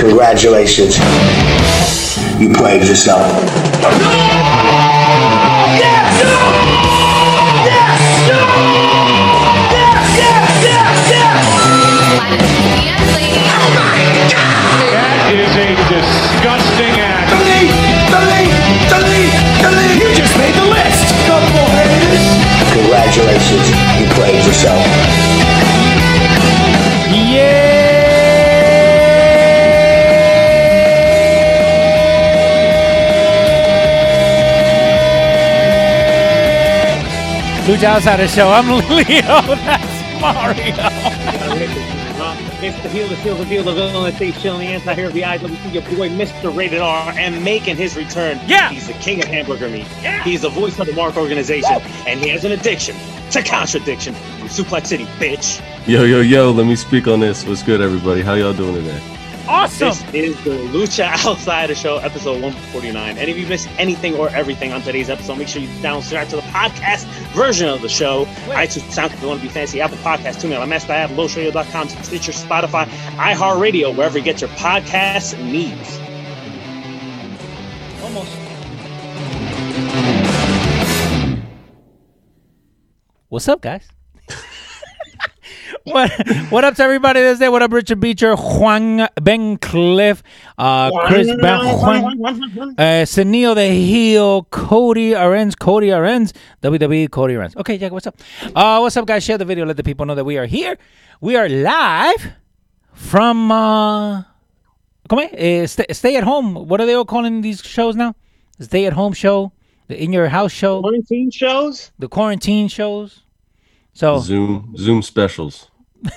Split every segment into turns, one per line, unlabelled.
Congratulations. You played yourself.
That is a disgusting act.
You just made the list.
Congratulations. You played yourself.
Lucha Outsider Show. I'm Leo. That's Mario.
It's the heel, the heel, the heel, the villain, the state chilling, anti-hero, the IWC, your boy, Mr. Rated R, and making his return.
Yeah.
He's the king of hamburger meat. Yeah. He's the voice of the Mark organization, and he has an addiction to contradiction from Suplex City, bitch.
Yo, yo, yo, let me speak on this. What's good, everybody? How y'all doing today?
Awesome.
This is the Lucha Outsider Show, episode 149. And if you missed anything or everything on today's episode, make sure you download subscribe to the podcast version of the show. iTunes, SoundCloud, if you want to be fancy, Apple Podcasts, TuneIn, Master app, LowShow.com, Stitcher, Spotify, iHeartRadio, wherever you get your podcast needs.
Almost. What's up, guys? What what up to everybody this day? What up, Richard Beecher, Juan Ben Cliff, uh, Chris Ben Juan, uh, Senil the Heel, Cody Arenz, Cody Arenz, WWE Cody Arenz. Okay, Jack, what's up? Uh, what's up, guys? Share the video. Let the people know that we are here. We are live from uh, come on, uh, stay, stay at home. What are they all calling these shows now? Stay at home show, the in your house show,
Quarantine shows?
the quarantine shows. So
Zoom, Zoom specials.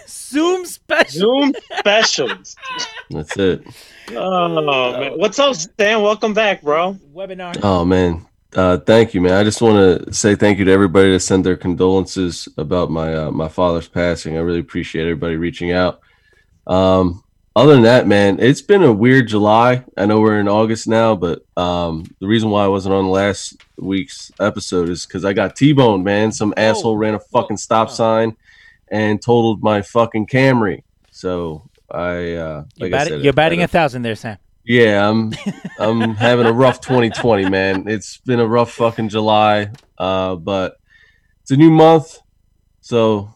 Zoom special.
Zoom specials.
That's it.
Oh, man. What's up, Stan? Welcome back, bro.
webinar.
Oh man, uh, thank you, man. I just want to say thank you to everybody that sent their condolences about my uh, my father's passing. I really appreciate everybody reaching out. Um, other than that, man, it's been a weird July. I know we're in August now, but um, the reason why I wasn't on last week's episode is because I got T-boned, man. Some asshole ran a fucking stop sign and totaled my fucking Camry. So I, uh,
You're,
I
batting,
said,
you're batting
I-
a thousand there, Sam.
yeah, I'm I'm having a rough 2020, man. It's been a rough fucking July, uh, but it's a new month, so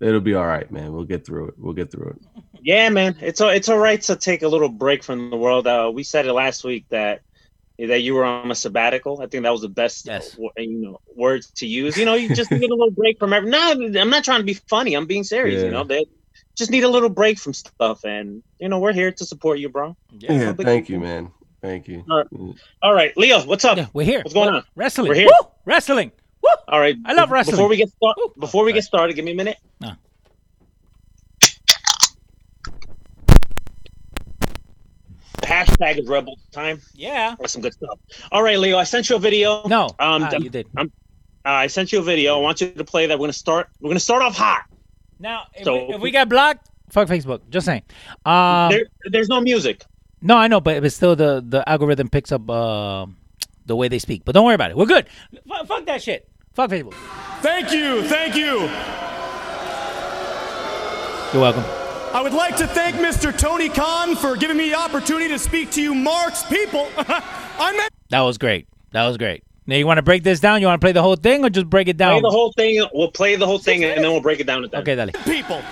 it'll be all right, man. We'll get through it. We'll get through it.
Yeah, man, it's all, it's all right to take a little break from the world. Uh, we said it last week that that you were on a sabbatical. I think that was the best
Yes.
Uh, you know words to use. You know, you just need a little break from every. No, I'm not trying to be funny. I'm being serious. You know, they just need a little break from stuff, and you know, we're here to support you, bro.
Yeah,
but-
thank you, man. Thank you.
All right. All right, Leo, what's up?
Yeah, we're here.
What's going
What-
on?
Wrestling.
We're here.
Woo! Wrestling. Woo!
All right,
I love wrestling.
Before we get start, before we get started, give me a minute.
No.
Hashtag is rebel time.
Yeah.
Or some good stuff. All right, Leo, I sent you a video.
No.
Um,
Ah,
I'm-
you did.
I'm- Uh, I sent you a video. I want you to play that. We're gonna start. We're gonna start off hot.
Now, if,
So-
we, if we got blocked, fuck Facebook. Just saying. Um,
there, there's no music.
no, I know, but it's still the the algorithm picks up uh, the way they speak. But don't worry about it. We're good. Fuck, fuck that shit. Fuck Facebook.
Thank you, thank you.
You're welcome.
I would like to thank Mr. Tony Khan for giving me the opportunity to speak to you, Mark's people. I meant
That was great. That was great. Now you want to break this down? You want to play the whole thing or just break it down?
Play the whole thing. We'll play the whole thing, and then we'll break it down at the end.
okay, dale.
people.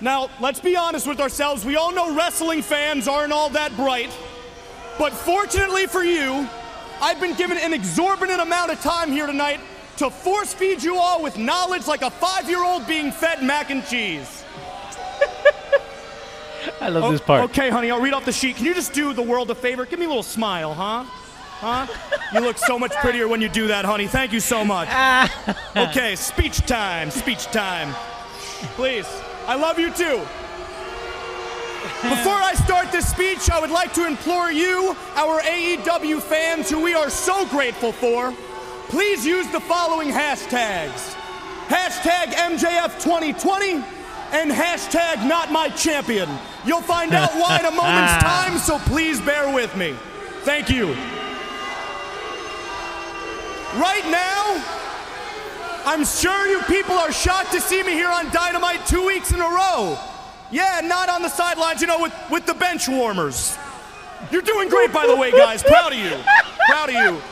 Now, let's be honest with ourselves. We all know wrestling fans aren't all that bright. But fortunately for you, I've been given an exorbitant amount of time here tonight to force feed you all with knowledge like a five year old being fed mac and cheese.
I love
O-
this part.
Okay, honey, I'll read off the sheet. Can you just do the world a favor? Give me a little smile, huh? Huh? You look so much prettier when you do that, honey. Thank you so much. Okay, speech time, speech time. Please. I love you too. Before I start this speech, I would like to implore you, our AEW fans, who we are so grateful for, please use the following hashtags hashtag MJF2020 and hashtag not my champion. You'll find out why in a moment's time, so please bear with me. Thank you. Right now, I'm sure you people are shocked to see me here on Dynamite two weeks in a row. Yeah, not on the sidelines, you know, with, with the bench warmers. You're doing great, by the way, guys. Proud of you. Proud of you.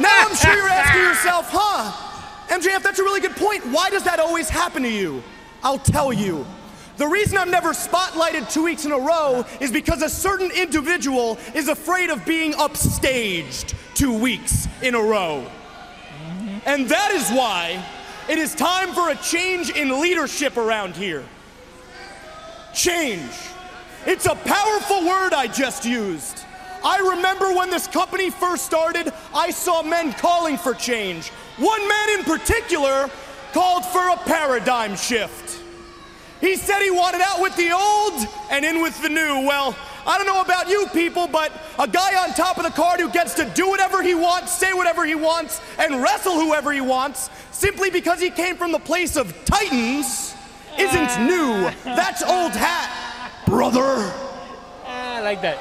Now I'm sure you're asking yourself, huh? MJF, that's a really good point. Why does that always happen to you? I'll tell you. The reason I'm never spotlighted two weeks in a row is because a certain individual is afraid of being upstaged two weeks in a row. And that is why it is time for a change in leadership around here. Change. It's a powerful word I just used. I remember when this company first started, I saw men calling for change. One man in particular called for a paradigm shift. He said he wanted out with the old and in with the new. Well, I don't know about you people, but a guy on top of the card who gets to do whatever he wants, say whatever he wants, and wrestle whoever he wants, simply because he came from the place of titans, isn't new. That's old hat, brother.
I like that.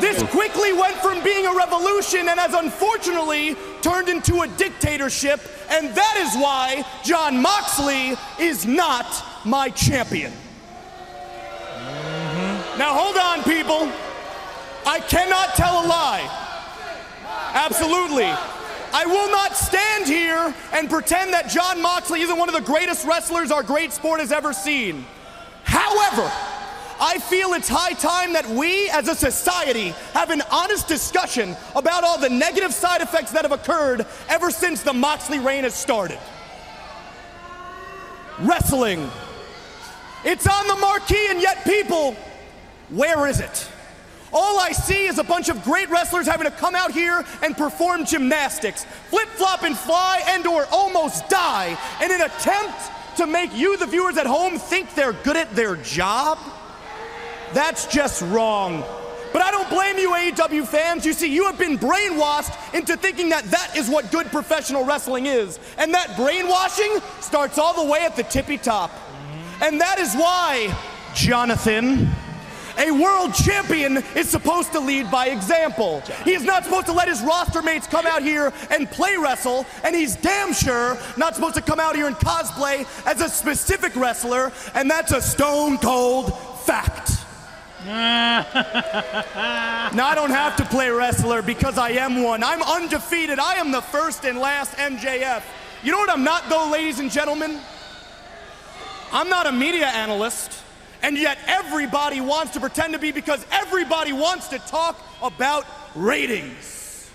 This quickly went from being a revolution and has unfortunately turned into a dictatorship, and that is why Jon Moxley is not my champion. Mm-hmm. Now hold on, people. I cannot tell a lie. Absolutely. I will not stand here and pretend that Jon Moxley isn't one of the greatest wrestlers our great sport has ever seen. However, I feel it's high time that we as a society have an honest discussion about all the negative side effects that have occurred ever since the Moxley reign has started. Wrestling. It's on the marquee, and yet, people, where is it? All I see is a bunch of great wrestlers having to come out here and perform gymnastics, flip flop and fly, and or almost die in an attempt to make you, the viewers at home, think they're good at their job. That's just wrong. But I don't blame you, AEW fans. You see, you have been brainwashed into thinking that that is what good professional wrestling is. And that brainwashing starts all the way at the tippy top. And that is why, Jonathan, a world champion is supposed to lead by example. He is not supposed to let his roster mates come out here and play wrestle, and he's damn sure not supposed to come out here and cosplay as a specific wrestler, and that's a stone cold fact. now I don't have to play wrestler because I am one. I'm undefeated. I am the first and last MJF. You know what I'm not, though, ladies and gentlemen? I'm not a media analyst, and yet everybody wants to pretend to be because everybody wants to talk about ratings.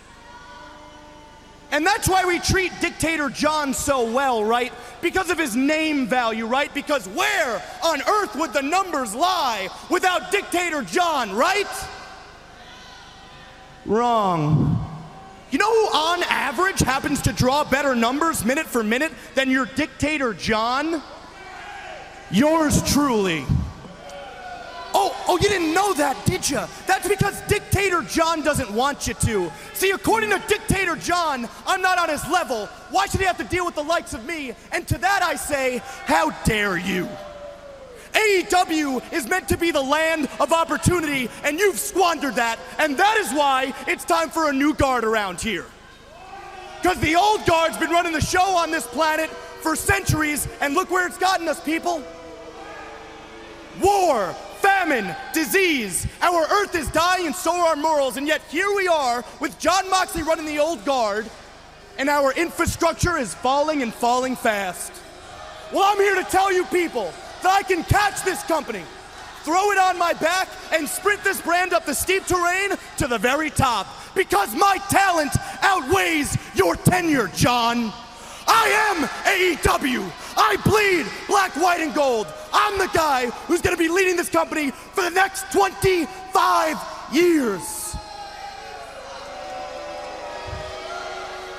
And that's why we treat Dictator John so well, right? Because of his name value, right? Because where on earth would the numbers lie without Dictator John, right? Wrong. You know who on average happens to draw better numbers minute for minute than your Dictator John? Yours truly. Oh, oh, you didn't know that, did you? That's because Dictator John doesn't want you to. See, according to Dictator John, I'm not on his level. Why should he have to deal with the likes of me? And to that I say, how dare you? AEW is meant to be the land of opportunity, and you've squandered that, and that is why it's time for a new guard around here. Because the old guard's been running the show on this planet for centuries, and look where it's gotten us, people. War, famine, disease. Our earth is dying and so are our morals. And yet here we are with Jon Moxley running the old guard, and our infrastructure is falling and falling fast. Well, I'm here to tell you people that I can catch this company, throw it on my back, and sprint this brand up the steep terrain to the very top. Because my talent outweighs your tenure, John. I am AEW. I bleed black, white, and gold. I'm the guy who's going to be leading this company for the next 25 years.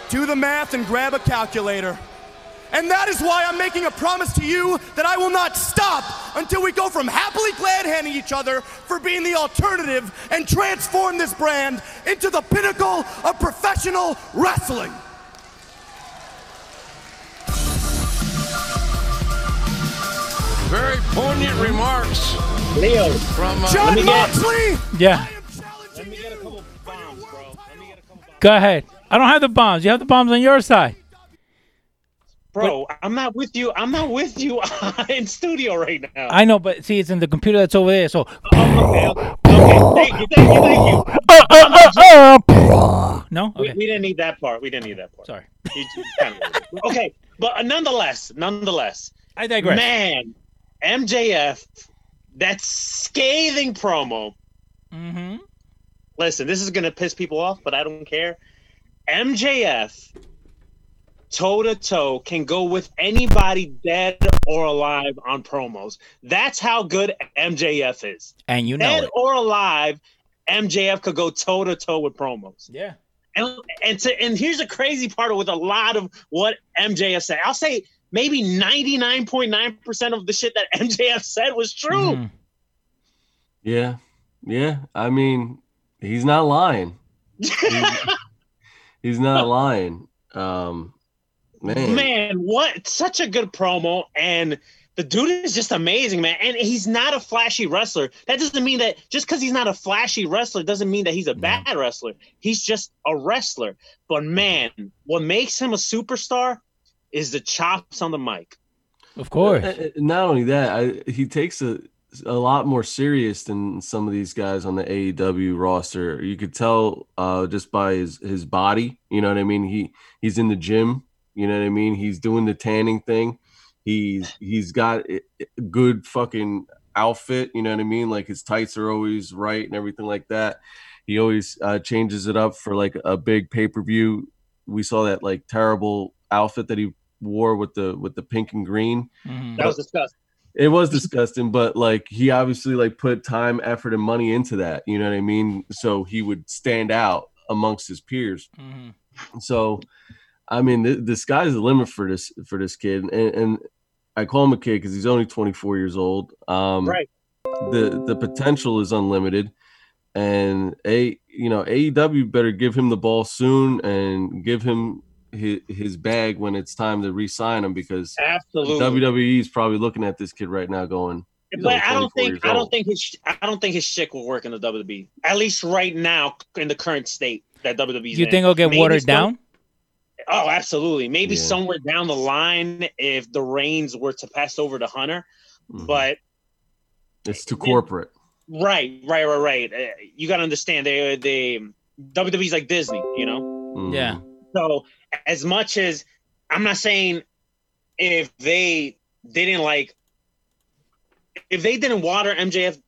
Do the math and grab a calculator. And that is why I'm making a promise to you that I will not stop until we go from happily glad handing each other for being the alternative and transform this brand into the pinnacle of professional wrestling.
Very poignant remarks
Leo.
from uh,
John
let
Moxley!
Yeah.
Let me get a couple bombs, bro. Let me get a couple bombs.
Go ahead. I don't have the bombs. You have the bombs on your side.
Bro, I'm not with you. I'm not with you in studio right now.
I know, but see, it's in the computer that's over there. So.
Oh, okay, okay. Thank you, thank you, thank you.
Uh, uh, uh, uh. No.
We,
Okay.
we didn't need that part. We didn't need that part.
Sorry.
You- you kind of- okay, but nonetheless, nonetheless,
I digress.
man, MJF, that scathing promo.
Mm-hmm.
Listen, this is gonna piss people off, but I don't care. MJF, toe to toe, can go with anybody dead or alive on promos. That's how good MJF is.
And you know
Dead
it.
or alive, MJF could go toe to toe with promos.
Yeah.
And and to, and here's the crazy part with a lot of what MJF said. I'll say maybe 99.9% of the shit that MJF said was true.
Mhm.
Yeah, yeah. I mean, he's not lying. He's, he's not lying. Um, man,
Man, what such a good promo and the dude is just amazing, man. And he's not a flashy wrestler. That doesn't mean that just because he's not a flashy wrestler doesn't mean that he's a bad wrestler. He's just a wrestler. But man, what makes him a superstar is the chops on the mic.
Of course.
Uh, uh, Not only that, I, he takes a a lot more serious than some of these guys on the AEW roster. You could tell uh, just by his his body. You know what I mean? He he's in the gym. You know what I mean? He's doing the tanning thing. He's he's got a a good fucking outfit. You know what I mean? Like his tights are always right and everything like that. He always uh, changes it up for like a big pay per view. We saw that like terrible outfit that he wore with the with the pink and green.
Mhm.
That was disgusting.
It was disgusting, but like he obviously like put time, effort, and money into that. You know what I mean? So he would stand out amongst his peers.
Mhm.
So, I mean, the, the sky's the limit for this for this kid, and, and I call him a kid because he's only 24 years old. Um,
Right.
The the potential is unlimited, and a you know AEW better give him the ball soon and give him his, his bag when it's time to re-sign him because
Absolutely.
WWE is probably looking at this kid right now, going,
but I don't think I don't think his I don't think his shit will work in the WWE. At least right now in the current state that WWE's
You
in.
think it'll get
Maybe
watered down?
Oh, absolutely. Maybe
Yeah.
somewhere down the line if the reins were to pass over to Hunter.
Mhm.
But
it's too corporate.
right, right, right, right. Uh, you got to understand they they WWE's like Disney, you know.
Mhm.
Yeah.
So as much as I'm not saying if they didn't like if they didn't water MJF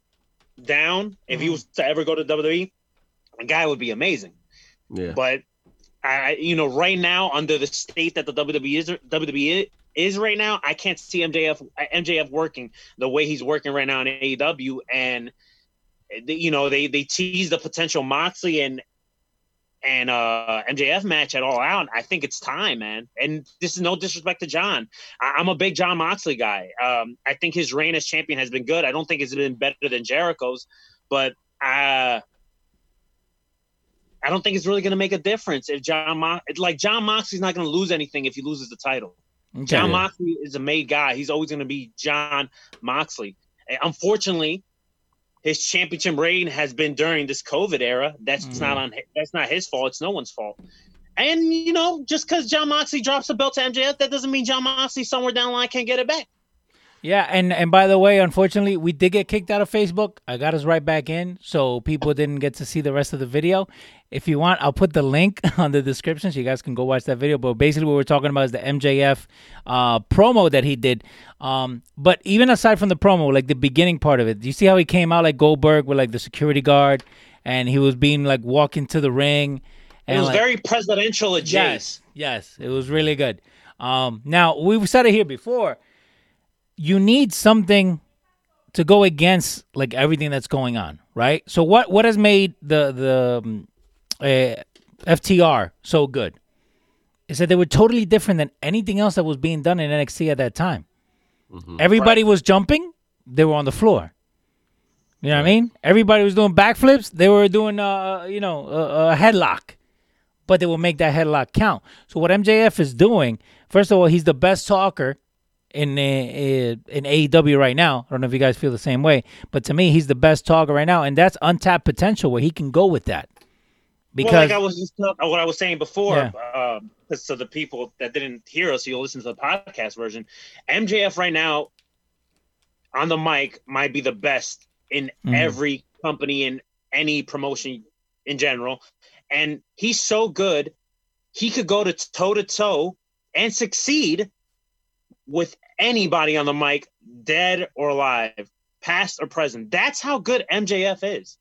down, if he mm-hmm. was to ever go to WWE, the guy would be amazing.
Yeah.
But I, you know, right now under the state that the WWE is WWE is right now, I can't see MJF MJF working the way he's working right now in AEW, and you know they they tease the potential Moxley and and uh MJF match at all out. I think it's time, man. And this is no disrespect to John. I, I'm a big Jon Moxley guy. Um, I think his reign as champion has been good. I don't think it's been better than Jericho's, but uh I don't think it's really going to make a difference if John Mo- like Jon Moxley's not going to lose anything if he loses the title.
Okay.
Jon Moxley is a made guy. He's always going to be Jon Moxley. Unfortunately, his championship reign has been during this COVID era. That's
Mhm.
not on. That's not his fault. It's no one's fault. And you know, just because Jon Moxley drops the belt to MJF, that doesn't mean Jon Moxley somewhere down the line can't get it back.
Yeah, and and by the way, unfortunately, we did get kicked out of Facebook. I got us right back in, so people didn't get to see the rest of the video. If you want, I'll put the link on the description so you guys can go watch that video. But basically, what we're talking about is the MJF uh, promo that he did. Um, but even aside from the promo, like the beginning part of it, do you see how he came out like Goldberg with like the security guard, and he was being like walking to the ring,
It was
like,
very presidential.
Yes, yes, it was really good. Um, now we've said it here before. You need something to go against like everything that's going on, right? So what what has made the the um, uh, FTR so good? is that they were totally different than anything else that was being done in NXT at that time. Everybody was jumping, they were on the floor. You know what I mean? Everybody was doing backflips, they were doing uh you know a, a headlock, but they will make that headlock count. So what MJF is doing, first of all, he's the best talker in uh, in AEW right now. I don't know if you guys feel the same way, but to me, he's the best talker right now, and that's untapped potential where he can go with that. Because
well, like I was just uh, what I was saying before,
Yeah.
um, so the people that didn't hear us, you'll listen to the podcast version. MJF right now on the mic might be the best in
Mhm.
every company in any promotion in general, and he's so good, he could go to toe to toe and succeed with anybody on the mic, dead or alive, past or present. That's how good MJF is.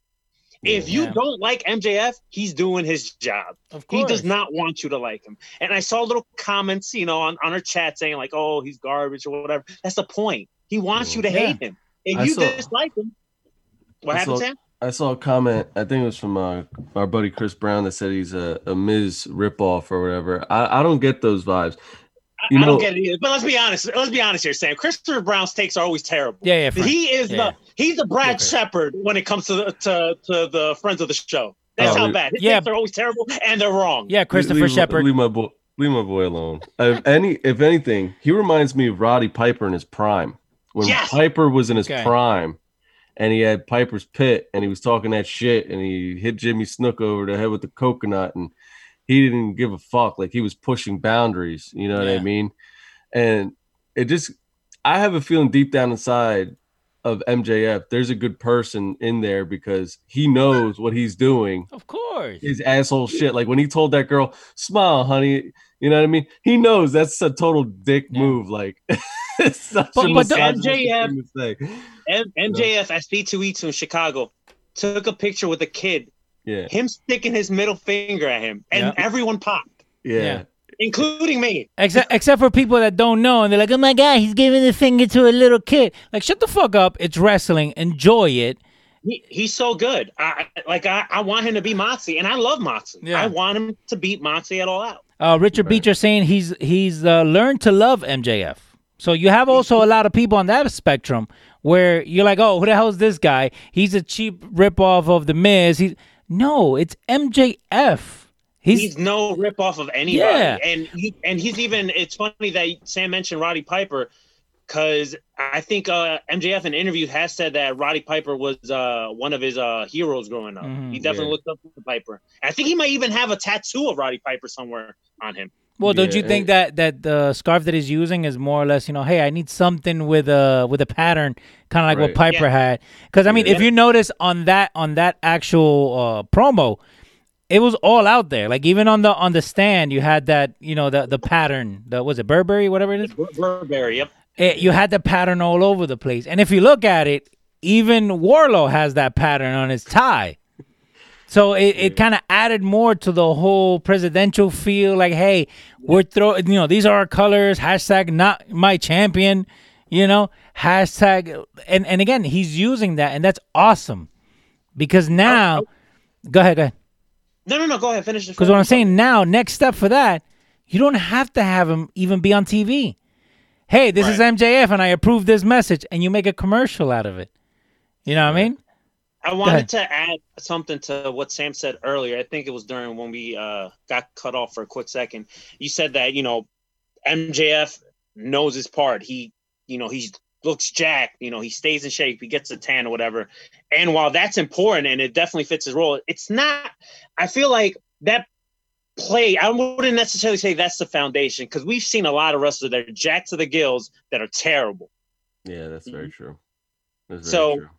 If you
Yeah.
don't like MJF, he's doing his job.
of
He does not want you to like him. And I saw little comments, you know, on, on our chat saying like, "Oh, he's garbage" or whatever. That's the point. He wants you to
Yeah.
hate him. If
I
you
saw-
dislike him, what
I
happened,
saw-
Sam?
I saw a comment. I think it was from uh, our buddy Chris Brown that said he's a, a Miz ripoff or whatever. I, I don't get those vibes.
I,
You
I don't get it either. But let's be honest. Let's be honest here, Sam. Christopher Brown's takes are always terrible.
Yeah, yeah, Frank.
He is
Yeah.
the he's the Brad
Okay.
Shepard when it comes to the to, to the friends of the show. That's
Oh,
how bad. His
Yeah.
takes are always terrible and they're wrong.
Yeah, Christopher
leave,
Shepard.
Leave my boy. Leave my boy alone. If any, if anything, he reminds me of Roddy Piper in his prime. When
Yes!
Piper was in his
Okay.
prime, and he had Piper's pit, and he was talking that shit, and he hit Jimmy Snuka over the head with the coconut, and he didn't give a fuck. Like he was pushing boundaries. You know what I mean? And it just, I have a feeling deep down inside of MJF, there's a good person in there because he knows what he's doing
Of course.
his asshole shit. Like when he told that girl, "Smile, honey," you know what I mean? He knows that's a total dick
Yeah.
move. Like, it's such
But-
a
but the-
MJF
thing to say.
M- MJF at C2E2 in Chicago took a picture with a kid,
Yeah,
him sticking his middle finger at him, and
Yeah.
everyone popped,
yeah,
Yeah.
including me.
Except, except for people that don't know, and they're like, "Oh my god, he's giving the finger to a little kid." Like, shut the fuck up. It's wrestling. Enjoy it.
He, he's so good. I I- like. I, I want him to be Moxie, and I love Moxie.
Yeah.
I want him to beat Moxie at all out.
Uh, Richard Beecher saying he's he's uh, learned to love MJF. So you have also a lot of people on that spectrum where you're like, "Oh, who the hell is this guy? He's a cheap ripoff of the Miz." He's no, it's MJF.
He's,
He's,
no ripoff of anybody,
Yeah.
and he, and he's even. It's funny that Sam mentioned Roddy Piper, because I think uh, MJF in interviews has said that Roddy Piper was uh, one of his uh, heroes growing up.
Mhm.
he definitely
Yeah.
looked up to Piper. I think he might even have a tattoo of Roddy Piper somewhere on him.
Well, don't you
Yeah,
think that that the scarf that he's using is more or less, you know, hey, I need something with a with a pattern, kind of like what Piper
Yeah.
had. Because I mean,
Yeah.
if you notice on that on that actual uh, promo, it was all out there. Like even on the on the stand, you had that, you know, the the pattern. The was it Burberry, whatever it is.
Burberry, yep.
it, you had the pattern all over the place. And if you look at it, even Wardlow has that pattern on his tie. So it, it kind of added more to the whole presidential feel. Like, hey, we're throwing, you know, these are our colors. Hashtag not my champion. You know, hashtag, and and again, he's using that, and that's awesome because now, go ahead, go ahead.
No, no, no. Go ahead, finish.
Because what I'm saying now, next step for that, you don't have to have him even be on TV. Hey, this is MJF, and I approve this message, and you make a commercial out of it. You know what I mean?
I wanted to add something to what Sam said earlier. I think it was during when we uh, got cut off for a quick second. You said that you know MJF knows his part. He, you know, he looks jacked. You know, he stays in shape. He gets a tan or whatever. And while that's important and it definitely fits his role, it's not. I feel like that play. I wouldn't necessarily say that's the foundation because we've seen a lot of wrestlers that are jacked to the gills that are terrible.
yeah. That's very true. That's very
So-
true.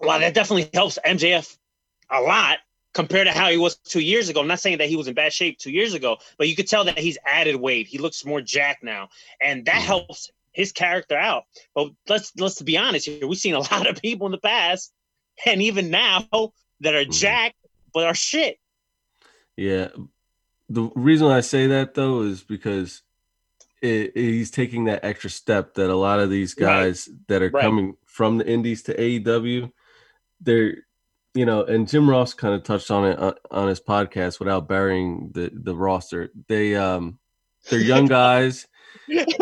Well, that definitely helps MJF a lot compared to how he was two years ago. I'm not saying that he was in bad shape two years ago, but you could tell that he's added weight. He looks more jacked now, and that helps his character out. But let's let's be honest here. We've seen a lot of people in the past, and even now that are
Mhm.
jacked but are shit.
Yeah. The reason I say that though is because it, he's taking that extra step that a lot of these
Right.
guys that are
Right.
coming from the indies to AEW, they're, you know, and Jim Ross kind of touched on it on, on his podcast without burying the the roster. They um they're young guys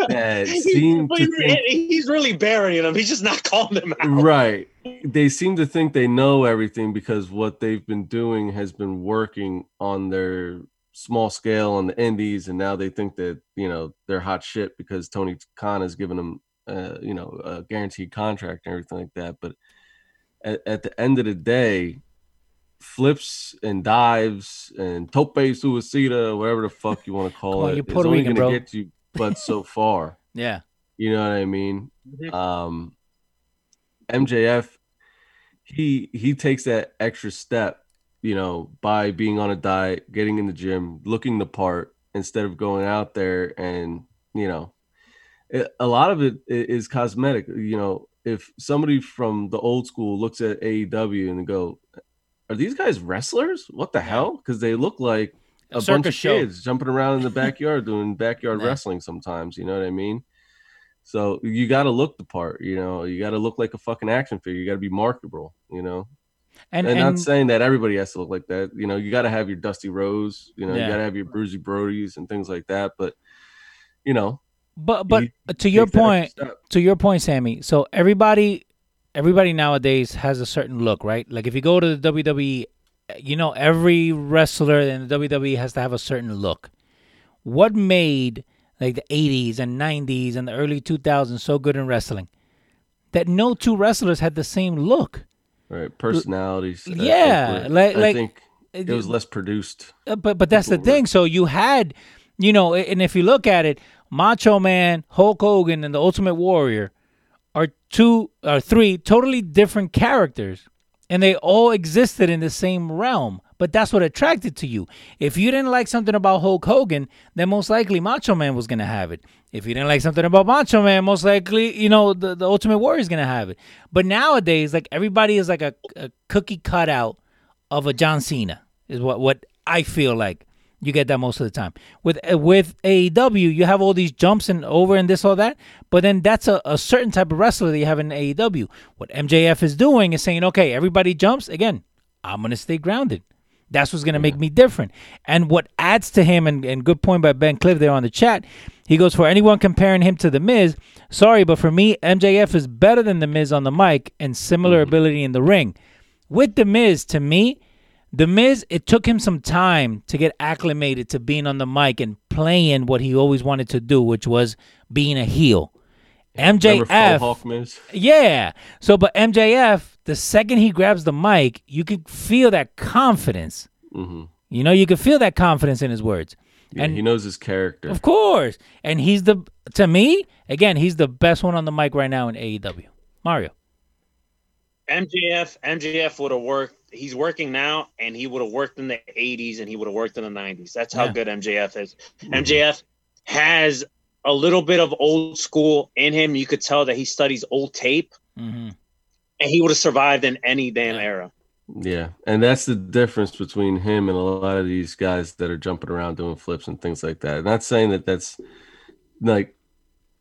that seem
But
to
he's,
think
he's really burying them. He's just not calling them out.
right they seem to think they know everything because what they've been doing has been working on their small scale on the indies and now they think that you know they're hot shit because tony khan has given them uh, you know a guaranteed contract and everything like that but at, at the end of the day flips and dives and tope suicida whatever the fuck you want to call
on,
it
you're
is only gonna get you but so far
Yeah.
you know what I mean?
Mhm.
Um, MJF, he he takes that extra step, you know, by being on a diet, getting in the gym, looking the part, instead of going out there and you know, it, a lot of it is cosmetic. You know, if somebody from the old school looks at AEW and go, "Are these guys wrestlers? What the hell?" Because they look like
A
a, bunch of
show.
kids jumping around in the backyard doing backyard
Yeah.
wrestling sometimes you know what i mean so you got to look the part you know you got to look like a fucking action figure you got to be marketable you know
And,
and,
and
not saying that everybody has to look like that you know you got to have your Dusty Rhodes you know
Yeah.
you got to have your Bruiser Brodys and things like that but you know
but but to your
takes that extra
point, to your point, Sammy. So everybody, everybody nowadays has a certain look, right? Like if you go to the WWE, you know every wrestler in the WWE has to have a certain look. What made like the '80s and '90s and the early 2000s so good in wrestling? That no two wrestlers had the same look.
right personalities I think,
Yeah,
were-
like-
i
like-
think it was less produced
Uh, but but that's the
People were-
thing. So you had, you know, and if you look at it, Macho Man, Hulk Hogan, and the Ultimate Warrior are two or three totally different characters, and they all existed in the same realm. But that's what attracted to you. If you didn't like something about Hulk Hogan, then most likely Macho Man was gonna have it. If you didn't like something about Macho Man, most likely you know the, the Ultimate Warrior is gonna have it. But nowadays, like everybody is like a, a cookie cutout of a John Cena is what what I feel like. You get that most of the time. With uh, with AEW, you have all these jumps and over and this all that, but then that's a, a certain type of wrestler that you have in AEW. What MJF is doing is saying, okay, everybody jumps again. I'm gonna stay grounded. That's what's gonna make me different. And what adds to him, and, and good point by Ben Cliff there on the chat. He goes for anyone comparing him to the Miz. Sorry, but for me, MJF is better than the Miz on the mic and similar ability in the ring. With the Miz, to me, the Miz, it took him some time to get acclimated to being on the mic and playing what he always wanted to do, which was being a heel.
Remember Faux
MJF, yeah. So, but MJF, the second he grabs the mic, you can feel that confidence.
hmm
You know, you can feel that confidence in his words.
Yeah,
And-
he knows his character.
Of course. And he's the, to me, again, he's the best one on the mic right now in AEW. Mario.
MJF MJF would have worked. He's working now, and he would have worked in the '80s, and he would have worked in the '90s. That's how
Yeah.
good MJF is. MJF has a little bit of old school in him. You could tell that he studies old tape,
hmm
and he would have survived in any damn era.
Yeah, and that's the difference between him and a lot of these guys that are jumping around doing flips and things like that. Not saying that that's like,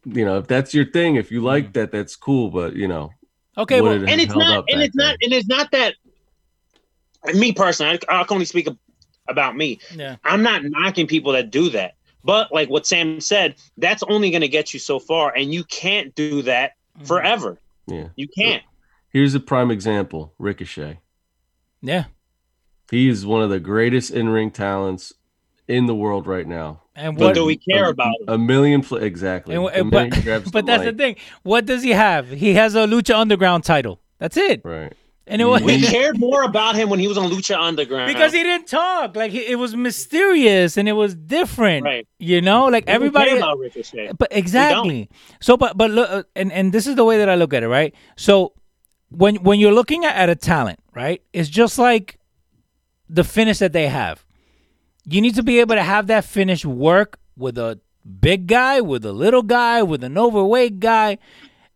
you know, if that's your thing, if you like that, that's cool. But you know,
Okay, well,
it
and it's not and
back
it's not and it's not that and me personally I, I can only speak about me
yeah.
i'm not knocking people that do that but like what sam said that's only going to get you so far and you can't do that
Mm-hmm.
forever
yeah.
you can't
Here's a prime example: Ricochet.
Yeah.
He is one of the greatest in-ring talents in the world right now.
And
but
what,
do we care
a,
about
a million? Fl- exactly.
And,
The
and-
minute
but
he grabs
but that's the thing. What does he have? He has a Lucha Underground title. That's it.
Right.
And it was
we cared more about him when he was on lucha underground
because he didn't talk. Like he, it was mysterious and it was different.
Right.
You know, like
We don't
everybody.
care about Ricochet.
But exactly. So, but but look, uh, and and this is the way that I look at it, right? So, when when you're looking at, at a talent, right, it's just like the finish that they have. You need to be able to have that finish work with a big guy, with a little guy, with an overweight guy.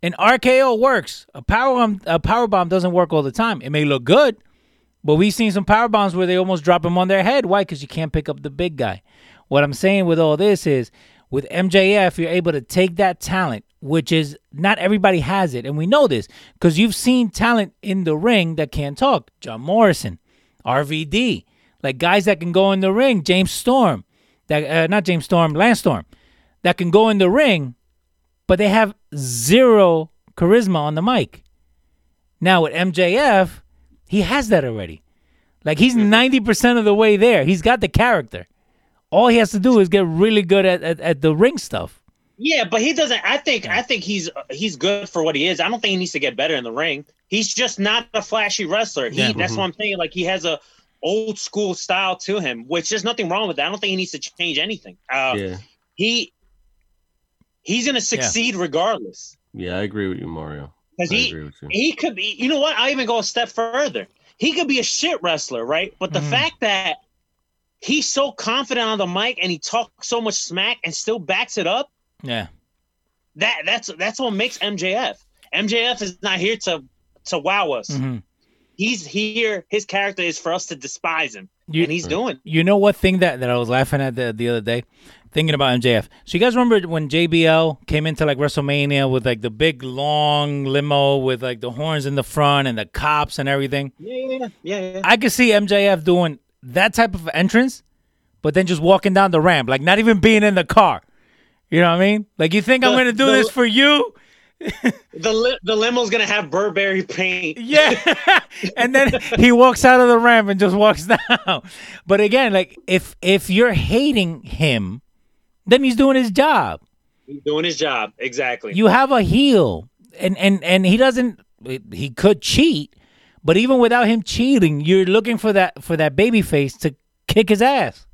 An RKO works. A power bomb, a power bomb doesn't work all the time. It may look good, but we've seen some power bombs where they almost drop him on their head. Why? Because you can't pick up the big guy. What I'm saying with all this is, with MJF, you're able to take that talent, which is not everybody has it, and we know this because you've seen talent in the ring that can't talk. John Morrison, RVD, like guys that can go in the ring. James Storm, that uh, not James Storm, Lance Storm, that can go in the ring, but they have zero charisma on the mic. Now with MJF, he has that already. Like he's ninety percent of the way there. He's got the character. All he has to do is get really good at, at, at the ring stuff.
Yeah, but he doesn't. I think. I think he's he's good for what he is. I don't think he needs to get better in the ring. He's just not a flashy wrestler. He.
Yeah.
That's what I'm saying. Like he has a old school style to him, which there's nothing wrong with that. I don't think he needs to change anything. Uh,
Yeah.
He he's gonna succeed regardless.
Yeah, I agree with you, Mario.
Because he
you.
he could be. You know what? I even go a step further. He could be a shit wrestler, right? But the
Mhm.
fact that he's so confident on the mic and he talks so much smack and still backs it up,
Yeah.
that that's that's what makes MJF. MJF is not here to to wow us.
hmm
He's here. His character is for us to despise him,
You-
and he's doing.
You know what thing that, that I was laughing at the, the other day? Thinking about MJF. So you guys remember when JBL came into like WrestleMania with like the big long limo with like the horns in the front and the cops and everything?
Yeah, yeah, yeah, yeah.
I could see MJF doing that type of entrance, but then just walking down the ramp, like not even being in the car. You know what I mean? Like you think I'm gonna do
the-
this for you?
The li- the limo's gonna have Burberry paint.
Yeah. and then he walks out of the ramp and just walks down. But again, like if if you're hating him, then he's doing his job.
He's doing his job exactly.
You have a heel and and and he doesn't he could cheat, but even without him cheating, you're looking for that for that baby face to kick his ass.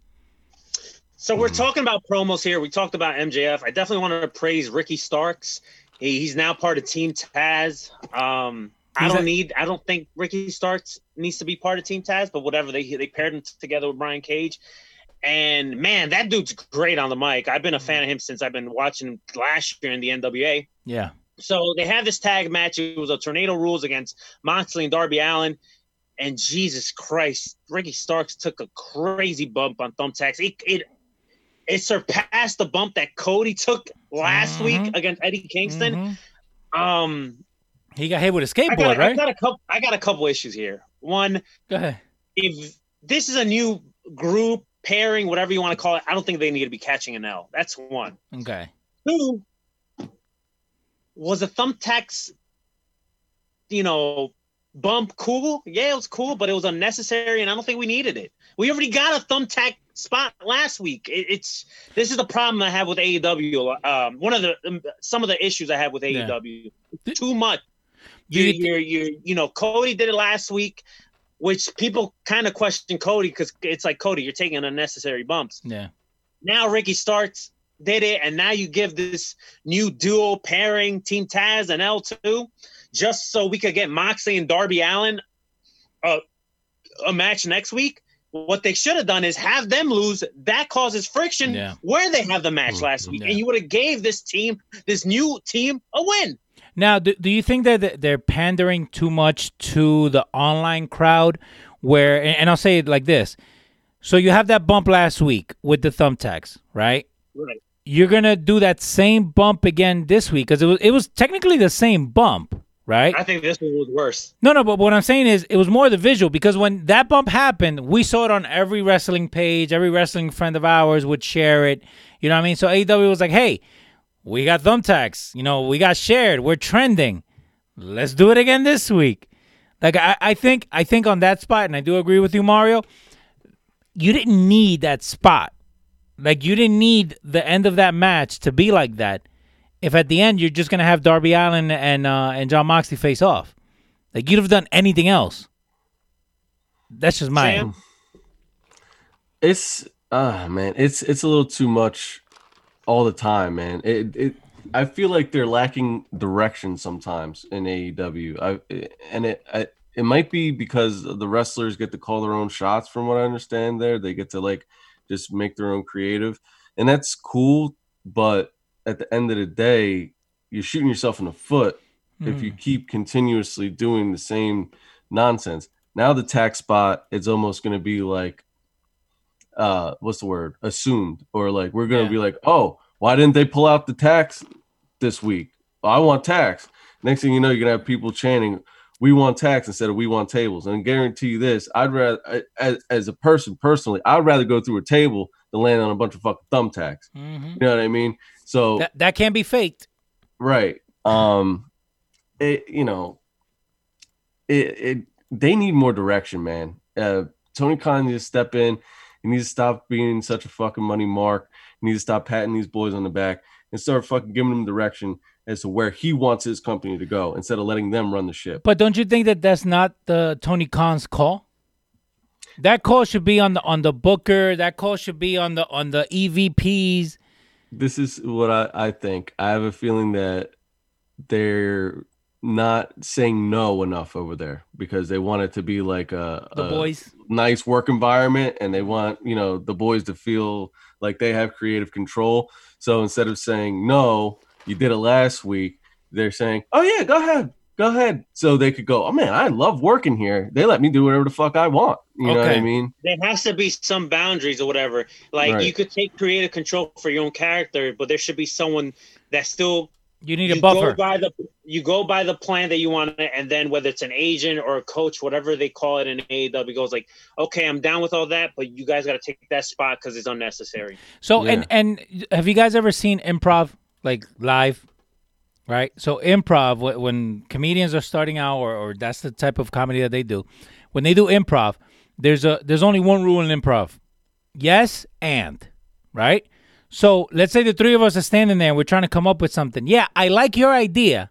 So we're talking about promos here. We talked about MJF. I definitely want to praise Ricky Starks. He, he's now part of Team Taz. Um, I don't need. I don't think Ricky Starks needs to be part of Team Taz, but whatever. They they paired him together with Brian Cage, and man, that dude's great on the mic. I've been a fan of him since I've been watching him last year in the NWA.
Yeah.
So they have this tag match. It was a tornado rules against Moxley and Darby Allin. And Jesus Christ, Ricky Starks took a crazy bump on thumbtacks. It it, it surpassed the bump that Cody took last
Mhm.
week against Eddie Kingston.
Mhm.
Um,
He got hit with a skateboard,
got, I
right?
got a couple. I got a couple issues here. One,
Go ahead.
if this is a new group pairing, whatever you want to call it, I don't think they need to be catching an L. That's one.
Okay.
Two, was a thumbtacks, you know, bump cool? Yeah, it was cool, but it was unnecessary, and I don't think we needed it. We already got a thumbtack spot last week. It, it's this is the problem I have with AEW. Um, one of the um, some of the issues I have with
Yeah.
AEW. Too much. You,
you-
you're, you you know, Cody did it last week, which people kind of question Cody because it's like Cody, you're taking unnecessary bumps
Yeah.
now Ricky Starks did it, and now you give this new duo pairing Team Taz and L2 just so we could get Moxley and Darby Allin a, a match next week. What they should have done is have them lose. That causes friction
Yeah.
where they have the match last week,
Yeah.
and you would have gave this team, this new team, a win.
Now, do, do you think that they're pandering too much to the online crowd? Where, and I'll say it like this: so you have that bump last week with the thumbtacks, right?
Right.
You're gonna do that same bump again this week because it was it was technically the same bump, right?
I think this one was worse.
No, no, but what I'm saying is it was more the visual because when that bump happened, we saw it on every wrestling page. Every wrestling friend of ours would share it. You know what I mean? So AEW was like, hey, we got thumbtacks. You know, we got shared. We're trending. Let's do it again this week. Like I, I think I think on that spot, and I do agree with you, Mario, you didn't need that spot. Like you didn't need the end of that match to be like that. If at the end you're just gonna have Darby Allin and uh, and Jon Moxley face off. Like you'd have done anything else. That's just my
Sam?
It's ah man, it's it's a little too much all the time, man. It it I feel like they're lacking direction sometimes in AEW. I and it I, it might be because the wrestlers get to call their own shots from what I understand there. They get to like just make their own creative. And that's cool, but at the end of the day, you're shooting yourself in the foot if you hmm. keep continuously doing the same nonsense. Now the tacks spot it's almost going to be like, uh, what's the word? Assumed, or like we're going to
Yeah.
be like, oh, why didn't they pull out the tacks this week? I want tacks. Next thing you know, you're gonna have people chanting, "We want tacks" instead of "We want tables." And I guarantee you this: I'd rather, as, as a person personally, I'd rather go through a table than land on a bunch of fucking thumbtacks.
Mhm.
You know what I mean? So
That that can't be faked.
Right. Um it you know it, it they need more direction, man. Uh Tony Khan needs to step in. He needs to stop being such a fucking money mark. He needs to stop patting these boys on the back and start fucking giving them direction as to where he wants his company to go instead of letting them run the ship.
But don't you think that that's not the Tony Khan's call? That call should be on the on the Booker. That call should be on the on the EVPs.
This is what I, I think. I have a feeling that they're not saying no enough over there because they want it to be like a,
The
a
boys.
nice work environment and they want you know the boys to feel like they have creative control so instead of saying no you did it last week they're saying oh yeah go ahead go ahead so they could go oh man i love working here they let me do whatever the fuck i want you know what i mean
There has to be some boundaries or whatever. Like
Right.
you could take creative control for your own character, but there should be someone that still
You need a buffer.
go by the you go by the plan that you want, and then whether it's an agent or a coach, whatever they call it in AEW, goes like, okay, I'm down with all that, but you guys got to take that spot because it's unnecessary.
So
Yeah.
and and have you guys ever seen improv like live? Right. So improv when comedians are starting out, or, or that's the type of comedy that they do. When they do improv, there's a there's only one rule in improv: yes and right. So let's say the three of us are standing there and we're trying to come up with something. Yeah, I like your idea,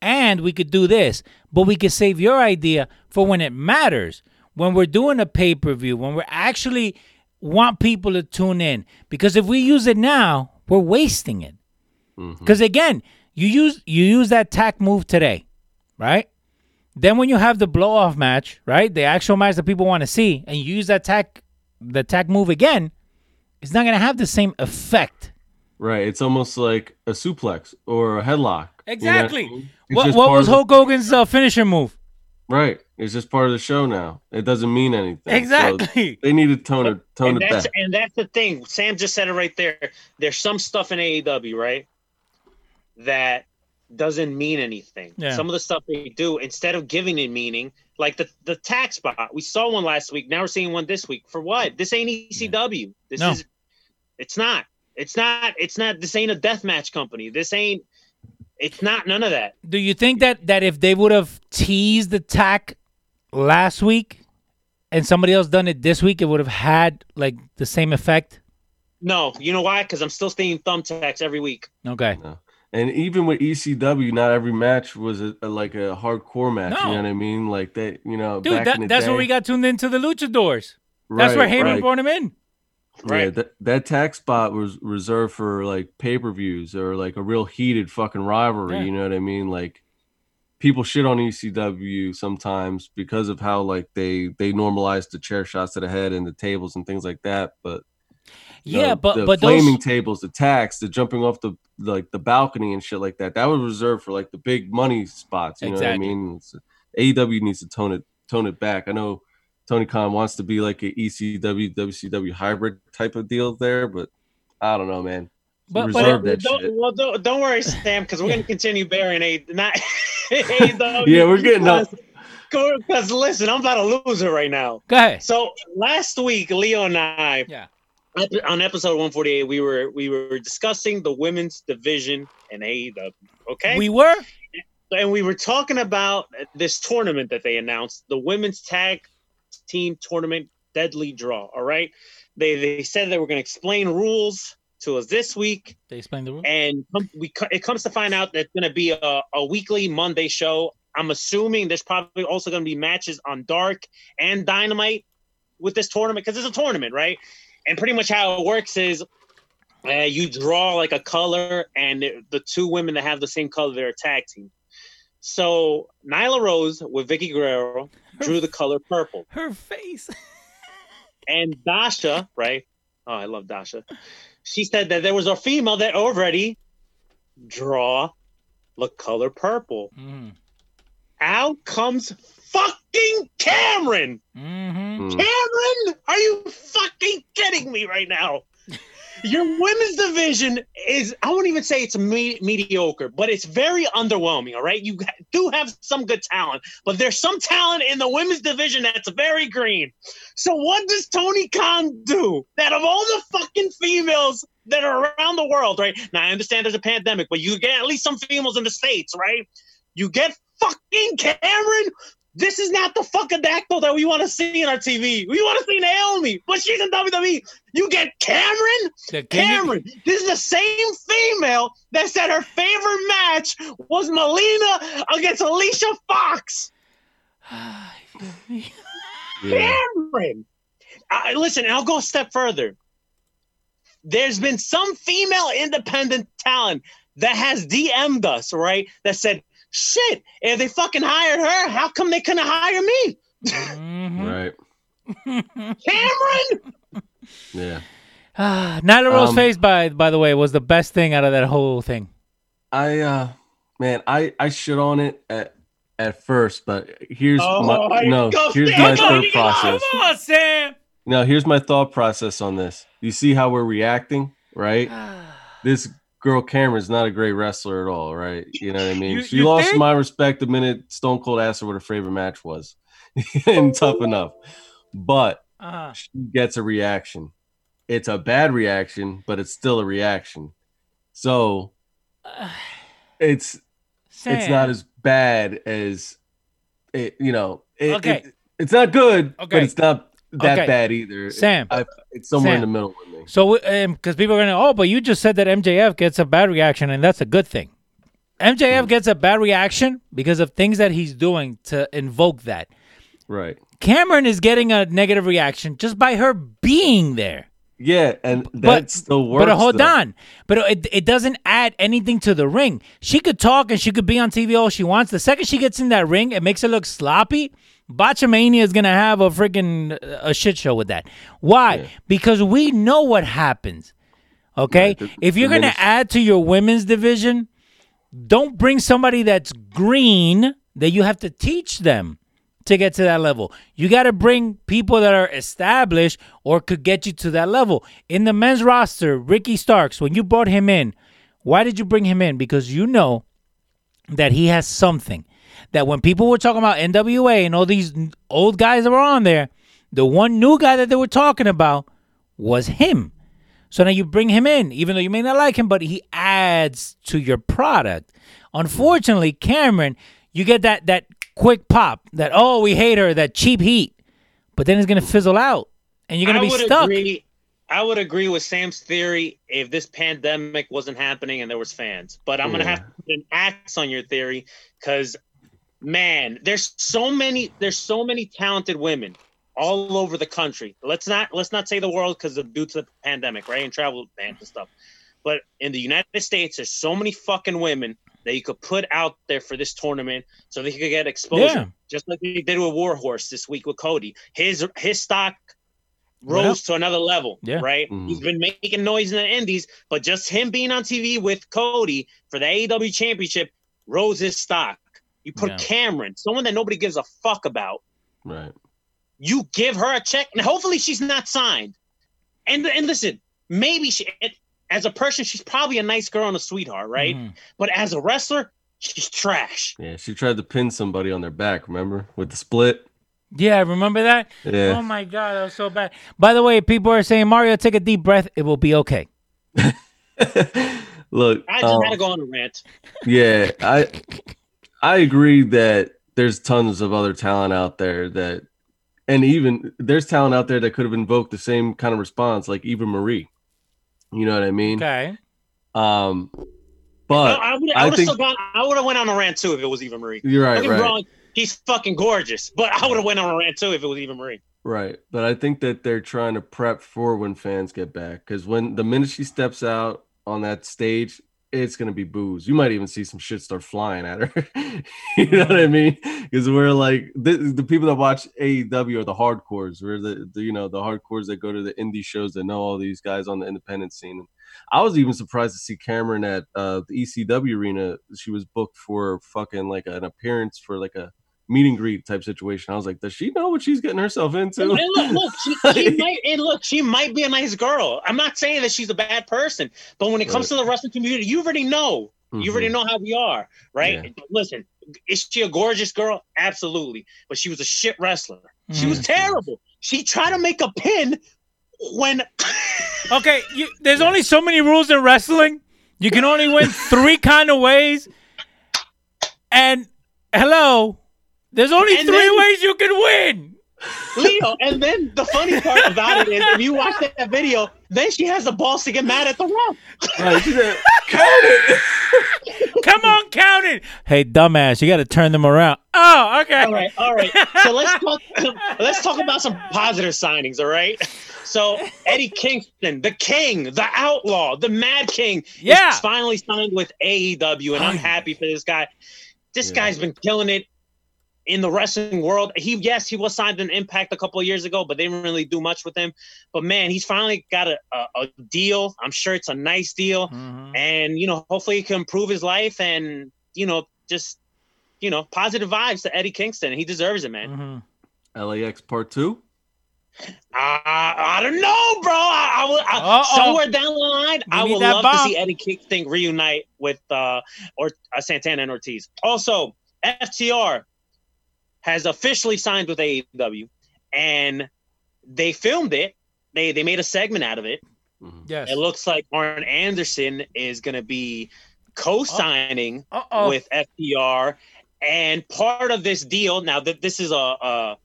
and we could do this, but we could save your idea for when it matters. When we're doing a pay per view, when we're actually want people to tune in, because if we use it now, we're wasting it. Mm-hmm. Because again, you use you use that tack move today, right? Then when you have the blow off match, right, the actual match that people want to see, and you use that tack the tack move again, it's not gonna have the same effect.
right it's almost like a suplex or a headlock you know what
Exactly. What, what was
of
Hulk Hogan's uh, finisher move?
right it's just part of the show now it doesn't mean anything So
Exactly.
they need to tone it tone
and
it
that's
back
and that's the thing. Sam just said it right there. There's some stuff in AEW, right, that doesn't mean anything.
Yeah.
Some of the stuff they do, instead of giving it meaning, like the the tacks spot, we saw one last week. Now we're seeing one this week. For what? This ain't ECW. This
No.
is. It's not. It's not. It's not. This ain't a death match company. This ain't. It's not none of that.
Do you think that that if they would have teased the tack last week and somebody else done it this week, it would have had like the same effect?
No, you know why? Because I'm still seeing thumbtacks every week.
Okay.
And even with ECW, not every match was a, a- like a hardcore match.
No.
You know what I mean? Like they, you know,
Dude,
back
that,
in the
that's
day,
where we got tuned into the luchadors. That's where
Right,
Heyman
right.
brought him in.
Yeah,
Right.
that that tacks spot was reserved for like pay per views or like a real heated fucking rivalry.
Yeah.
You know what I mean? Like people shit on ECW sometimes because of how like they they normalize the chair shots to the head and the tables and things like that. But
Yeah,
the,
but
the
but
flaming
those
tables, the tacks, the jumping off the like the balcony and shit like that. That was reserved for like the big money spots. You
Exactly.
know what I mean? It's, AEW needs to tone it tone it back. I know Tony Khan wants to be like a ECW WCW hybrid type of deal there, but I don't know, man.
But- but
Reserve that
don't,
shit.
well, don't, don't worry, Sam, because we're going to continue burying a not AEW.
Yeah, we're getting up.
Because listen, I'm about to lose it right now.
go ahead.
So last week, Leo and I,
Yeah.
On episode 148, we were we were discussing the women's division in AEW. Okay,
We were?
and we were talking about this tournament that they announced, the women's tag team tournament deadly draw. All right, they they said they were going to explain rules to us this week
They explained the rule.
and we it comes to find out that it's going to be a, a weekly Monday show. I'm assuming there's probably also going to be matches on Dark and Dynamite with this tournament because it's a tournament, right? And pretty much how it works is uh, you draw like a color, and the two women that have the same color, they're a tag team. So Nyla Rose with Vickie Guerrero drew the color purple,
Her face.
and Dasha, right? Oh, I love Dasha. She said that there was a female that already draw the color purple.
Mm-hmm.
Out comes fucking Cameron.
Mm-hmm.
Mm.
Cameron, are you fucking kidding me right now? Your women's division is, I won't even say it's me- mediocre, but it's very underwhelming. All right. You do have some good talent, but there's some talent in the women's division that's very green. So, what does Tony Khan do? That of all the fucking females that are around the world, right? Now, I understand there's a pandemic, but you get at least some females in the States, right? You get fucking Cameron. This is not the fucking dactyl that we want to see in our TV. We want to see Naomi, but she's in WWE. You get Cameron?
The king-
Cameron. This is the same female that said her favorite match was Melina against Alicia Fox. Cameron. I, listen, I'll go a step further. There's been some female independent talent that has DM'd us, right? That said, shit, if they fucking hired her, how come they couldn't hire me?
Right.
Cameron!
Yeah.
Ah, Nyla Rose
Um,
face by by the way was the best thing out of that whole thing.
I uh man, I I shit on it at at first, but here's
Oh,
my no, here's
Sam.
my thought process.
Come on, Sam.
Now, here's my thought process on this. You see how we're reacting, right? this girl Cameron's not a great wrestler at all, right? You know what I mean?
You-
she
you
lost
think?
my respect the minute Stone Cold asked her what her favorite match was. and tough enough. But
Uh,
she gets a reaction. It's a bad reaction, but it's still a reaction. So it's
Sam.
it's not as bad as it, you know. It,
Okay.
it- it's not good,
Okay.
but it's not that
Okay.
bad either.
Sam.
I, it's somewhere in the middle with me.
So, because people are gonna, oh, but you just said that MJF gets a bad reaction, and that's a good thing. MJF
Hmm.
gets a bad reaction because of things that he's doing to invoke that.
Right.
Cameron is getting a negative reaction just by her being there.
Yeah, and that
But
still works.
But hold
though.
on. But it, it doesn't add anything to the ring. She could talk and she could be on TV all she wants. The second she gets in that ring, it makes it look sloppy. Botchamania is gonna have a freaking a shit show with that. Why? Because we know what happens. Okay, if you're gonna add to your women's division, don't bring somebody that's green that you have to teach them to get to that level. You got to bring people that are established or could get you to that level. In the men's roster, Ricky Starks, when you brought him in, why did you bring him in? Because you know that he has something. That when people were talking about NWA and all these old guys that were on there, the one new guy that they were talking about was him. So now you bring him in, even though you may not like him, but he adds to your product. Unfortunately, Cameron, you get that that quick pop, that oh we hate her, that cheap heat, but then it's gonna fizzle out, and you're gonna
I
be stuck.
Agree, I would agree with Sam's theory if this pandemic wasn't happening and there was fans. But I'm gonna have to put an axe on your theory because, man, there's so many there's so many talented women all over the country. Let's not let's not say the world because of due to the pandemic, right? And travel bans and stuff. But in the United States, there's so many fucking women that you could put out there for this tournament so they could get exposure.
Yeah.
Just like they did with Warhorse this week with Cody. His his stock rose to another level,
Yeah.
right?
Mhm.
He's been making noise in the indies, but just him being on TV with Cody for the AEW championship rose his stock. You put
Yeah.
Cameron, someone that nobody gives a fuck about,
Right.
you give her a check, and hopefully she's not signed. And and listen, maybe she as a person, she's probably a nice girl and a sweetheart, right?
Mhm.
But as a wrestler, she's trash.
Yeah, she tried to pin somebody on their back, remember? With the split.
Yeah, remember that?
Yeah.
Oh my god, that was so bad. By the way, people are saying Mario, take a deep breath. It will be okay.
Look,
I just
um,
had to go on a rant.
yeah, I I agree that there's tons of other talent out there that and even there's talent out there that could have invoked the same kind of response, like Eva Marie. You know what I mean?
Okay.
Um but
I, would
I
have
think-
still gone. I would have went on a rant too if it was Eva Marie.
you're right,
Don't
right.
wrong, he's fucking gorgeous, but I would have went on a rant too if it was Eva Marie.
Right. But I think that they're trying to prep for when fans get back. Because when the minute she steps out on that stage, it's gonna be booze. You might even see some shit start flying at her. you know what I mean? Because we're like the, the people that watch AEW are the hardcores. We're the, the you know the hardcores that go to the indie shows that know all these guys on the independent scene. I was even surprised to see Cameron at uh, the ECW arena. She was booked for fucking like an appearance for like a meet and greet type situation. I was like, does she know what she's getting herself into?
And look, look, she, she might, and look, she might be a nice girl. I'm not saying that she's a bad person, but when it comes
Right.
to the wrestling community, you already know. You already
Mhm.
know how we are, right?
Yeah.
Listen, is she a gorgeous girl? Absolutely, but she was a shit wrestler. She was terrible. She tried to make a pin when
Okay, you, there's only so many rules in wrestling. You can only win three kind of ways. And hello, there's only
And
three
then-
ways you can win.
Leo. And then the funny part about it is, if you watch that video, then she has the balls to get mad at the ref.
Right, she said, count it.
Come on, count it. Hey, dumbass, you got to turn them around. Oh, okay.
All right, all right. So let's talk. let's talk about some positive signings. All right. So Eddie Kingston, the King, the Outlaw, the Mad King,
Yeah.
is finally signed with AEW, and I'm happy for this guy. This
Yeah.
guy's been killing it in the wrestling world. He, yes, he was signed in Impact a couple of years ago, but they didn't really do much with him. But man, he's finally got a, a, a deal. I'm sure it's a nice deal,
Mhm.
and you know, hopefully, he can improve his life and you know, just you know, positive vibes to Eddie Kingston. He deserves it, man.
Mhm.
LAX part two.
I, I don't know, bro. I, I, will- I,
Uh-oh.
somewhere down the line, I
need
would
that
love
bomb.
to see Eddie Kingston reunite with uh, or uh, Santana and Ortiz. Also, FTR has officially signed with AEW, and they filmed it. They they made a segment out of it. Mm-hmm.
Yes.
It looks like Arn Anderson is going to be co-signing uh,
Uh-oh.
with FTR, and part of this deal. Now that this is a, a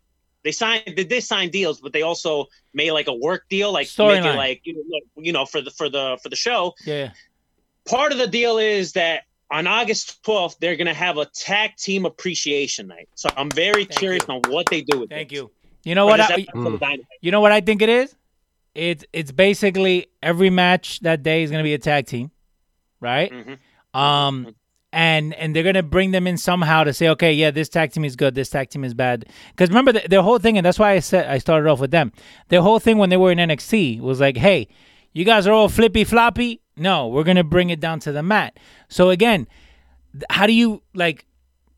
they signed they did sign deals, but they also made like a work deal, like make it
Storyline.
like you know, you know for the for the for the show.
Yeah.
Part of the deal is that on August 12th they're gonna have a tag team appreciation night. So I'm very
Thank
curious
you.
on what they do with
Thank
this.
you. You know
For
what? I,
episode of Dynamite.
you know what I think it is? It's it's basically every match that day is gonna be a tag team, right?
Mhm.
Um, and and they're gonna bring them in somehow to say, okay, yeah, this tag team is good, this tag team is bad. Because remember the, their whole thing, and that's why I said I started off with them. Their whole thing when they were in NXT was like, hey, you guys are all flippy floppy. No, we're gonna bring it down to the mat. So again, how do you like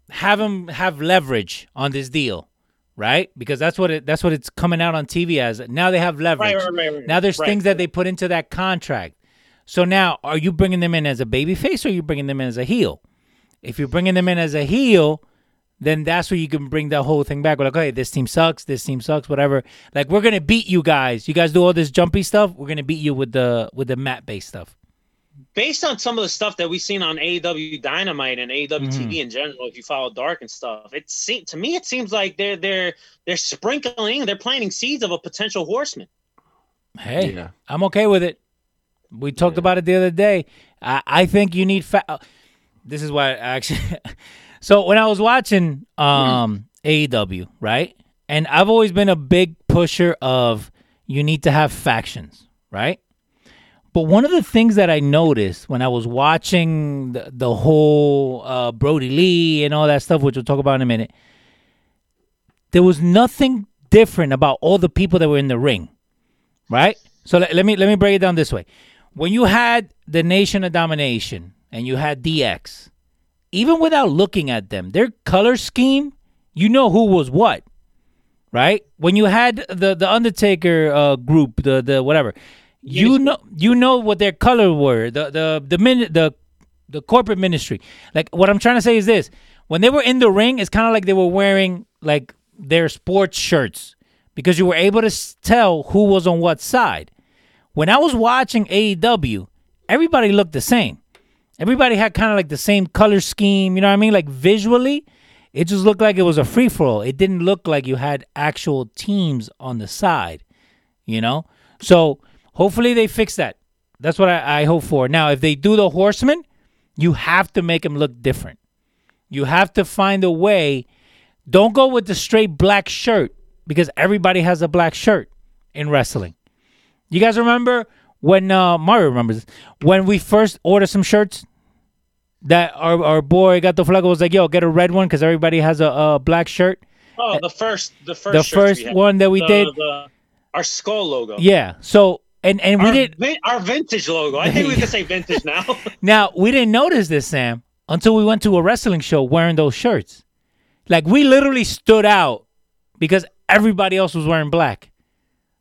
have them have leverage on this deal? Right, because that's what it that's what it's coming out on TV as. Now they have leverage.
Right, right, right.
Now there's things that they put into that contract. So now, are you bringing them in as a baby face or are you bringing them in as a heel? If you're bringing them in as a heel, then that's where you can bring that whole thing back. We're like, okay, this team sucks, this team sucks, whatever. Like we're gonna beat you guys. You guys do all this jumpy stuff. We're gonna beat you with the with the mat based stuff.
based on some of the stuff that we've seen on AEW Dynamite and AEW
Mm-hmm.
TV in general, if you follow Dark and stuff, it seems to me it seems like they're they're they're sprinkling, they're planting seeds of a potential horseman.
Hey,
Yeah.
I'm okay with it. We talked about it the other day. I, I think you need fa- This is why I actually. so when I was watching um AEW, right, and I've always been a big pusher of you need to have factions, right. But one of the things that I noticed when I was watching the, the whole uh, Brodie Lee and all that stuff, which we'll talk about in a minute, there was nothing different about all the people that were in the ring right? So let, let me let me break it down this way. When you had the Nation of Domination and you had DX, even without looking at them, their color scheme, you know who was what, right? When you had the the Undertaker uh, group, the the whatever, you know you know what their color were, the the the min the the corporate ministry. Like what I'm trying to say is this: when they were in the ring, it's kind of like they were wearing like their sports shirts because you were able to tell who was on what side. When I was watching AEW, everybody looked the same. Everybody had kind of like the same color scheme. You know what I mean? Like visually, it just looked like it was a free for all. It didn't look like you had actual teams on the side. You know, so hopefully they fix that. That's what I, I hope for. Now, if they do the Horseman, you have to make them look different. You have to find a way. Don't go with the straight black shirt because everybody has a black shirt in wrestling. You guys remember when uh, Mario remembers when we first ordered some shirts that our, our boy got the flag was like, "Yo, get a red one because everybody has a, a black shirt."
Oh, the first the first
the first
we
one that we
The-
did,
the- our skull logo.
yeah. So and and we
our,
did
vin- our vintage logo. I think we can say vintage now.
now we didn't notice this, Sam, until we went to a wrestling show wearing those shirts. Like we literally stood out because everybody else was wearing black.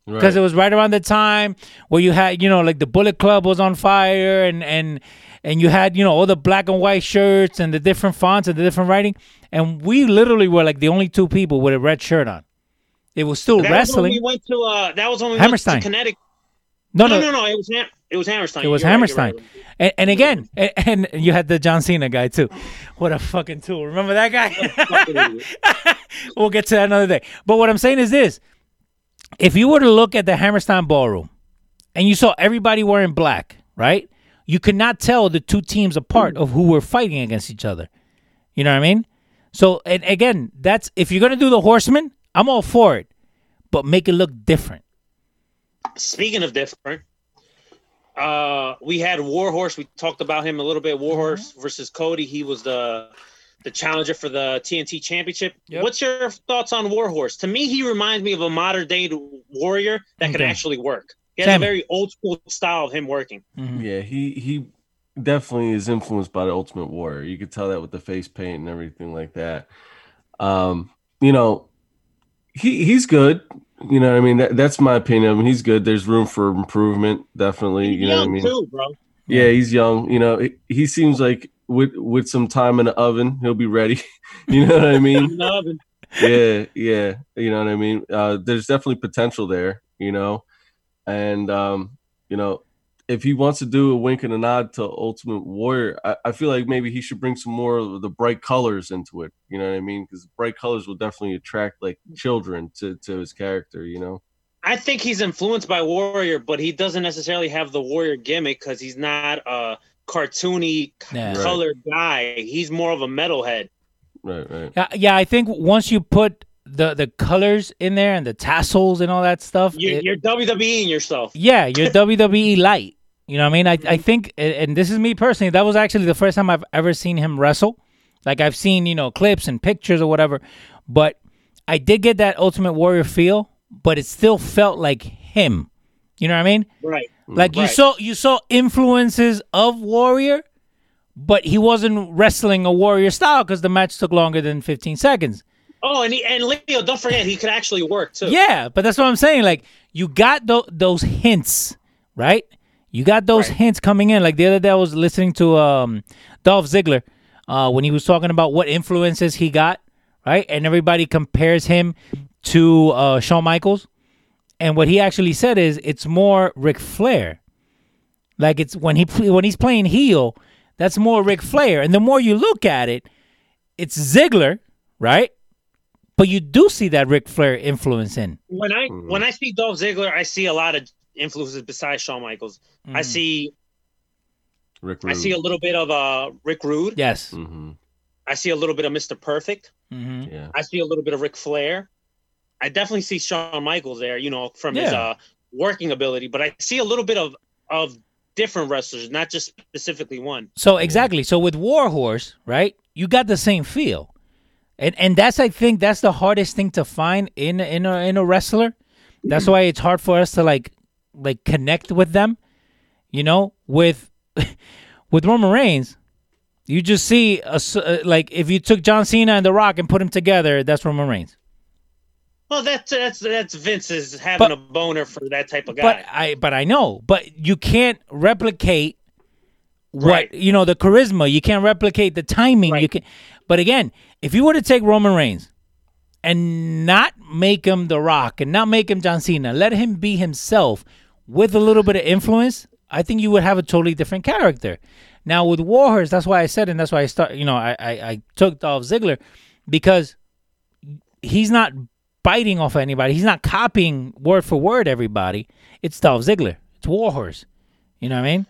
Because
Right.
it was right around the time where you had, you know, like the Bullet Club was on fire, and and and you had, you know, all the black and white shirts and the different fonts and the different writing, and we literally were like the only two people with a red shirt on. It was still
That was when
wrestling.
we went to uh, that was when we
Hammerstein.
went to Connecticut.
no,
No,
no,
no, no, It was Ham- it was Hammerstein.
It was
You're right,
Hammerstein.
right.
And, and again, and, and you had the John Cena guy too. What a fucking tool. Remember that guy? we'll get to that another day. But what I'm saying is this if you were to look at the Hammerstein ballroom and you saw everybody wearing black, right? You could not tell the two teams apart of who were fighting against each other. You know what I mean? So, and again, that's if you're going to do the horseman, I'm all for it, but make it look different.
Speaking of different, uh, we had Warhorse. We talked about him a little bit. Warhorse
Mm-hmm.
versus Cody. He was the the challenger for the TNT Championship.
Yep.
What's your thoughts on Warhorse? To me, he reminds me of a modern day warrior that can
Okay.
actually work. He has
Same.
a very old school style of him working.
Yeah, he he definitely is influenced by the Ultimate Warrior. You could tell that with the face paint and everything like that. Um, you know, he he's good. You know what I mean? That, that's my opinion. I mean, he's good. There's room for improvement, definitely.
He's
you know what I mean?
too, bro.
Yeah, he's young. You know, he, he seems like with with some time in the oven, he'll be ready. you know what I mean? Yeah, yeah. You know what I mean? Uh, there's definitely potential there, you know, and um, you know, if he wants to do a wink and a nod to Ultimate Warrior, I, I feel like maybe he should bring some more of the bright colors into it. You know what I mean? Because bright colors will definitely attract like children to to his character. You know?
I think he's influenced by Warrior, but he doesn't necessarily have the Warrior gimmick because he's not a cartoony
Yeah. Right.
colored guy. He's more of a metalhead.
Right, right.
Yeah, yeah. I think once you put the the colors in there and the tassels and all that stuff,
You're,
it-
you're WWEing yourself.
yeah, you're WWE light. You know what I mean? I I mm-hmm. think, and- and this is me personally. That was actually the first time I've ever seen him wrestle. Like I've seen you know clips and pictures or whatever, but I did get that Ultimate Warrior feel, but it still felt like him. You know what I mean?
Right.
Like you
Right.
saw you saw influences of Warrior, but he wasn't wrestling a Warrior style because the match took longer than 15 seconds.
Oh, and he, and Leo, don't forget he could actually work too.
Yeah, but that's what I'm saying. Like you got tho- those hints, right? You got those hints coming in. Like the other day, I was listening to um, Dolph Ziggler uh, when he was talking about what influences he got, right? And everybody compares him to uh, Shawn Michaels, and what he actually said is it's more Ric Flair. Like it's when he when he's playing heel, that's more Ric Flair. And the more you look at it, it's Ziggler, right? But you do see that Ric Flair influence in.
When I
Mm-hmm.
when I see Dolph Ziggler, I see a lot of influences besides Shawn Michaels. I
Mhm.
see
Rick
I see a little bit of uh Rick Rude.
Yes.
hmm
I see a little bit of Mr. Perfect.
Mm-hmm.
Yeah.
I see a little bit of Ric Flair. I definitely see Shawn Michaels there, you know, from his uh working ability, but I see a little bit of of different wrestlers, not just specifically one.
So exactly. So with Warhorse, right? You got the same feel, and and that's I think that's the hardest thing to find in in a in a wrestler. That's why it's hard for us to like like connect with them. You know, with with Roman Reigns, you just see a uh, like if you took John Cena and The Rock and put them together, that's Roman Reigns.
Well, that's that's that's Vince's having
But-
a boner for that type of guy.
But I but I know, but you can't replicate what
Right.
you know the charisma. You can't replicate the timing. You can, but again, if you were to take Roman Reigns and not make him The Rock and not make him John Cena, let him be himself with a little bit of influence, I think you would have a totally different character. Now with Warhorse, that's why I said, and that's why I start. You know, I I, I took Dolph Ziggler because he's not biting off anybody. He's not copying word for word everybody. It's Dolph Ziggler. It's Warhorse. You know what I mean?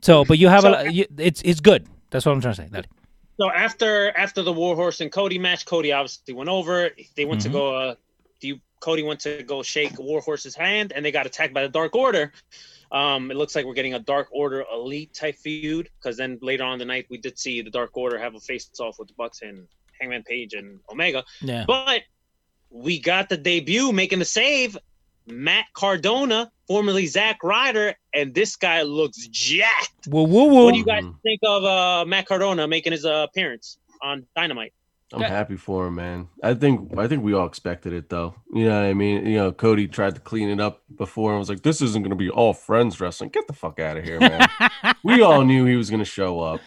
So, but you have
So-
a. You, it's it's good. That's what I'm trying to say. Daddy.
So after after the Warhorse and Cody match, Cody obviously went over. They went
Mm-hmm.
to go. Uh, the, Cody went to go shake Warhorse's hand, and they got attacked by the Dark Order. Um, it looks like we're getting a Dark Order elite type feud because then later on in the night we did see the Dark Order have a face off with the Bucks and Hangman Page and Omega.
Yeah.
But we got the debut making the save, Matt Cardona, formerly Zack Ryder, and this guy looks jacked.
Woo woo woo.
What do you guys think of uh, Matt Cardona making his uh, appearance on Dynamite?
I'm happy for him, man. I think I think we all expected it though. You know what I mean? You know, Cody tried to clean it up before and was like, "This isn't going to be all friends wrestling. Get the fuck out of here, man." we all knew he was going to show up.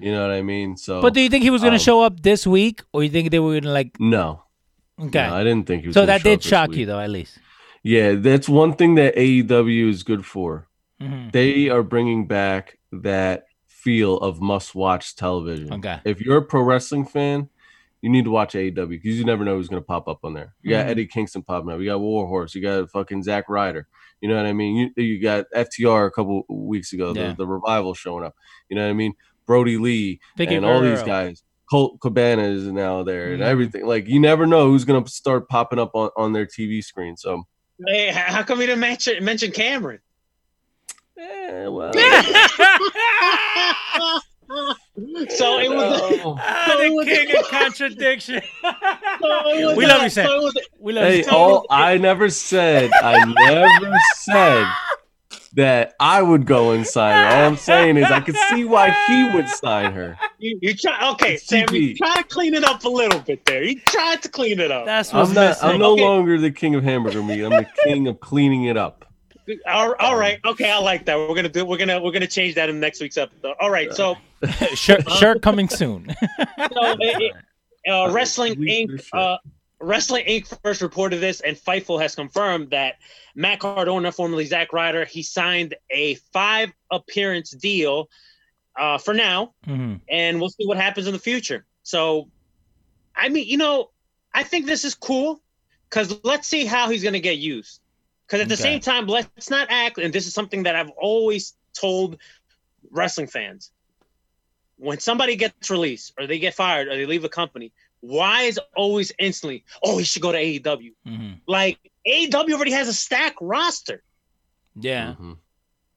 You know what I mean? So,
But do you think he was going to
um,
show up this week, or you think they were going to like?
No,
Okay,
no, I didn't think he was.
so that did shock
week.
you, though, at least.
Yeah, that's one thing that AEW is good for.
Mhm.
They are bringing back that feel of must-watch television.
Okay.
If you're a pro wrestling fan, you need to watch AEW because you never know who's going to pop up on there. You got
Mhm.
Eddie Kingston popping up. You got Warhorse. You got fucking Zack Ryder. You know what I mean? You, you got FTR a couple weeks ago.
Yeah.
The, the revival showing up. You know what I mean? Brodie Lee
Vicky
and all these guys. Colt Cabana is now there and
Mhm.
everything. Like you never know who's going to start popping up on, on their TV screen. So
Hey, how come you didn't mention mention Cameron?
eh, well,
So it was.
Ah, the king of contradiction.
so it was
We love you, Sam.
so
we love
Hey,
you.
all I never said, I never said that I would go and sign her. All I'm saying is I could see why he would sign her.
You, you try okay,
It's
Sam. You try to clean it up a little bit there. You tried to clean it up.
That's what's
I'm not.
missing.
I'm no
Okay.
longer the king of hamburger meat. I'm the king of cleaning it up.
all, all right, okay, I like that. We're gonna do. We're gonna we're gonna change that in next week's episode. All right, so,
shirt, shirt coming soon.
so it, it, uh, Wrestling
Sweet
Inc.
sure.
Uh, Wrestling Inc. first reported this, and Fightful has confirmed that Matt Cardona, formerly Zack Ryder, he signed a five appearance deal uh, for now.
Mhm.
and we'll see what happens in the future. So, I mean, you know, I think this is cool because let's see how he's going to get used. Because at the
Okay.
same time, let's not act, and this is something that I've always told wrestling fans when somebody gets released or they get fired or they leave a company, why is always instantly, oh, he should go to AEW?
Mhm.
Like, AEW already has a stack roster.
Yeah.
Mhm.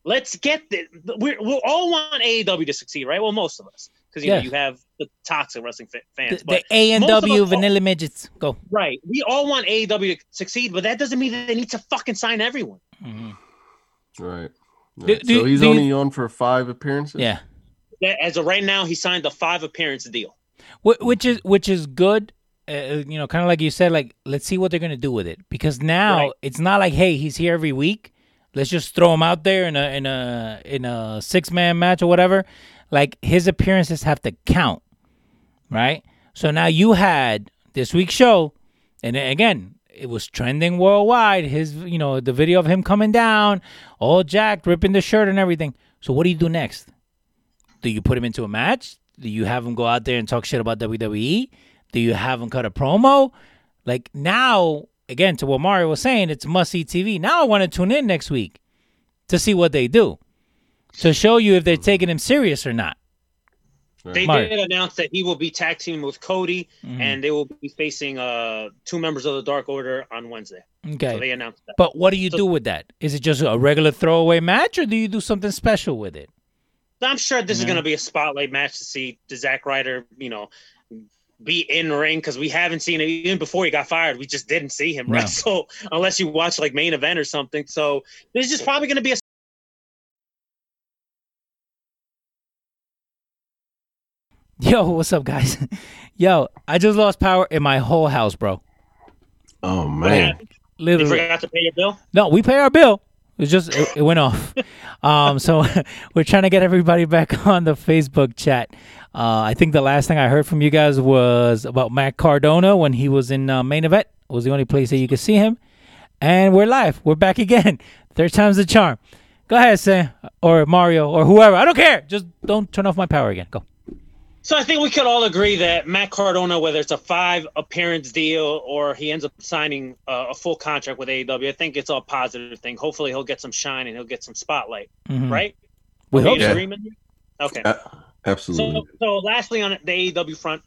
Let's get the, we we all want AEW to succeed, right? Well, most of us, because you
Yeah.
know you have the toxic wrestling fans.
the
but
A and
most of
W
us-
vanilla midgets. Go.
right, we all want AEW to succeed, but that doesn't mean that they need to fucking sign everyone.
Mhm.
Right. Right.
do-
so he's
do you-
only on for five appearances.
Yeah.
That- As of right now, he signed the five appearance deal.
Wh- which is which is good. Uh, you know, kind of like you said, like let's see what they're gonna do with it because now
Right.
it's not like hey he's here every week. Let's just throw him out there in a in a in a six man match or whatever. Like his appearances have to count, right? So now you had this week's show, and again it was trending worldwide. His you know the video of him coming down, all jacked, ripping the shirt and everything. So what do you do next? Do you put him into a match? Do you have him go out there and talk shit about WWE? Do you have him cut a promo? Like now, again, to what Mario was saying, it's must see TV. Now I want to tune in next week to see what they do to show you if they're taking him serious or not.
They
Mark.
did announce that he will be tag teaming with Cody,
Mhm.
and they will be facing uh two members of the Dark Order on Wednesday. So
Okay.
they announced that.
But what do you
So-
do with that? Is it just a regular throwaway match or do you do something special with it?
I'm sure this is going to be a spotlight match to see the Zack Ryder, you know, be in ring because we haven't seen it even before he got fired. We just didn't see him
No.
wrestle unless you watch like main event or something. So this is just probably going to be a
Yo, what's up, guys? Yo, I just lost power in my whole house, bro.
Oh man.
You
Literally.
forgot to pay your bill.
No, we pay our bill. It just it, it went off. Um, so we're trying to get everybody back on the Facebook chat. Uh, I think the last thing I heard from you guys was about Matt Cardona when he was in uh, main event. It was the only place that you could see him. And we're live. We're back again. Third time's the charm. Go ahead, Sam or Mario or whoever. I don't care. Just don't turn off my power again. Go.
So I think we could all agree that Matt Cardona, whether it's a five appearance deal or he ends up signing uh, a full contract with AEW, I think it's all positive thing. Hopefully he'll get some shine and he'll get some spotlight,
Mhm.
right?
We hope so.
Yeah.
agreement? Okay.
Uh, absolutely.
So, so lastly, on the AEW front,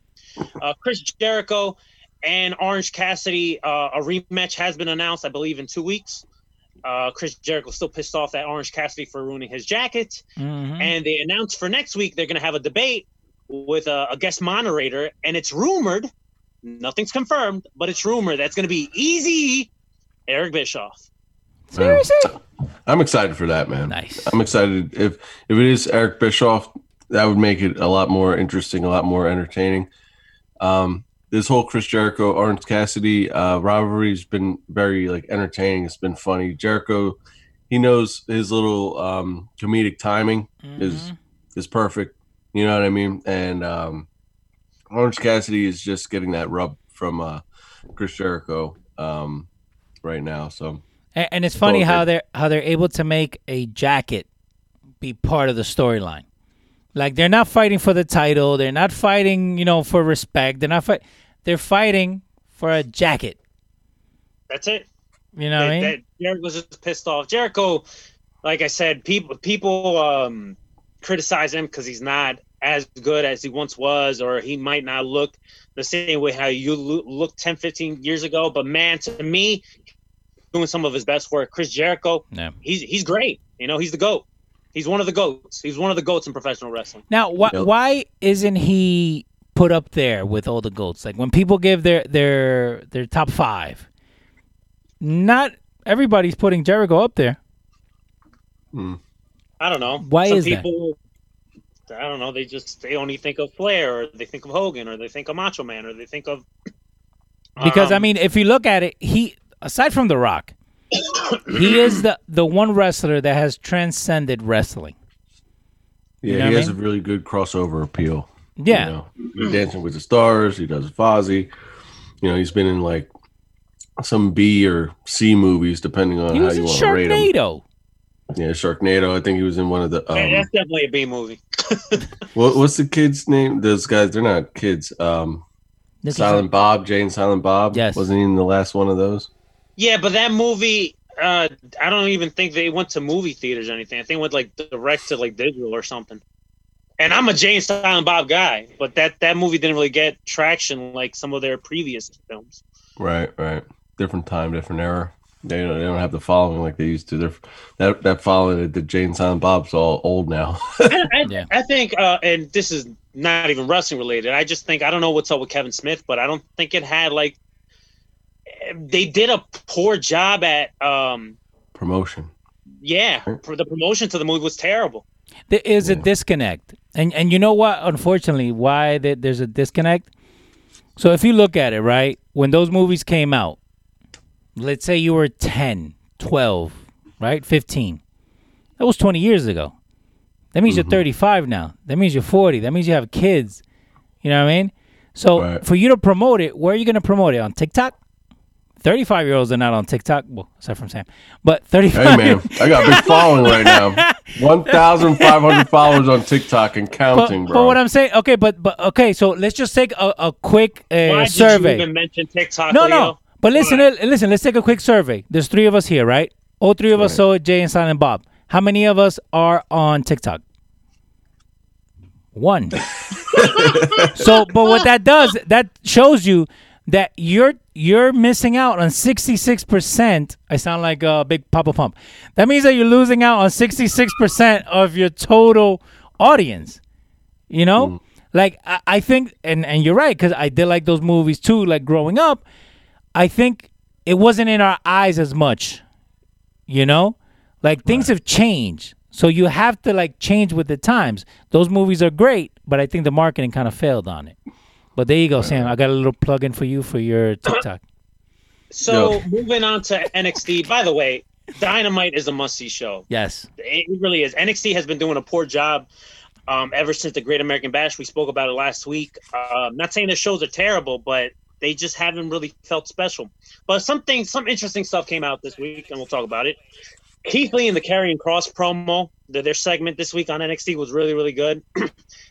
uh, Chris Jericho and Orange Cassidy, uh, a rematch has been announced, I believe, in two weeks. Uh, Chris Jericho's still pissed off at Orange Cassidy for ruining his jacket,
Mhm.
and they announced for next week they're going to have a debate with a, a guest moderator, and it's rumored, nothing's confirmed, but it's rumored that's going to be Easy Eric Bischoff.
Seriously?
I'm excited for that, man.
Nice.
I'm excited. If if it is Eric Bischoff, that would make it a lot more interesting, a lot more entertaining. Um, this whole Chris Jericho Orange Cassidy uh, rivalry's been very like entertaining. It's been funny. Jericho, he knows his little um, comedic timing is is perfect. You know what I mean? And um, Orange Cassidy is just getting that rub from uh, Chris Jericho um, right now. So
And, and it's funny how
they-
they're how they're able to make a jacket be part of the storyline. Like they're not fighting for the title. They're not fighting, you know, for respect. They're not fight. They're fighting for a jacket.
That's it.
You know what I
that,
mean?
that Jericho's just pissed off. Jericho, like I said, people people um, criticize him because he's not as good as he once was, or he might not look the same way how you lo- looked 10, 15 years ago. But man, to me, doing some of his best work. Chris Jericho,
Yeah.
he's he's great. You know, he's the goat. He's one of the goats. He's one of the goats in professional wrestling.
Now, why
Yep.
why isn't he put up there with all the goats? Like when people give their their their top five, not everybody's putting Jericho up there. Hmm.
I don't know.
Why
Some
is that?
people, I don't know. They just they only think of Flair, or they think of Hogan, or they think of Macho Man, or they think of
Because I
um,
mean, if you look at it, he aside from The Rock, he is the the one wrestler that has transcended wrestling.
yeah,
know
he has
mean?
a really good crossover appeal.
Yeah.
You know, Dancing with the Stars. He does Fozzy. You know, he's been in like some B or C movies, depending on
He
how you want to rate him.
Sharknado.
Yeah, Sharknado. I think he was in one of the.
Hey,
Um,
that's definitely a B movie.
what, what's the kid's name? Those guys, they're not kids. Um,
This is
Silent Bob, Jay and Silent Bob.
Yes.
wasn't he in the last one of those?
Yeah, but that movie, uh, I don't even think they went to movie theaters or anything. I think it went like direct to like digital or something. And I'm a Jay and Silent Bob guy, but that that movie didn't really get traction like some of their previous films.
Right, right. Different time, different era. They don't, they don't have the following like they used to. They're, that that following the Jay and Silent Bob's all old now.
I, I,
Yeah.
I think, uh, and this is not even wrestling related. I just think I don't know what's up with Kevin Smith, but I don't think it had like they did a poor job at. um
Promotion.
Yeah, for the promotion to the movie was terrible.
there is a disconnect, and and you know what? Unfortunately, why there's a disconnect. So if you look at it, right, when those movies came out, let's say you were 10, 12, right, 15. That was 20 years ago. That means you're 35 now. That means you're 40. That means you have kids. You know what I mean? So
Right.
for you to promote it, where are you going to promote it? On TikTok? 35 year olds are not on TikTok. Well, aside from Sam. But 35.
Hey man, I got a big following right now. One thousand five hundred followers on TikTok and counting,
but
bro.
But what I'm saying, okay, but but okay, so let's just take a, a quick uh,
Why
survey.
did you even mention TikTok?
no,
Leo?
no. But listen, listen. Let's take a quick survey. There's three of us here, right? All three of us
Right.
saw Jay and Silent Bob. How many of us are on TikTok? One. so, but what that does, that shows you that you're you're missing out on 66%. I sound like a big Papa Pump. That means that you're losing out on 66% of your total audience. You know? Mm. Like I, I think and and you're right cuz I did like those movies too like growing up. I think it wasn't in our eyes as much. You know? Like things have changed. So you have to like change with the times. Those movies are great, but I think the marketing kind of failed on it. But there you go, Sam. I got a little plug in for you for your TikTok.
So
Yo.
moving on to NXT. By the way, Dynamite is a must-see show.
Yes.
It really is. NXT has been doing a poor job um, ever since the Great American Bash. We spoke about it last week. Um, not saying the shows are terrible, but they just haven't really felt special. But something, some interesting stuff came out this week, and we'll talk about it. Keith Lee and the Karrion Kross promo, their, their segment this week on NXT was really, really good.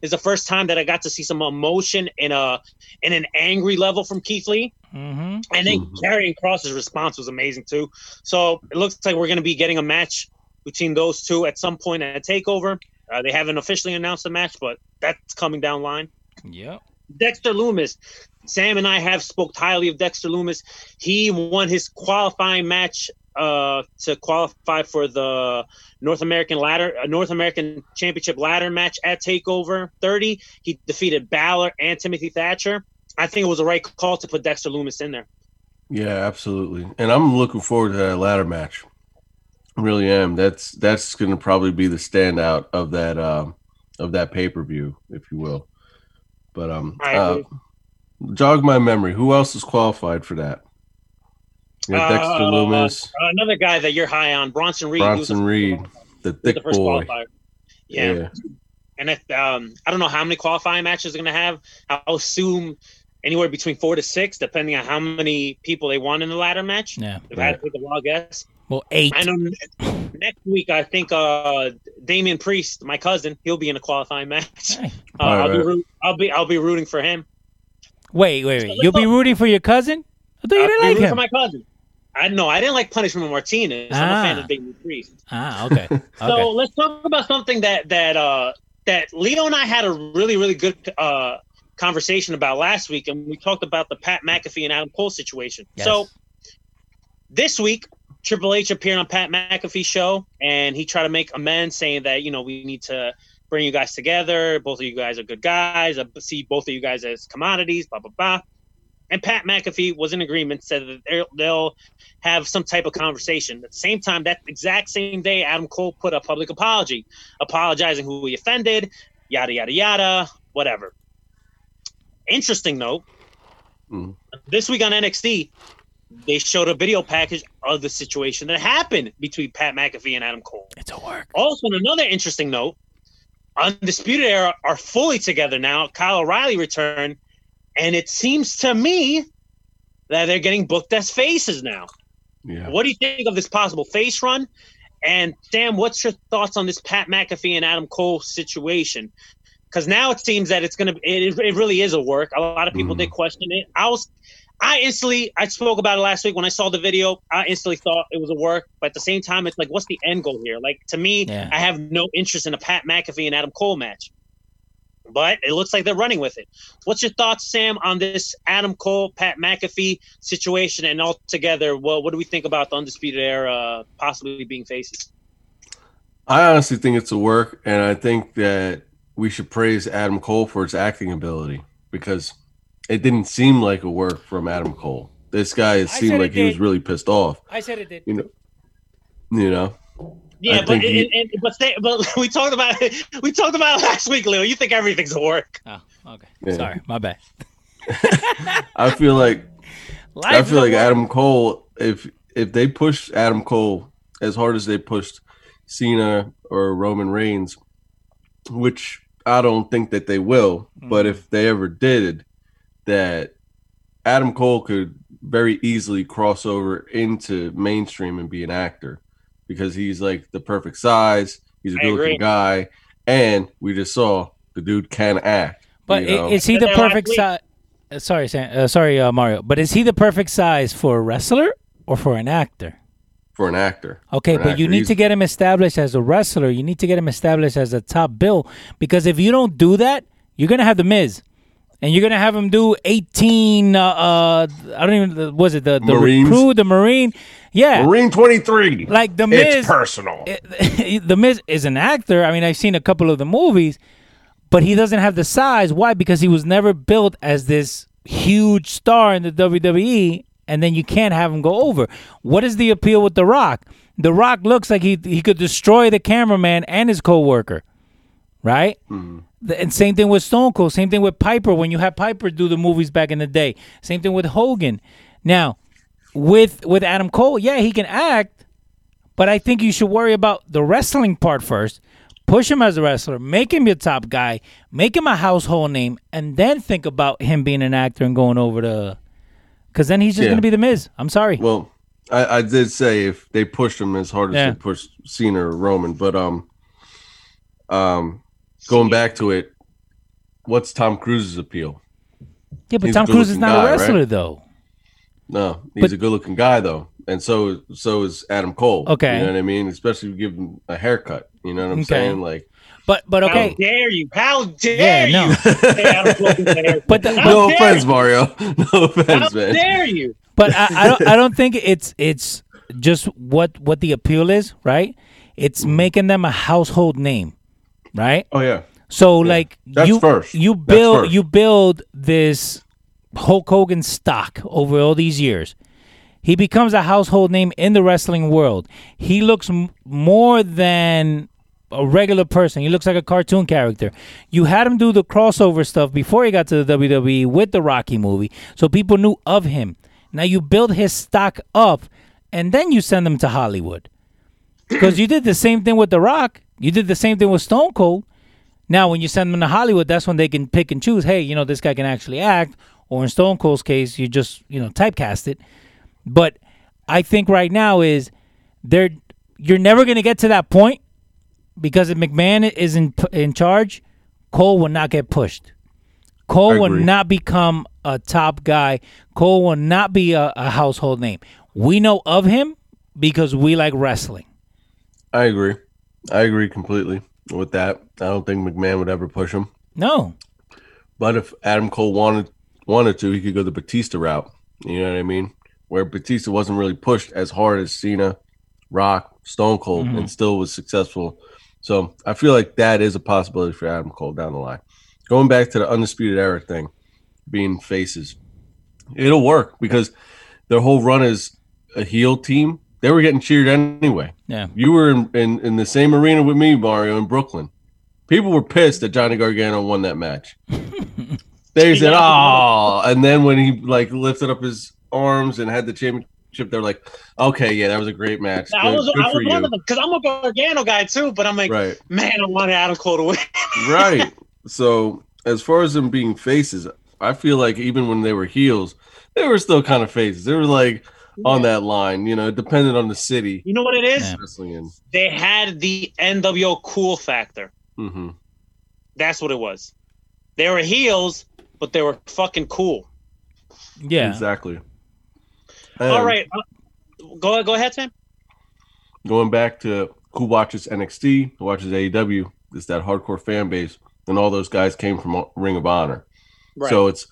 it's the first time that I got to see some emotion in a in an angry level from Keith Lee.
Mm-hmm.
And then Karrion Kross's response was amazing too. So it looks like we're going to be getting a match between those two at some point at Takeover. Uh, they haven't officially announced the match, but that's coming down line.
Yep.
Dexter Lumis. Sam and I have spoke highly of Dexter Lumis. He won his qualifying match uh, to qualify for the North American ladder, uh, North American Championship ladder match at Takeover 30. He defeated Balor and Timothy Thatcher. I think it was the right call to put Dexter Lumis in there.
Yeah, absolutely. And I'm looking forward to that ladder match. I really am. That's that's going to probably be the standout of that um, of that pay per view, if you will. But um, uh. Jog my memory. Who else is qualified for that? You got Dexter
Uh,
Lumis,
uh, another guy that you're high on, Bronson Reed. he was the
Bronson Reed, the thick
the
boy.
qualifier. Yeah. And if, um, I don't know how many qualifying matches they're going to have. I'll assume anywhere between four to six, depending on how many people they want in the ladder match.
Yeah.
If I had to take a wild guess.
Well, eight.
I know next week, I think uh, Damian Priest, my cousin, he'll be in a qualifying match. Uh, I'll, be root, I'll be I'll be rooting for him.
Wait, wait, wait. You'll be rooting for your cousin? I thought you didn't
be
like him.
for my cousin. I know I didn't like Punishment Martinez. I'm a fan
Ah.
of Damian Priest.
Ah, okay.
So let's talk about something that that uh that Leo and I had a really really good uh conversation about last week, and we talked about the Pat McAfee and Adam Cole situation.
Yes.
So this week, Triple H appeared on Pat McAfee's show, and he tried to make amends, saying that you know we need to bring you guys together. Both of you guys are good guys. I see both of you guys as commodities. Blah blah blah. And Pat McAfee was in agreement, said that they'll- they'll have some type of conversation. At the same time, that exact same day, Adam Cole put a public apology, apologizing who he offended, yada yada yada, whatever. Interesting note.
Mhm.
This week on NXT, they showed a video package of the situation that happened between Pat McAfee and Adam Cole.
It's a work.
Also, on another interesting note, Undisputed Era are fully together now. Kyle O'Reilly returned, and it seems to me that they're getting booked as faces now.
Yeah.
What do you think of this possible face run? And Sam, what's your thoughts on this Pat McAfee and Adam Cole situation? Because now it seems that it's gonna it, it really is a work. A lot of people
Mhm.
did question it. I was I instantly I spoke about it last week when I saw the video. I instantly thought it was a work, but at the same time, it's like, what's the end goal here? Like to me,
Yeah.
I have no interest in a Pat McAfee and Adam Cole match. But it looks like they're running with it. What's your thoughts, Sam, on this Adam Cole, Pat McAfee situation, and altogether, well, what do we think about the Undisputed Era uh, possibly being faces?
I honestly think it's a work, and I think that we should praise Adam Cole for his acting ability because it didn't seem like a work from Adam Cole. This guy it seemed
said
like
it
he was really pissed off.
I said it did.
You know, you know.
Yeah,
I
but
think
and,
he-
and, but stay, but we talked about it. We talked about it last week, Leo. You think everything's a work?
Oh, okay.
Yeah.
Sorry, my bad.
I feel like I feel like
work.
Adam Cole. If if they push Adam Cole as hard as they pushed Cena or Roman Reigns, which I don't think that they will, but mm-hmm. if they ever did, that Adam Cole could very easily cross over into mainstream and be an actor because he's like the perfect size. He's a good looking guy, and we just saw the dude can act.
But
you know?
is he the perfect
week.
size? Sorry, Sam, uh, sorry, uh, Mario. But is he the perfect size for a wrestler or for an actor?
for an actor?
Okay,
an
but you need
he's-
to get him established as a wrestler. You need to get him established as a top bill because if you don't do that, you're gonna have the Miz, and you're gonna have him do 18. Uh, uh I don't even was it the the
Marines?
recruit, the Marine? Yeah,
Marine twenty three.
like the Miz.
It's personal.
the Miz is an actor. I mean, I've seen a couple of the movies, but he doesn't have the size. Why? Because he was never built as this huge star in the WWE, and then you can't have him go over. What is the appeal with The Rock? The Rock looks like he he could destroy the cameraman and his coworker, right? The- And same thing with Stone Cold. Same thing with Piper. When you had Piper do the movies back in the day. Same thing with Hogan. Now, with with Adam Cole, yeah, he can act, but I think you should worry about the wrestling part first. Push him as a wrestler, make him your top guy, make him a household name, and then think about him being an actor and going over to. Because then he's just
Yeah.
going to be the Miz. I'm sorry.
Well, I, I did say if they pushed him as hard as
Yeah.
they pushed Cena or Roman, but um, um, going back to it, what's Tom Cruise's appeal?
yeah, but
he's
Tom Cruise is
good-looking
not a
guy, right?
wrestler, though.
No, he's
But-
a good-looking guy though, and so so is Adam Cole.
Okay.
you know what I mean. Especially if you give him a haircut. You know what I'm
Okay.
saying? Like,
But but
How
okay,
dare you? How
yeah,
dare
no.
you? say Adam Cole is a haircut?
But the-
How
no
dare
offense,
you?
Mario. No
How
offense, man.
dare you?
but I, I don't I don't think it's it's just what what the appeal is, right? It's mm. making them a household name, right?
Oh yeah,
So like
That's
you
first.
you build
first.
you build this Hulk Hogan stock over all these years. He becomes a household name in the wrestling world. He looks m- more than a regular person. He looks like a cartoon character. You had him do the crossover stuff before he got to the WWE with the Rocky movie, so people knew of him. Now you build his stock up, and then you send him to Hollywood. Because you did the same thing with The Rock. You did the same thing with Stone Cold. Now, when you send them to Hollywood, that's when they can pick and choose. Hey, you know, this guy can actually act. Or in Stone Cold's case, you just, you know, typecast it. But I think right now is they're you're never going to get to that point because if McMahon is in in charge, Cole will not get pushed. Cole will not become a top guy. Cole will not be a, a household name. We know of him because we like wrestling.
I agree. I agree completely with that. I don't think McMahon would ever push him.
No,
But if Adam Cole wanted wanted to, he could go the Batista route. You know what I mean? Where Batista wasn't really pushed as hard as Cena, Rock, Stone Cold, mm-hmm. and still was successful. So I feel like that is a possibility for Adam Cole down the line. Going back to the undisputed era thing, being faces, it'll work because their whole run is a heel team, they were getting cheered anyway.
yeah,
You were in, in, in the same arena with me, Mario, in Brooklyn. People were pissed that Johnny Gargano won that match. they said, "Oh!" And then when he like lifted up his arms and had the championship, they're like, "Okay, yeah, that was a great match.
I was,
good
I
for
was one
you."
of them because I'm a Gargano guy too, but I'm like,
Right,
man, I wanted Adam Cole to win.
right. So as far as them being faces, I feel like even when they were heels, they were still kind of faces. They were like on that line, you know, depending on the city.
You know what it is?
Yeah.
Wrestling.
They had the NWO cool factor.
hmm
That's what it was. They were heels, but they were fucking cool.
yeah.
Exactly.
All
And-
right, uh, go go ahead, Sam.
going back to who watches NXT, who watches AEW, it's that hardcore fan base, and all those guys came from Ring of Honor.
Right.
So it's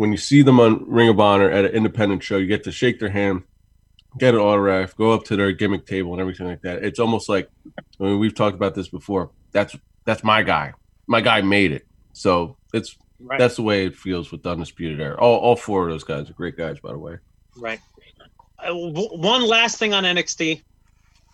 when you see them on Ring of Honor at an independent show, you get to shake their hand, get an autograph, go up to their gimmick table, and everything like that. It's almost like I mean, we've talked about this before. That's that's my guy. My guy made it. So it's
right.
that's the way it feels with the Undisputed Era. All, all four of those guys are great guys, by the way.
Right. Uh, w- one last thing on NXT,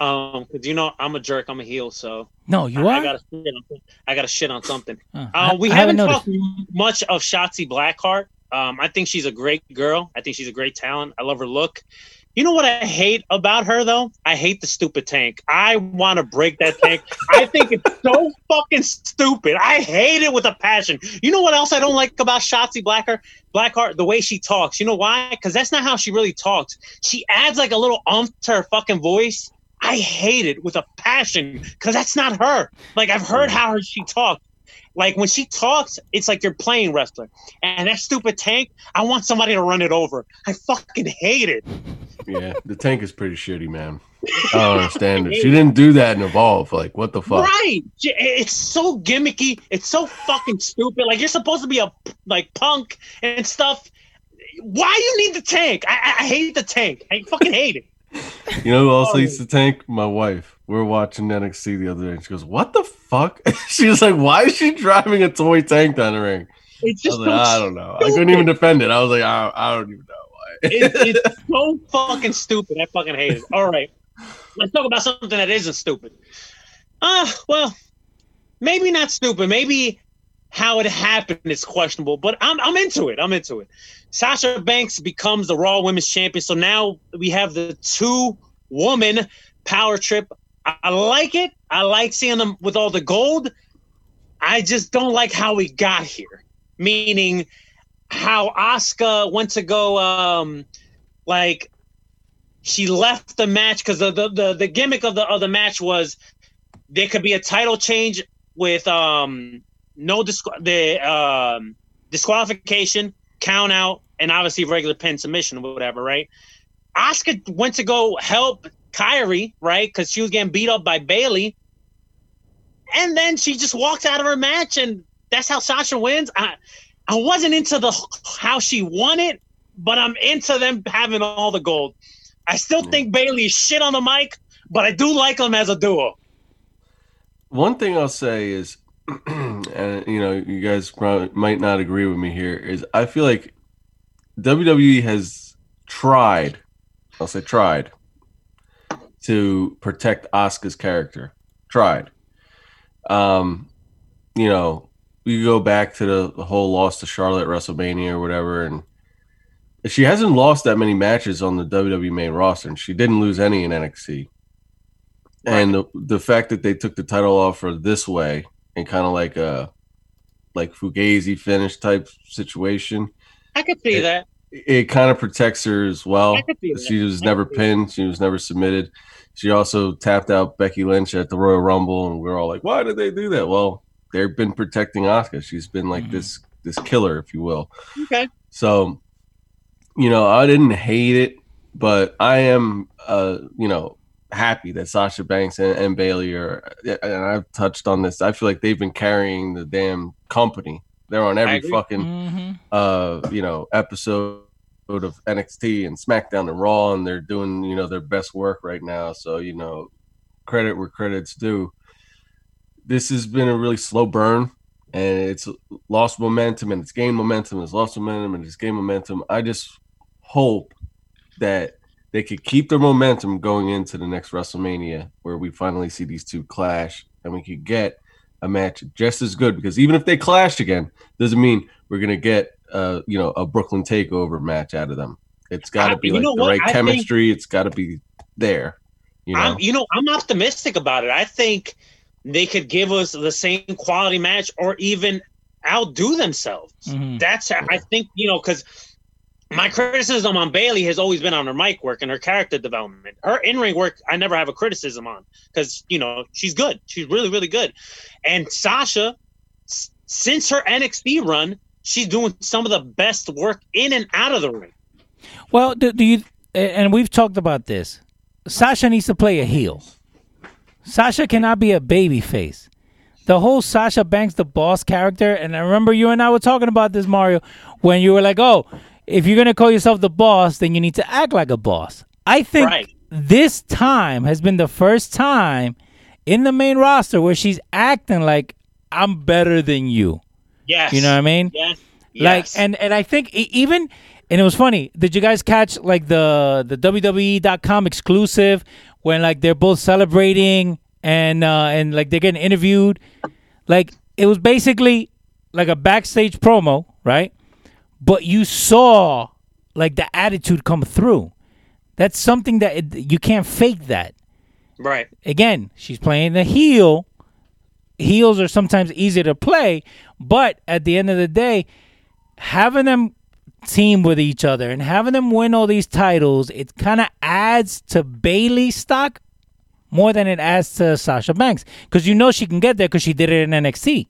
um, because you know I'm a jerk, I'm a heel, so
No, you
I,
are.
I gotta shit on, I gotta shit on something.
Huh.
Uh,
I-
we
I
haven't,
noticed.
talked m- much of Shotzi Blackheart. Um, I think she's a great girl. I think she's a great talent. I love her look. You know what I hate about her though? I hate the stupid tank. I want to break that tank. I think it's so fucking stupid. I hate it with a passion. You know what else I don't like about Shotzi Blackheart? Blackheart, the way she talks. You know why? Because that's not how she really talks. She adds like a little umph to her fucking voice. I hate it with a passion because that's not her. Like I've heard how she talks. Like when she talks, it's like you're playing wrestler. And that stupid tank, I want somebody to run it over. I fucking hate it.
Yeah, the tank is pretty shitty, man. I don't understand it. She didn't do that in Evolve. Like, what the fuck?
Right? It's so gimmicky. It's so fucking stupid. Like you're supposed to be a like punk and stuff. Why you need the tank? I, I, hate the tank. I fucking hate it.
You know who else
Oh.
hates the tank? My wife. We were watching NXT the other day. And she goes, "What the fuck?" she was like, "Why is she driving a toy tank down the ring?"
It's
I
just
was like,
so
"I don't know. I couldn't even defend it." I was like, "I, I don't even know why."
it, it's so fucking stupid. I fucking hate it. All right, let's talk about something that isn't stupid. Ah, well, maybe not stupid. Maybe how it happened is questionable, but I'm I'm into it. I'm into it. Sasha Banks becomes the Raw Women's Champion, so now we have the two woman power trip. I, like it. I like seeing them with all the gold. I just don't like how we got here. Meaning how Asuka went to go um like she left the match because the, the the the gimmick of the of the match was there could be a title change with um no disqu- the um disqualification count out and obviously regular pin submission or whatever right Asuka went to go help Kairi right because she was getting beat up by Bayley and then she just walked out of her match and that's how Sasha wins I I wasn't into the how she won it, but I'm into them having all the gold. I still think Bayley is shit on the mic, but I do like them as a duo.
One thing I'll say is, and you know, you guys probably might not agree with me here, is I feel like WWE has tried, I'll say tried, to protect Asuka's character. Tried. Um, you know, we go back to the, the whole loss to Charlotte WrestleMania or whatever, and she hasn't lost that many matches on the WWE main roster, and she didn't lose any in NXT. And the, the fact that they took the title off her this way and kind of like a like Fugazi finish type situation,
I could see
It-
that.
it kind of protects her as well.
I could see that.
She was never
could see that.
pinned. She was never submitted. She also tapped out Becky Lynch at the Royal Rumble, and we are all like, "Why did they do that?" Well, they've been protecting Asuka. She's been like this this killer, if you will.
Okay.
So, you know, I didn't hate it, but I am, uh, you know, happy that Sasha Banks and, and Bayley are. And I've touched on this. I feel like they've been carrying the damn company. They're on every fucking
Mm-hmm.
uh, you know, episode of NXT and SmackDown and Raw, and they're doing, you know, their best work right now. So, you know, credit where credit's due. This has been a really slow burn, and it's lost momentum, and it's gained momentum, it's lost momentum, and it's gained momentum. I just hope that they could keep their momentum going into the next WrestleMania, where we finally see these two clash, and we could get a match just as good. Because even if they clash again, doesn't mean we're gonna get uh you know a Brooklyn takeover match out of them. It's got to be like the
what?
right
I think-
chemistry. It's got to be there. You know,
I'm, you know, I'm optimistic about it. I think they could give us the same quality match or even outdo themselves.
Mhm.
That's I think you know because my criticism on Bayley has always been on her mic work and her character development. Her in ring work, I never have a criticism on because you know she's good. She's really really good. And Sasha, s- since her NXT run, she's doing some of the best work in and out of the ring.
Well, do, do you? And we've talked about this. Sasha needs to play a heel. Sasha cannot be a baby face. The whole Sasha Banks the boss character, and I remember you and I were talking about this, Mario, when you were like, "Oh, if you're gonna call yourself the boss, then you need to act like a boss." I think
Right.
this time has been the first time in the main roster where she's acting like I'm better than you.
Yes,
You know what I mean?
Yes,
Like
yes.
and and I think even and it was funny. Did you guys catch like the the WWE.com exclusive when like they're both celebrating and uh and like they're getting interviewed? Like it was basically like a backstage promo, right? But you saw like the attitude come through. That's something that it, you can't fake that.
right.
Again, she's playing the heel. Heels are sometimes easier to play, but at the end of the day, having them team with each other and having them win all these titles, it kind of adds to Bayley's stock more than it adds to Sasha Banks because you know she can get there because she did it in NXT.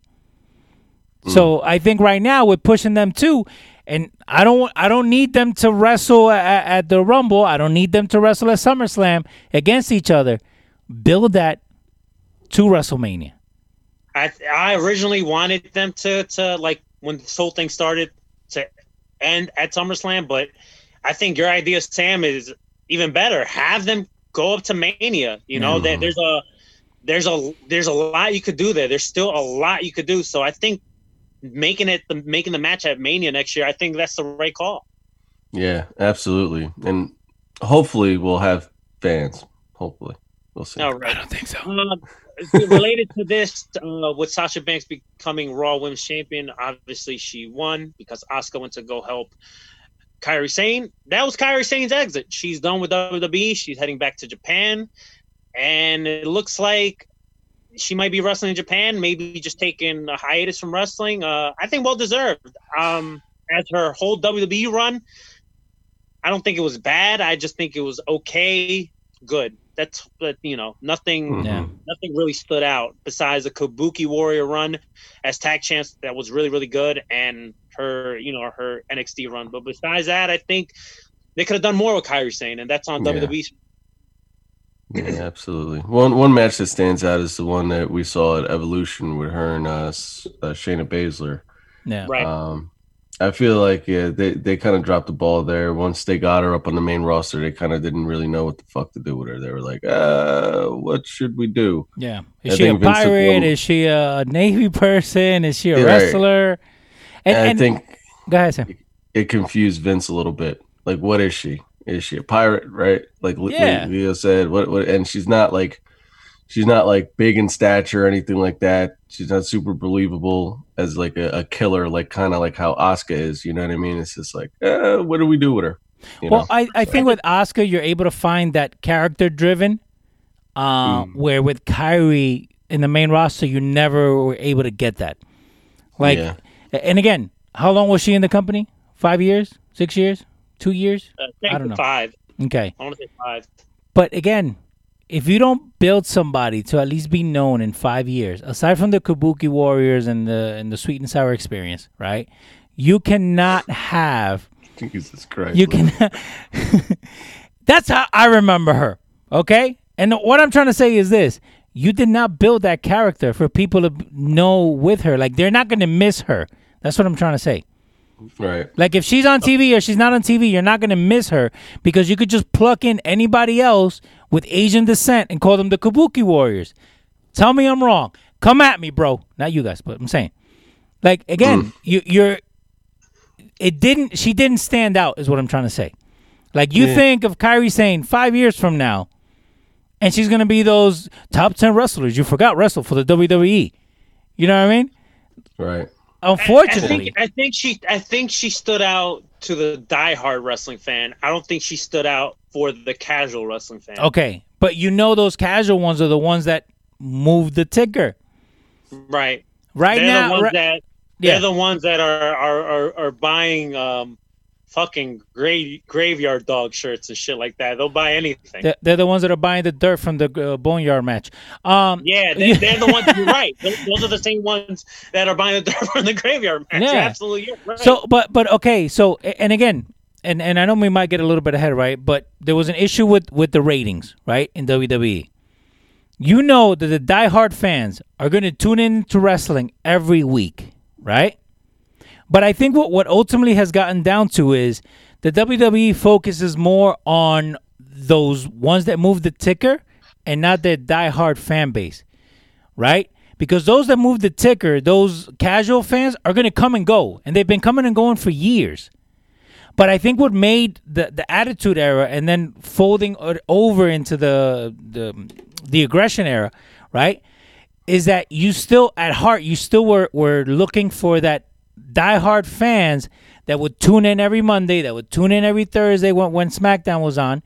Mm. So I think right now we're pushing them too, and I don't I don't need them to wrestle at, at the Rumble. I don't need them to wrestle at SummerSlam against each other. Build that to WrestleMania.
I I originally wanted them to to like when this whole thing started to end at SummerSlam, but I think your idea, Sam, is even better. Have them go up to Mania. You know, there, there's a there's a there's a lot you could do there. There's still a lot you could do. So I think making it the making the match at Mania next year, I think that's the right call.
yeah, absolutely, and hopefully we'll have fans. Hopefully, we'll see.
All right.
don't think so.
Uh, related to this, uh, with Sasha Banks becoming Raw Women's Champion, obviously she won because Asuka went to go help Kairi Sane. That was Kairi Sane's exit. She's done with WWE. She's heading back to Japan, and it looks like she might be wrestling in Japan. Maybe just taking a hiatus from wrestling. Uh, I think well deserved. Um, as her whole WWE run, I don't think it was bad. I just think it was okay, good. That's but you know nothing
Yeah.
nothing really stood out besides the Kabuki Warrior run as tag champs that was really really good and her you know her NXT run. But besides that, I think they could have done more with Kairi Sane, and that's on
Yeah.
WWE.
Yeah, absolutely. One one match that stands out is the one that we saw at Evolution with her and uh, S- uh Shayna Baszler.
Yeah.
Right.
Um, I feel like yeah, they they kind of dropped the ball there. Once they got her up on the main roster, they kind of didn't really know what the fuck to do with her. They were like, uh, what should we do?
Yeah. Is
I
she a
Vince
pirate? Is she a Navy person? Is she a
Yeah, right.
wrestler? And,
And I think
go ahead, Sam.
it confused Vince a little bit. Like, what is she? Is she a pirate? Right? Like
Yeah.
Leo said, what? What? And she's not like she's not like big in stature or anything like that. She's not super believable as like a, a killer, like kind of like how Asuka is. You know what I mean? It's just like, uh, what do we do with her? You
well,
know?
I, I think with Asuka, you're able to find that character driven, uh,
Mm.
where with Kairi in the main roster, you never were able to get that. Like,
Yeah.
and again, how long was she in the company? Five years? Six years? Two years?
Uh,
I don't know.
Five.
Okay.
I want to say five.
But again, if you don't build somebody to at least be known in five years, aside from the Kabuki Warriors and the and the Sweet and Sour experience, right? You cannot have
Jesus Christ.
you can. That's how I remember her. Okay, and what I'm trying to say is this: you did not build that character for people to know with her. Like they're not going to miss her. That's what I'm trying to say.
Right.
Like if she's on uh, TV or she's not on TV, you're not gonna miss her because you could just pluck in anybody else with Asian descent and call them the Kabuki Warriors. Tell me I'm wrong. Come at me, bro. Not you guys, but I'm saying. Like again, mm. you you're it didn't she didn't stand out is what I'm trying to say. Like you
Yeah.
think of Kairi Sane five years from now, and she's gonna be those top ten wrestlers you forgot wrestle for the WWE. You know what I mean?
Right.
Unfortunately.
I think, I think she I think she stood out to the diehard wrestling fan. I don't think she stood out for the casual wrestling fan.
Okay, but you know those casual ones are the ones that move the ticker.
Right.
Right
they're
now,
the ones
right-
that
Yeah.
they're the ones that are are, are, are buying um fucking grave graveyard dog shirts and shit like that. They'll buy anything.
They're, they're the ones that are buying the dirt from the uh, boneyard match. Um,
yeah, they, they're the ones. You're right. Those, those are the same ones that are buying the dirt from the graveyard match.
Yeah.
Absolutely, right.
So, but but okay. So, and again, and and I know we might get a little bit ahead, right? But there was an issue with with the ratings, right, in WWE. You know that the diehard fans are going to tune in to wrestling every week, right? But I think what what ultimately has gotten down to is the WWE focuses more on those ones that move the ticker and not their diehard fan base right? Because those that move the ticker, those casual fans, are going to come and go, and they've been coming and going for years. But I think what made the the Attitude Era and then folding over into the the the aggression era, right, is that you still at heart you still were were looking for that diehard fans that would tune in every Monday, that would tune in every Thursday when when SmackDown was on,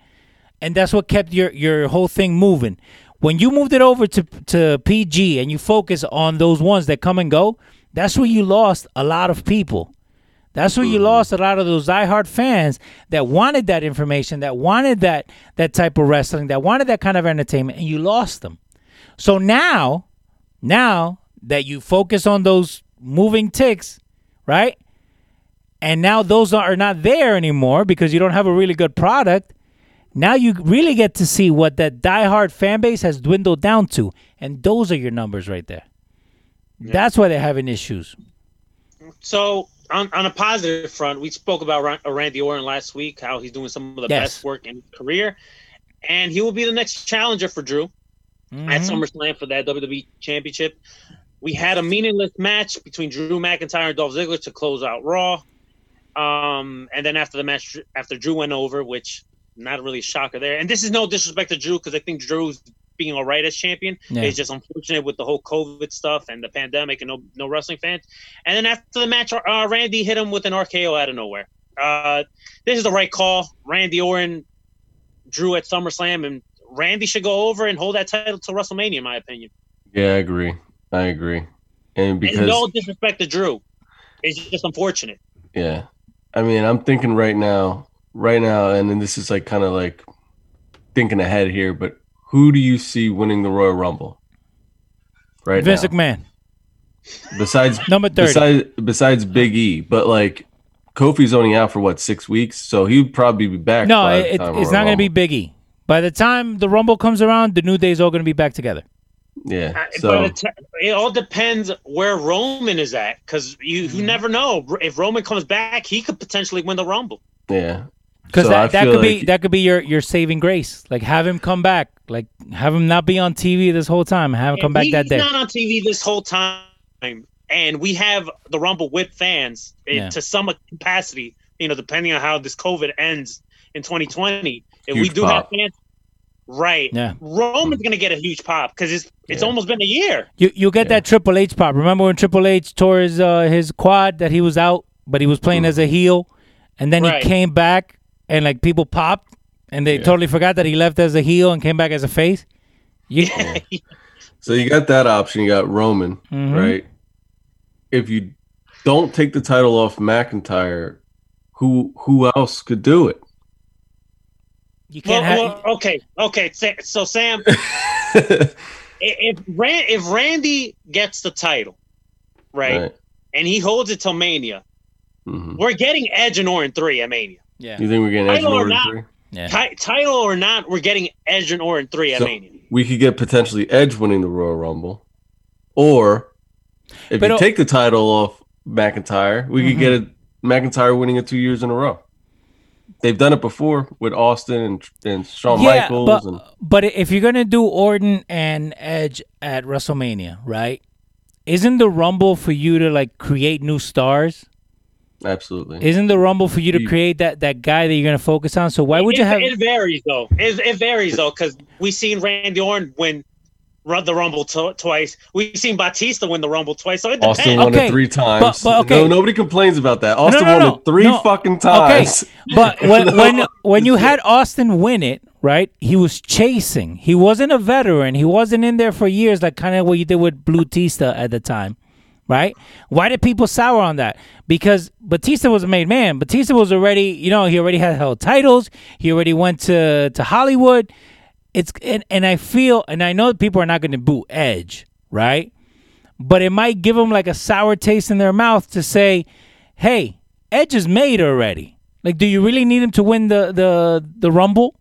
and that's what kept your your whole thing moving. When you moved it over to to PG and you focus on those ones that come and go, that's where you lost a lot of people. That's where you mm-hmm. lost a lot of those diehard fans that wanted that information, that wanted that that type of wrestling, that wanted that kind of entertainment, and you lost them. So now, now that you focus on those moving ticks, right? And now those are not there anymore because you don't have a really good product. Now you really get to see what that diehard fan base has dwindled down to, and those are your numbers right there. That's why they're having issues.
So on, on a positive front, we spoke about uh, Randy Orton last week, how he's doing some of the
Yes.
best work in his career, and he will be the next challenger for Drew at
Mhm.
SummerSlam for that WWE Championship. We had a meaningless match between Drew McIntyre and Dolph Ziggler to close out Raw. Um, and then after the match, after Drew went over, which not really a shocker there. And this is no disrespect to Drew because I think Drew's being all right as champion.
Yeah.
It's just unfortunate with the whole COVID stuff and the pandemic and no no wrestling fans. And then after the match, uh, Randy hit him with an RKO out of nowhere. Uh, this is the right call. Randy Orton drew at SummerSlam, and Randy should go over and hold that title to WrestleMania, in my opinion.
Yeah, I agree. I agree. And because
and no disrespect to Drew, it's just unfortunate.
Yeah. I mean, I'm thinking right now, right now, and then this is like kind of like thinking ahead here, but who do you see winning the Royal Rumble? Right
Vince
now.
McMahon.
Besides
Number 30.
Besides, besides Big E, but like Kofi's only out for what six weeks, so he'd probably be back.
No,
by the
it,
time
it's
Royal
not going to
Rumble.
be Biggie. By the time the Rumble comes around, the New Day's all going to be back together.
Yeah.
Uh,
So
but it, it all depends where Roman is at, because you,
Mm-hmm.
you never know. If Roman comes back, he could potentially win the Rumble.
yeah.
Because
So
that, that
feel
could be that could be your your saving grace. Like have him come back. Like have him not be on TV this whole time. Have him come back that day.
not on TV this whole time, and we have the Rumble with fans eh,
Yeah.
to some capacity. You know, depending on how this COVID ends in 2020, if we do
pop.
have fans, Right.
Yeah.
Roman's gonna get a huge pop because it's it's almost been a year.
You you get that Triple H pop. Remember when Triple H tore his uh, his quad that he was out, but he was playing as a heel, and then
Right.
he came back and like people popped, and they totally forgot that he left as a heel and came back as a face. You,
So you got that option. You got Roman,
Mhm.
right? If you don't take the title off McIntyre, who who else could do it?
you can't have.
well, okay, okay. So Sam, if Ran- if Randy gets the title, right,
Right.
and he holds it till Mania,
Mhm.
we're getting Edge and Orton three at Mania.
Yeah.
You think we're getting Edge and
or
Orton
not.
three?
Yeah.
Ti- title or not, we're getting Edge and Orton three at
So
Mania.
we could get potentially Edge winning the Royal Rumble, or if
But,
you take the title off McIntyre, we could get
Mm-hmm.
a McIntyre winning it two years in a row. They've done it before with Austin and and Shawn
yeah,
Michaels.
but
and
but if you're gonna do Orton and Edge at WrestleMania, right? Isn't the Rumble for you to like create new stars?
Absolutely,
Isn't the Rumble for you to create that that guy that you're gonna focus on? So why would you have?
It varies though. It, it varies though because we seen Randy Orton win run the Rumble t- twice. We've seen Batista win the Rumble twice. So it depends.
Austin won
Okay,
it three times.
but- but okay.
No, nobody complains about that. Austin
no,
won
no.
it three
No.
fucking times.
Okay, but when when when you had Austin win it, right? He was chasing. He wasn't a veteran. He wasn't in there for years, like kind of what you did with Batista at the time, right? Why did people sour on that? Because Batista was a made man. Batista was already, you know, he already had held titles. He already went to to Hollywood. It's and, and I feel and I know people are not going to boo Edge, right? But it might give them like a sour taste in their mouth to say, "Hey, Edge is made already." Like, do you really need him to win the the the Rumble?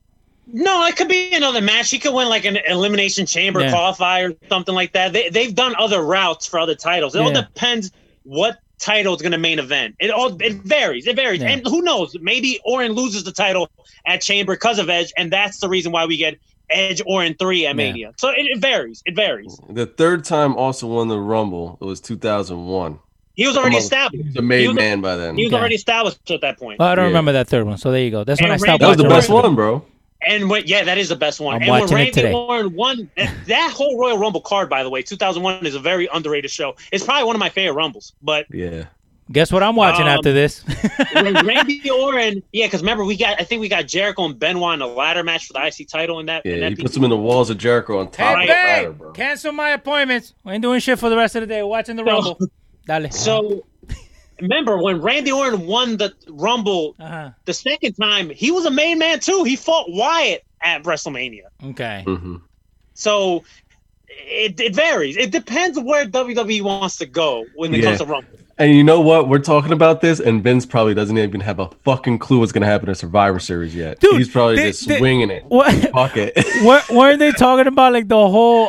No, it could be another match. He could win like an elimination chamber
Yeah.
qualifier or something like that. They, they've done other routes for other titles. It all depends what title is going to main event. It all it varies. It varies,
Yeah.
and who knows? Maybe Orton loses the title at Chamber because of Edge, and that's the reason why we get Edge Orton three at Mania. So it, it varies. It varies.
The third time also won the Rumble. It was 2001.
He was already
Almost-
established.
He was a made man by then.
He was
Okay.
already established at that point.
Well, I don't
Yeah.
remember that third one, so there you go. That's when
And
I stopped
that was the best one, bro.
And when, yeah, that is the best one.
I'm
and when
watching it
Randy
today.
Orton won, that, that whole Royal Rumble card, by the way, 2001 is a very underrated show. It's probably one of my favorite Rumbles. But
Yeah.
Guess what I'm watching
Um,
after this?
when Randy Orton, yeah, because remember we got, I think we got Jericho and Benoit in a ladder match for the IC title in that. in
Yeah,
that
he puts him in the walls of Jericho on top
Hey,
of the ladder, bro.
cancel my appointments. We ain't doing shit for the rest of the day. We're watching the
So-
Rumble. Dale.
So remember when Randy Orton won the Rumble
uh-huh.
the second time, he was a main man too. He fought Wyatt at WrestleMania.
Okay.
hmm
So it, it varies. It depends where WWE wants to go when it
Yeah.
comes to Rumble.
And you know what? We're talking about this, and Vince probably doesn't even have a fucking clue what's gonna happen in Survivor Series yet.
Dude,
He's probably
they-
just
they-
winging it.
What?
Fuck it.
Were, weren't they talking about like the whole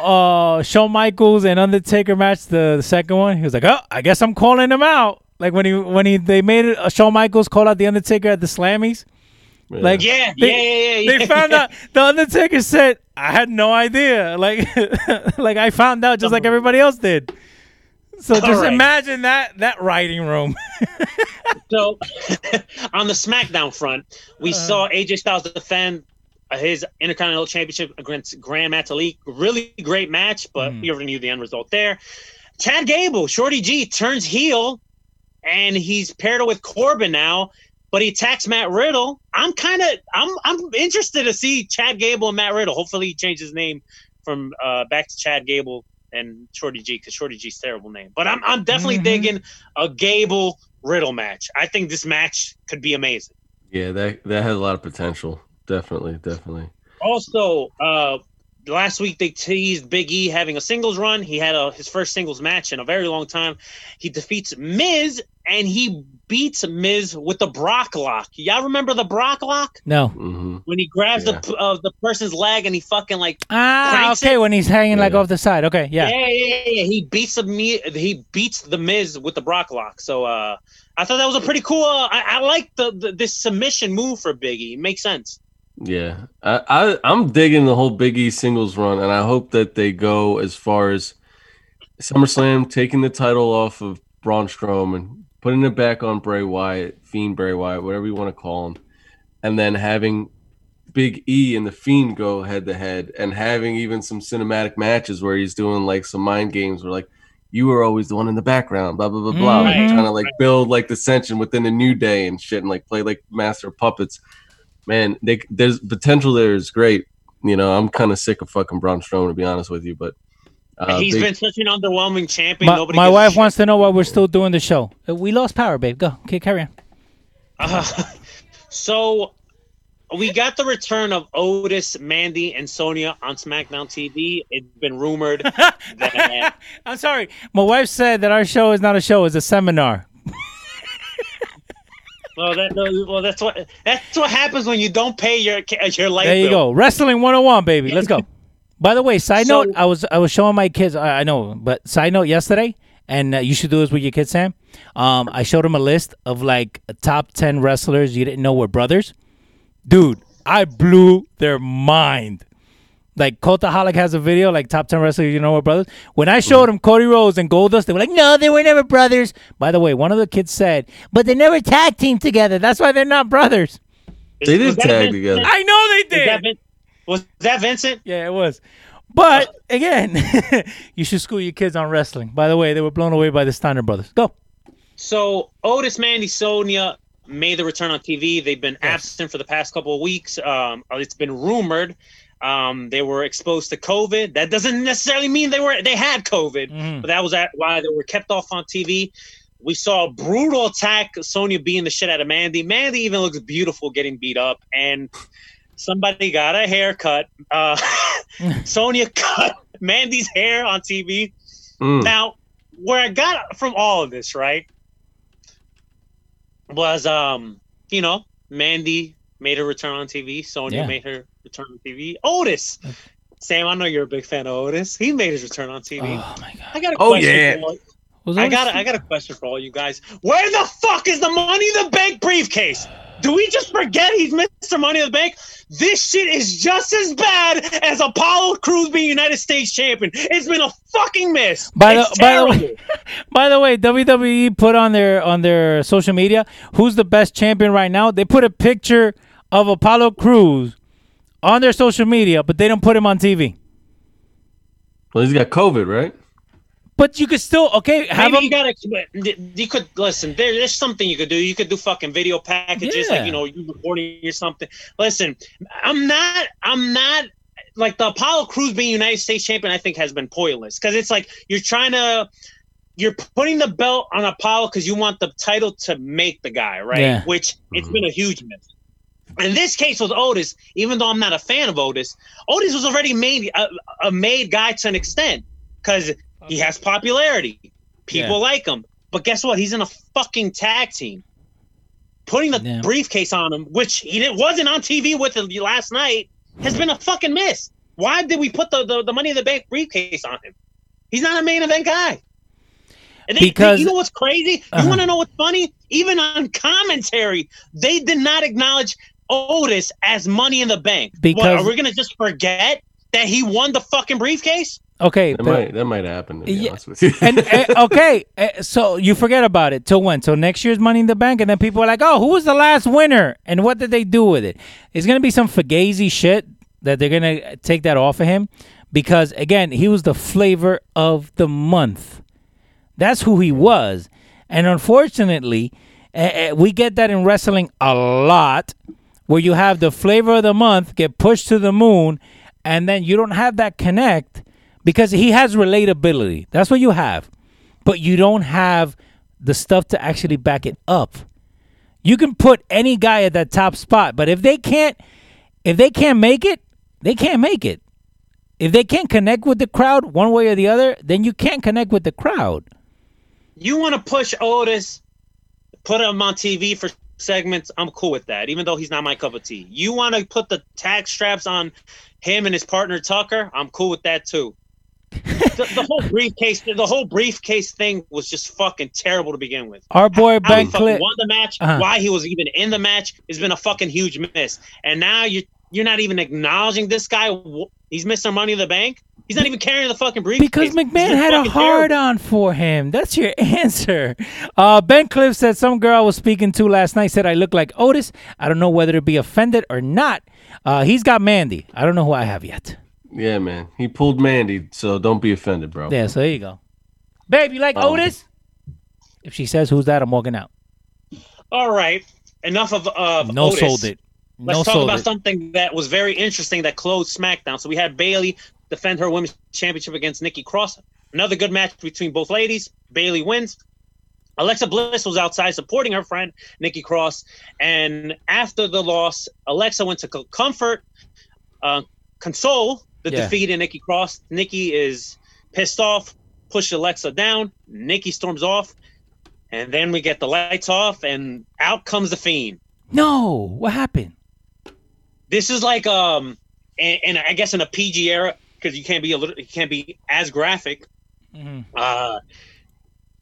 uh Shawn Michaels and Undertaker match, the, the second one? He was like, "Oh, I guess I'm calling him out." Like when he when he they made it, uh, Shawn Michaels call out the Undertaker at the Slammies. Like
Yeah,
they,
yeah, yeah, yeah.
They
yeah.
found out the Undertaker said, "I had no idea." Like like I found out just like everybody else did. So just
All right.
imagine that that writing room.
So on the SmackDown front, we
Uh.
saw AJ Styles defend uh, his Intercontinental Championship against Grand Metalik. Really great match, but
Hmm.
we already knew the end result there. Chad Gable, Shorty G, turns heel, and he's paired with Corbin now. But he attacks Matt Riddle. I'm kind of I'm I'm interested to see Chad Gable and Matt Riddle. Hopefully, he changes his name from uh, back to Chad Gable and Shorty G because Shorty G's terrible name. But I'm I'm definitely
Mhm.
digging a Gable Riddle match. I think this match could be amazing.
yeah, that that has a lot of potential. Definitely, definitely.
Also, uh, last week they teased Big E having a singles run. He had a, his first singles match in a very long time. He defeats Miz and he beats Miz with the Brock lock. Y'all remember the Brock lock
no.
hmm
when he grabs
Yeah.
the uh, the person's leg and he fucking like
Ah,
Cranks
okay.
it.
When he's hanging like off the side. Okay, yeah.
yeah yeah yeah, yeah. he beats the me he beats the Miz with the Brock lock. So uh, I thought that was a pretty cool. Uh, I, I like the, the this submission move for Big E. It makes sense.
Yeah, I, I I'm digging the whole Big E singles run, and I hope that they go as far as SummerSlam taking the title off of Braun Strowman, putting it back on Bray Wyatt, Fiend Bray Wyatt, whatever you want to call him, and then having Big E and the Fiend go head to head, and having even some cinematic matches where he's doing like some mind games where like you were always the one in the background, blah blah blah blah,
Right. Mm.
trying to like build like dissension within the New Day and shit, and like play like master puppets. Man, they, there's potential there is great. You know, I'm kind of sick of fucking Braun Strowman to be honest with you, but uh,
He's
big-
been such an underwhelming champion.
My, my wife wants to know why we're still doing the show. Uh, We lost power, babe. Go. Okay, carry on.
Uh, so we got the return of Otis, Mandy, and Sonya on SmackDown TV. It's been rumored that
I'm sorry. My wife said that our show is not a show; it's a seminar.
Well, that no, well, that's what that's what happens when you don't pay your your light
There you
bill.
go. Wrestling 101, baby. Let's go. By the way, side
So-
note, I was I was showing my kids. I, I know, but side note yesterday, and uh, you should do this with your kids, Sam. Um, I showed them a list of like top ten wrestlers you didn't know were brothers. Dude, I blew their mind. Like Cultaholic has a video, like top ten wrestlers you know were brothers. When I showed them Cody Rhodes and Goldust, they were like, "No, they were never brothers." By the way, one of the kids said, "But they never tag team together. That's why they're not brothers."
they did
Was
tag
Vincent?
together.
I know they did.
that, Vin- was that Vincent?
Yeah, it was. But again, you should school your kids on wrestling. By the way, they were blown away by the Steiner brothers. Go.
So Otis, Mandy, Sonya made the return on TV. They've been absent for the past couple of weeks. Um, it's been rumored um, they were exposed to COVID. That doesn't necessarily mean they were they had COVID,
Mhm.
but that was at, why they were kept off on TV. We saw a brutal attack. Sonya beating the shit out of Mandy. Mandy even looks beautiful getting beat up, and somebody got a haircut. Uh, Sonya cut Mandy's hair on TV.
Mm.
Now, where I got from all of this, right, was um, you know, Mandy made her return on TV. Sonya
Yeah.
made her return on TV. Otis, Sam, I know you're a big fan of Otis. He made his return on TV.
Oh my god.
I got a
Oh,
question.
yeah.
For all,
Was
I got a, I got a question for all you guys. Where the fuck is the Money in the Bank briefcase? Do we just forget he's Mr. Money in the Bank? This shit is just as bad as Apollo Crews being United States champion. It's been a fucking miss.
By the
It's
by the way, by the way, WWE put on their on their social media who's the best champion right now. They put a picture of Apollo Crews on their social media, but they don't put him on TV.
Well, he's got COVID, right?
But you could still okay have
Maybe
him.
you gotta. You could listen. There, there's something you could do. You could do fucking video packages,
Yeah.
like you know, you recording or something. Listen, I'm not. I'm not like the Apollo Crews being United States champion. I think has been pointless because it's like you're trying to. You're putting the belt on Apollo because you want the title to make the guy right,
Yeah.
which it's mm-hmm. been a huge miss. In this case with Otis, even though I'm not a fan of Otis, Otis was already made a, a made guy to an extent because he has popularity. People
Yeah.
like him. But guess what? He's in a fucking tag team. Putting the
Yeah.
briefcase on him, which he didn't, wasn't on TV with last night, has been a fucking miss. Why did we put the, the, the money in the bank briefcase on him? He's not a main event guy. And they,
Because-
you know what's crazy?
Uh-huh.
You want to know what's funny? Even on commentary, they did not acknowledge Otis as money in the bank. What, are we gonna just forget that he won the fucking briefcase?
Okay,
That
but-
might that might happen. To be
Yeah.
honest with you.
and uh, okay, uh, so you forget about it till when? Till next year's Money in the Bank, and then people are like, "Oh, who was the last winner? And what did they do with it?" It's gonna be some fugazi shit that they're gonna take that off of him because again, he was the flavor of the month. That's who he was, and unfortunately, uh, uh, we get that in wrestling a lot, where you have the flavor of the month get pushed to the moon, and then you don't have that connect because he has relatability. That's what you have. But you don't have the stuff to actually back it up. You can put any guy at that top spot, but if they can't if they can't make it, they can't make it. If they can't connect with the crowd one way or the other, then you can't connect with the crowd.
You want to push Otis, put him on TV for segments. I'm cool with that, even though he's not my cup of tea. You want to put the tag straps on him and his partner Tucker. I'm cool with that too. the, the whole briefcase, the whole briefcase thing was just fucking terrible to begin with.
Our boy
How he
Ben
fucking
Cliff.
won the match,
Uh-huh.
why he was even in the match has been a fucking huge miss. And now you you're not even acknowledging this guy. Wh- He's Mr. Money in the Bank. He's not even carrying the fucking briefcase.
Because McMahon had a
fucking
hard on for him. That's your answer. Uh, ben Cliff said some girl I was speaking to last night said I look like Otis. I don't know whether to be offended or not. Uh, he's got Mandy. I don't know who I have yet.
Yeah, man. He pulled Mandy, so don't be offended, bro.
Yeah, so there you go. Babe, you like
Oh.
Otis? If she says who's that, I'm walking out.
All right, enough of uh,
No
Otis.
sold it.
Let's
no
talk about something that was very interesting that closed SmackDown. So we had Bayley defend her women's championship against Nikki Cross. Another good match between both ladies. Bayley wins. Alexa Bliss was outside supporting her friend Nikki Cross, and after the loss, Alexa went to comfort, uh, console the
Yeah.
defeat in Nikki Cross. Nikki is pissed off, push Alexa down. Nikki storms off, and then we get the lights off, and out comes the Fiend
No, what happened?
This is like um and, and i guess in a pg era because you can't be a little you can't be as graphic.
Mhm.
uh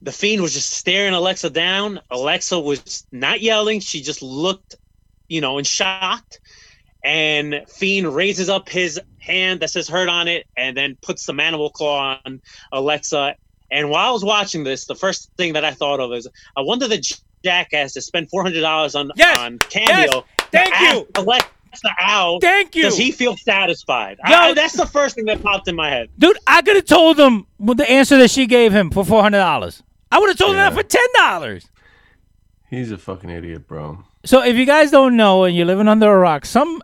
the fiend was just staring alexa down. Alexa was not yelling. She just looked you know in shocked. And fiend raises up his hand that says hurt on it and then puts the mandible claw on alexa. And while i was watching this the first thing that i thought of is i wonder the jackass to spend $400 on
Yes!
on cameo.
Thank
to
you!
Ask alexa out
Thank you.
does he feel satisfied?
Yo-
I- that's the first thing that popped in my head.
Dude, I could have told him the answer that she gave him for four hundred dollars. I would have told
Yeah.
him that for ten dollars.
He's a fucking idiot, bro.
So if you guys don't know and you're living under a rock, some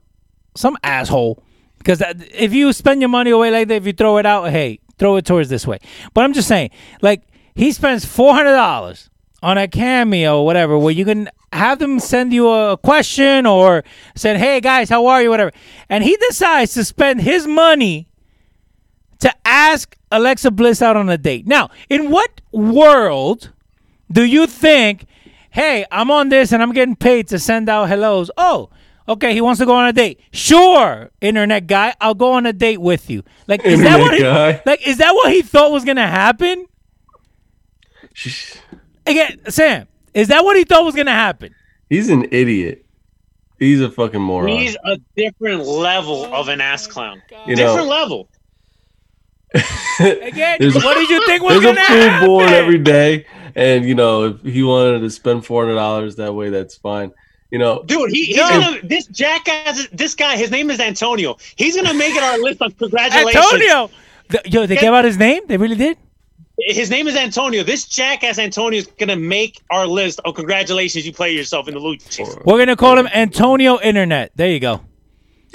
some asshole, because if you spend your money away like that, if you throw it out, hey, throw it towards this way. But I'm just saying, like he spends four hundred dollars on a cameo or whatever, where you can have them send you a question or said, "Hey guys, how are you?" whatever, and he decides to spend his money to ask Alexa Bliss out on a date. Now, in what world do you think, hey, I'm on this and I'm getting paid to send out hellos? Oh, okay, he wants to go on a date. Sure, internet guy, I'll go on a date with you. Like, is that what he,
guy.
like is that what he thought was gonna happen? Again, Sam, is that what he thought was gonna happen?
He's an idiot. He's a fucking moron.
He's a different level of an ass clown.
Oh you
different
know,
level.
Again,
There's a-
what did you think was
There's a
gonna
fool
happen?
born every day, and you know if he wanted to spend four hundred dollars that way, that's fine. You know,
Dude, he, he's
Yo.
gonna this jackass this guy, his name is Antonio. He's gonna make it our list of congratulations.
Antonio. Th- Yo, they
Get-
gave out his name. They really did.
His name is Antonio. This jackass Antonio is gonna make our list Oh, congratulations you play yourself in the lucha.
We're gonna call him Antonio Internet. There you go.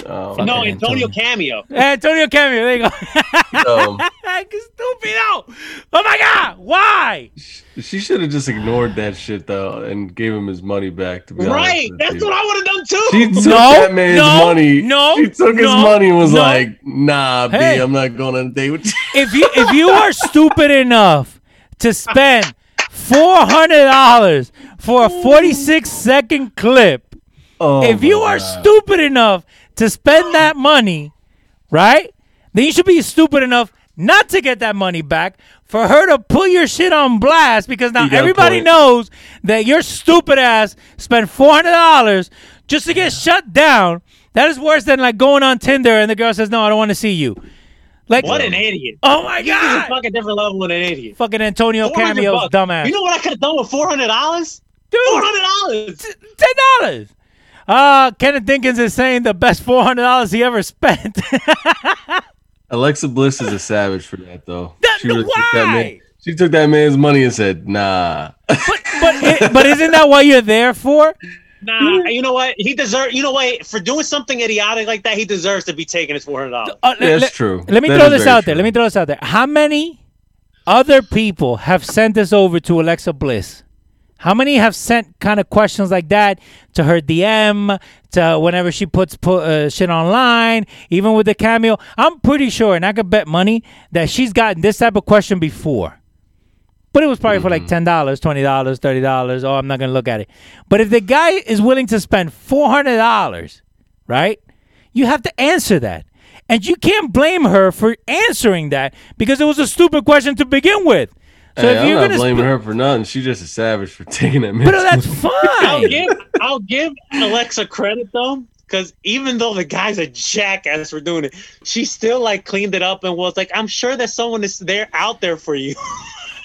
Um,
No, Antonio
Antonio.
Cameo.
Antonio Cameo. There you go.
um,
Stupido. Oh my God. Why?
she should have just ignored that shit though and gave him his money back. To be
Right.
honest with
That's
you.
what I would have done too.
She took
No,
that man's
no,
money.
no,
she took his money and was
no.
like, "Nah,
Hey.
B, I'm not going on a date with you."
If you if you are stupid enough to spend four hundred dollars for a forty six second clip,
Oh
if you are
God.
stupid enough to spend that money, right? Then you should be stupid enough not to get that money back for her to put your shit on blast because now
You got a
everybody
point.
knows that your stupid ass spent four hundred dollars just to get shut down. That is worse than like going on Tinder and the girl says, "No, I don't want to see you." Like,
What an idiot.
oh my god,
He's a
god,
fucking different level than an idiot.
fucking Antonio
400
Cameo's
bucks.
dumbass.
You know what I could have done with four hundred dollars?
Dude.
Four hundred dollars.
ten dollars. Uh, Kenneth Dinkins is saying the best four hundred dollars he ever spent.
Alexa Bliss is a savage for that though.
That-
really took that
why?
man. She took that man's money and said, "Nah."
but it, but isn't that what you're there for?
Nah, you know what? He deserves. You know what? For doing something idiotic like that, he deserves to be taking his four hundred dollars.
Uh,
Yeah,
le-
that's true.
Let me
That
throw this
very
out there. Let me throw this out there. How many other people have sent this over to Alexa Bliss? How many have sent kind of questions like that to her DM, to whenever she puts put, uh, shit online, even with the cameo? I'm pretty sure, and I could bet money that she's gotten this type of question before. But it was probably for like twenty dollars, thirty dollars. Oh, I'm not gonna look at it. But if the guy is willing to spend four hundred dollars, right? You have to answer that. And you can't blame her for answering that because it was a stupid question to begin with. So
Hey,
if
I'm
you're
not
gonna
blaming
sp-
her for nothing. She's just a savage for taking that man's
but that's
I'll
fine.
give I'll give Alexa credit though, Because even though the guy's a jackass for doing it, she still like cleaned it up and was like, "I'm sure that someone is there out there for you."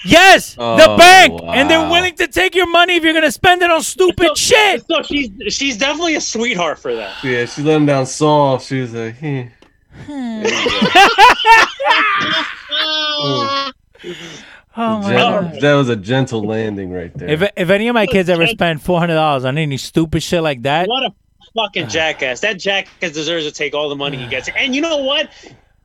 Yes, the
Oh,
bank, and they're willing to take your money if you're gonna spend it on stupid shit.
So she's she's definitely a sweetheart for that.
Yeah, she let him down soft. She was like, eh.
Oh my
Gen-
god.
that was a gentle landing right there.
If if any of my kids ever spend four hundred dollars on any stupid shit like that,
What a fucking ah. jackass! That jackass deserves to take all the money he gets. And you know what?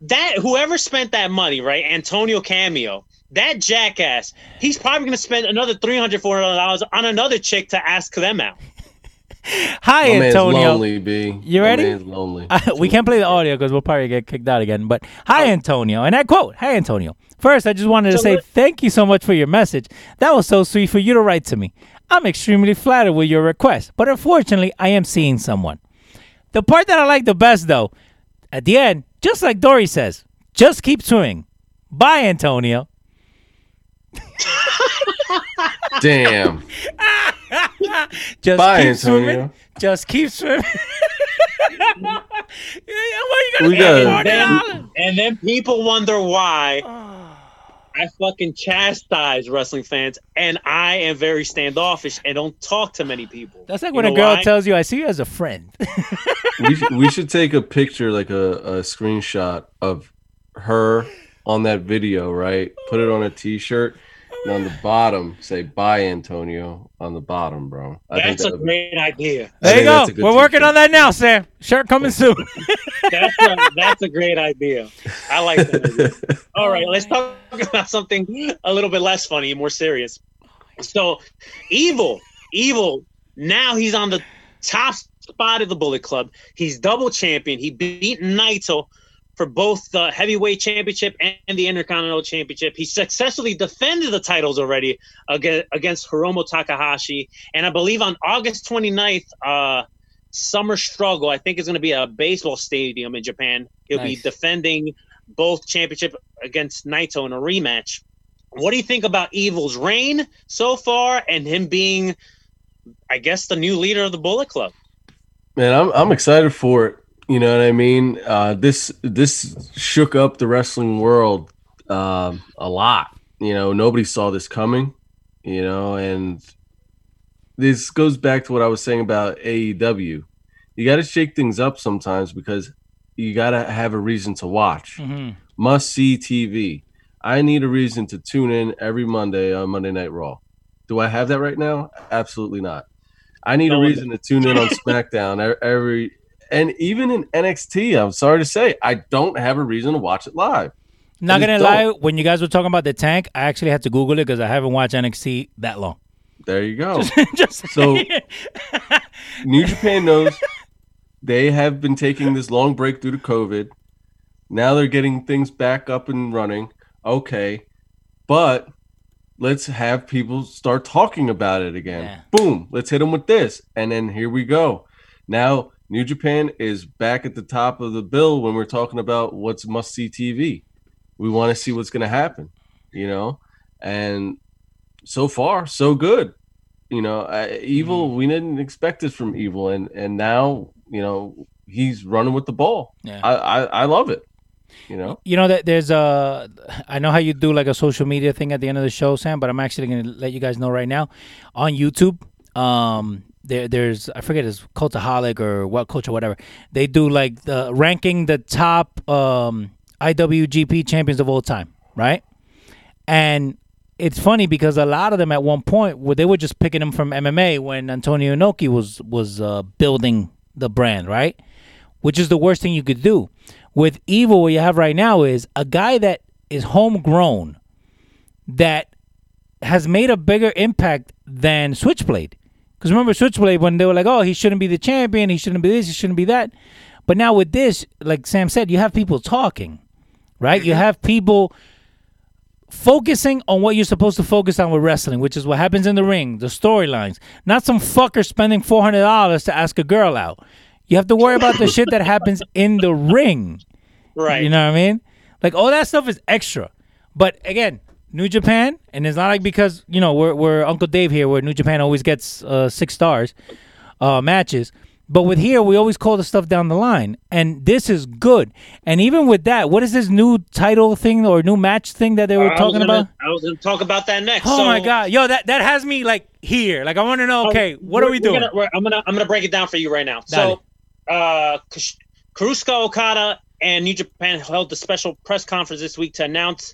That whoever spent that money, right? Antonio Cameo. That jackass, he's probably gonna spend another three hundred, four hundred dollars on another chick to ask them out.
hi
My man's
Antonio.
lonely, B.
You
My
ready?
man's lonely.
we can't play the audio because we'll probably get kicked out again. But hi, oh. Antonio. And I quote, Hi, Antonio. First, I just wanted to say thank you so much for your message. That was so sweet for you to write to me. I'm extremely flattered with your request, but unfortunately, I am seeing someone. The part that I like the best, though, at the end, just like Dory says, just keep swimming. Bye, Antonio.
Damn.
Just
Bye,
keep
Antonio.
swimming. Just keep swimming. yeah, what you gonna
We got-
$40?
And then people wonder why I fucking chastise wrestling fans, and I am very standoffish and don't talk to many people.
That's like
You
when a girl
why?
tells you, "I see you as a friend."
we, should, we should take a picture, like a, a screenshot of her on that video, right? Put it on a t-shirt, and on the bottom say "Bye, Antonio" on the bottom, bro. I
That's a
that would-
great idea.
I
There you go.
that's a good
We're working
t-shirt.
on that now, Sam. Shirt coming soon.
That's a, that's a great idea. I like that. Idea. All right, let's talk about something a little bit less funny and more serious. So, Evil, Evil, now he's on the top spot of the Bullet Club. He's double champion. He beat Naito for both the heavyweight championship and the Intercontinental Championship. He successfully defended the titles already against Hiromu Takahashi. And I believe on August 29th, uh, Summer Struggle, I think it's going to be a baseball stadium in Japan. He'll be defending both championship against Naito in a rematch. What do you think about Evil's reign so far and him being, I guess, the new leader of the Bullet Club?
Man, I'm I'm excited for it. You know what I mean? Uh, this this shook up the wrestling world um, a lot. You know, nobody saw this coming. You know, and this goes back to what I was saying about AEW. You got to shake things up sometimes because you got to have a reason to watch.
Mhm.
Must see TV. I need a reason to tune in every Monday on Monday Night Raw. Do I have that right now? Absolutely not. I need
No
a reason to tune in on SmackDown every and even in NXT. I'm sorry to say, I don't have a reason to watch it live.
Not gonna
don't.
lie, when you guys were talking about the tank, I actually had to Google it because I haven't watched NXT that long.
There you go.
Just
So- New Japan knows they have been taking this long break due to COVID. Now they're getting things back up and running. Okay. But let's have people start talking about it again.
Yeah.
Boom. Let's hit them with this. And then here we go. Now New Japan is back at the top of the bill when we're talking about what's must see TV. We want to see what's going to happen, you know? And so far, so good you know uh, evil we didn't expect this from evil and and now you know he's running with the ball
Yeah.
I, I i love it you know
You know that there's a. I know how you do like a social media thing at the end of the show, Sam. But I'm actually gonna let you guys know right now on YouTube. Um, there, there's I forget it's Cultaholic or what culture, whatever. They do like the ranking the top um IWGP champions of all time, right? And it's funny because a lot of them at one point where they were just picking them from MMA when Antonio Inoki was was uh, building the brand, right? Which is the worst thing you could do. With Evil, what you have right now is a guy that is homegrown that has made a bigger impact than Switchblade. Because remember Switchblade when they were like, "Oh, he shouldn't be the champion. He shouldn't be this. He shouldn't be that." But now with this, like Sam said, you have people talking, right? You mm-hmm. have people focusing on what you're supposed to focus on with wrestling, which is what happens in the ring, the storylines. Not some fucker spending four hundred dollars to ask a girl out. You have to worry about the shit that happens in the ring.
Right.
You know what I mean? Like all that stuff is extra. But again, New Japan, and it's not like because you know we're we're Uncle Dave here, where New Japan always gets uh, six stars uh, matches. But with here, we always call the stuff down the line, and this is good. And even with that, what is this new title thing or new match thing that they were
was
talking
gonna-
about?
I was going to talk about that next.
Oh
So-
my god, yo, that that has me like here. Like I want to know. Okay, what are we
Oh,
doing?
gonna- I'm gonna I'm gonna break it down for you right now. So, uh, Kazuchika Okada and New Japan held a special press conference this week to announce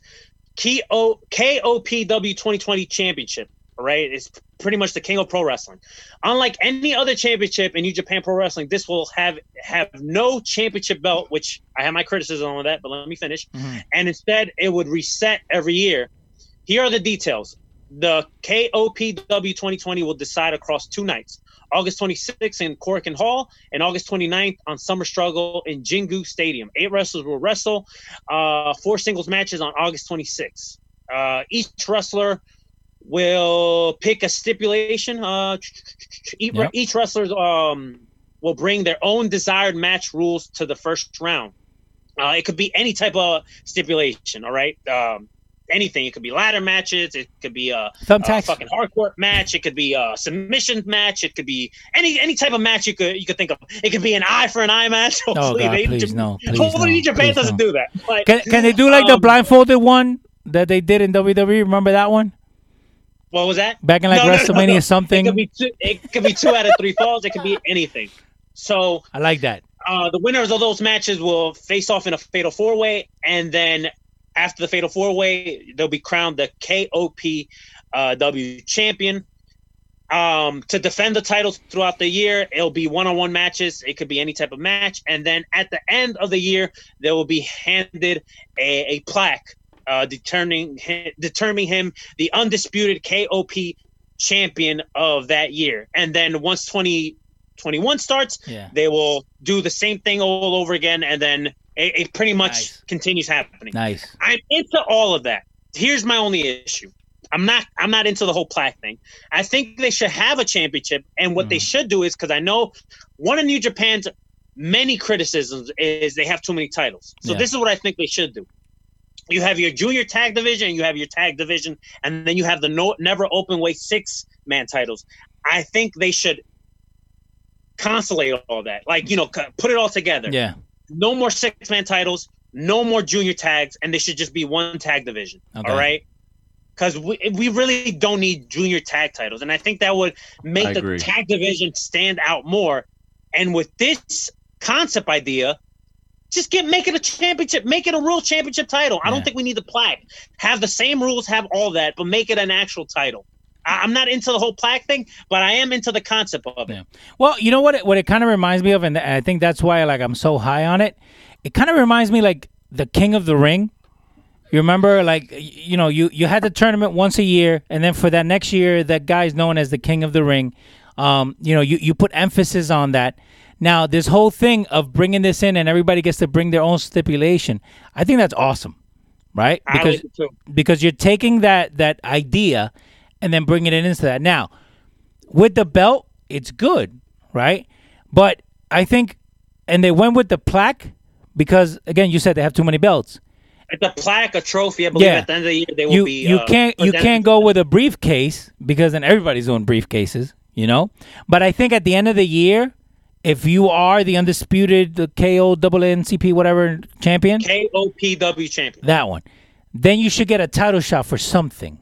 KO KOPW 2020 Championship. All right, it's pretty much the king of pro wrestling. Unlike any other championship in New Japan Pro Wrestling, this will have have no championship belt. Which I have my criticism on that, but let me finish.
Mm-hmm.
And instead, it would reset every year. Here are the details. The KOPW 2020 will decide across two nights. August 26th in Korakuen Hall and August 29th on Summer Struggle in Jingu Stadium. Eight wrestlers will wrestle, uh, four singles matches on August 26th. Uh, each wrestler will pick a stipulation. Uh, each,
Yep.
each wrestler um, will bring their own desired match rules to the first round. Uh, it could be any type of stipulation, all right? Um, anything. It could be ladder matches. It could be a, a fucking hardcore match. It could be a submission match. It could be any any type of match you could you could think of. It could be an eye for an eye match.
Oh
Hopefully
god,
they-
please no, please
Hopefully
no,
Japan doesn't
no.
do that. But,
Can, can they do like the
um,
blindfolded one that they did in WWE? Remember that one
What was that?
back in like
no,
WrestleMania
no.
something?
It could be two. It could be two out of three falls. It could be anything. So
I like that.
uh, the winners of those matches will face off in a fatal four way, and then after the fatal four way, they'll be crowned the KOPW uh, champion. Um, to defend the titles throughout the year, it'll be one on one matches. It could be any type of match, and then at the end of the year, they will be handed a, a plaque uh, determining hi- determining him the undisputed KOP champion of that year. And then once 2021 starts,
Yeah.
they will do the same thing all over again, and then it, it pretty much
Nice.
continues happening.
Nice.
I'm into all of that. Here's my only issue. I'm not I'm not into the whole plaque thing. I think they should have a championship and what
Mm.
they should do is cuz I know one of New Japan's many criticisms is they have too many titles. So
Yeah.
this is what I think they should do. You have your junior tag division, you have your tag division, and then you have the no, never open weight six man titles. I think they should consolidate all that. Like, you know, put it all together
Yeah.
No more six man titles, no more junior tags, and they should just be one tag division.
Okay.
All right. Because we, we really don't need junior tag titles. And I think that would make
I
the
agree.
tag division stand out more. And with this concept idea, just get make it a championship, make it a real championship title. I don't think we need the plaque. Have the same rules, have all that, but make it an actual title. I, I'm not into the whole plaque thing, but I am into the concept of it.
Yeah. Well, you know what? It, what it kind of reminds me of, and I think that's why like I'm so high on it. It kind of reminds me like the King of the Ring. You remember, like you know, you you had the tournament once a year, and then for that next year, that guy's known as the King of the Ring. Um, you know, you you put emphasis on that. Now, this whole thing of bringing this in and everybody gets to bring their own stipulation, I think that's awesome, right?
I like it too.
because you're taking that that idea and then bringing it into that. Now, with the belt, it's good, right? But I think, and they went with the plaque because again, you said they have too many belts.
It's a plaque, a trophy. I believe
Yeah.
at the end of the year they will
You
be.
you
uh,
can't you can't go with a briefcase because then everybody's doing briefcases, you know. But I think at the end of the year, if you are the undisputed the KO double NCP whatever champion,
KOPW champion.
that one, then you should get a title shot for something.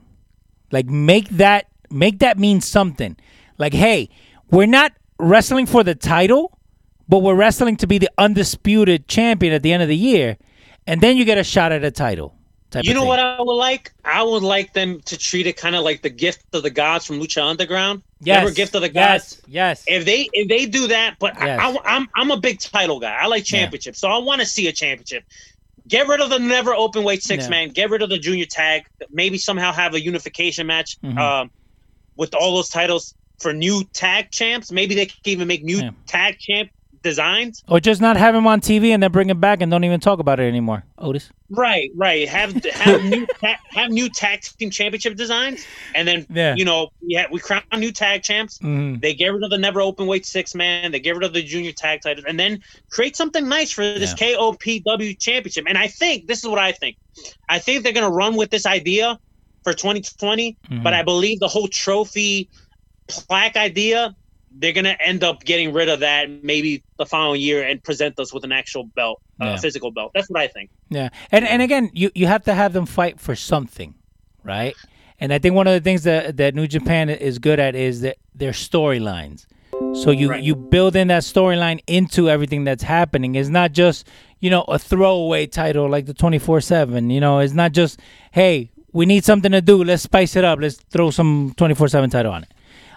Like make that make that mean something. Like, hey, we're not wrestling for the title, but we're wrestling to be the undisputed champion at the end of the year, and then you get a shot at a title. type
You know
thing.
what I would like? I would like them to treat it kind of like the gift of the gods from Lucha Underground.
Yes,
Remember gift of the gods?
yes, yes.
If they if they do that, but
Yes.
I, am I'm a big title guy. I like championships, so I want to see a championship. Get rid of the never open weight six
Yeah.
man. Get rid of the junior tag. Maybe somehow have a unification match
Mhm.
um, with all those titles for new tag champs. Maybe they can even make new
Yeah.
tag champ designs.
Or just not have him on TV and then bring him back and don't even talk about it anymore. Otis.
Right, right. Have have new ta- have new tag team championship designs, and then
Yeah.
you know yeah we crown new tag champs.
Mhm.
They get rid of the never open weight six man. They get rid of the junior tag titles, and then create something nice for this KOPW championship. And I think this is what I think. I think they're gonna run with this idea for 2020,
Mhm.
but I believe the whole trophy plaque idea they're gonna end up getting rid of that maybe the following year and present us with an actual belt, uh, physical belt. That's what I think.
Yeah, and and again, you you have to have them fight for something, right? And I think one of the things that that New Japan is good at is that their storylines. So you
Right.
you build in that storyline into everything that's happening. It's not just you know a throwaway title like the twenty four seven. You know, it's not just hey we need something to do. Let's spice it up. Let's throw some twenty four seven title on it.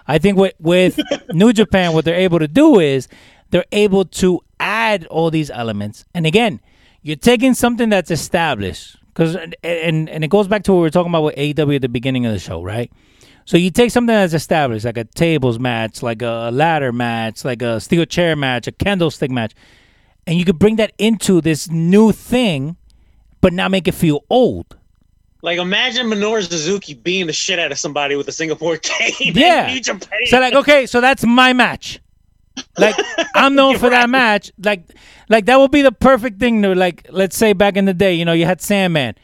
I think with with New Japan, what they're able to do is they're able to add all these elements. And again, you're taking something that's established because and and it goes back to what we were talking about with AEW at the beginning of the show, right? So you take something that's established, like a tables match, like a ladder match, like a steel chair match, a candlestick match, and you could bring that into this new thing, but not make it feel old.
Like imagine Minoru Suzuki beating the shit out of somebody with a Singapore cane.
Yeah. So like, okay, so that's my match. Like I'm known for that match. Like, like that would be the perfect thing to like. Let's say back in the day, you know, you had Sandman.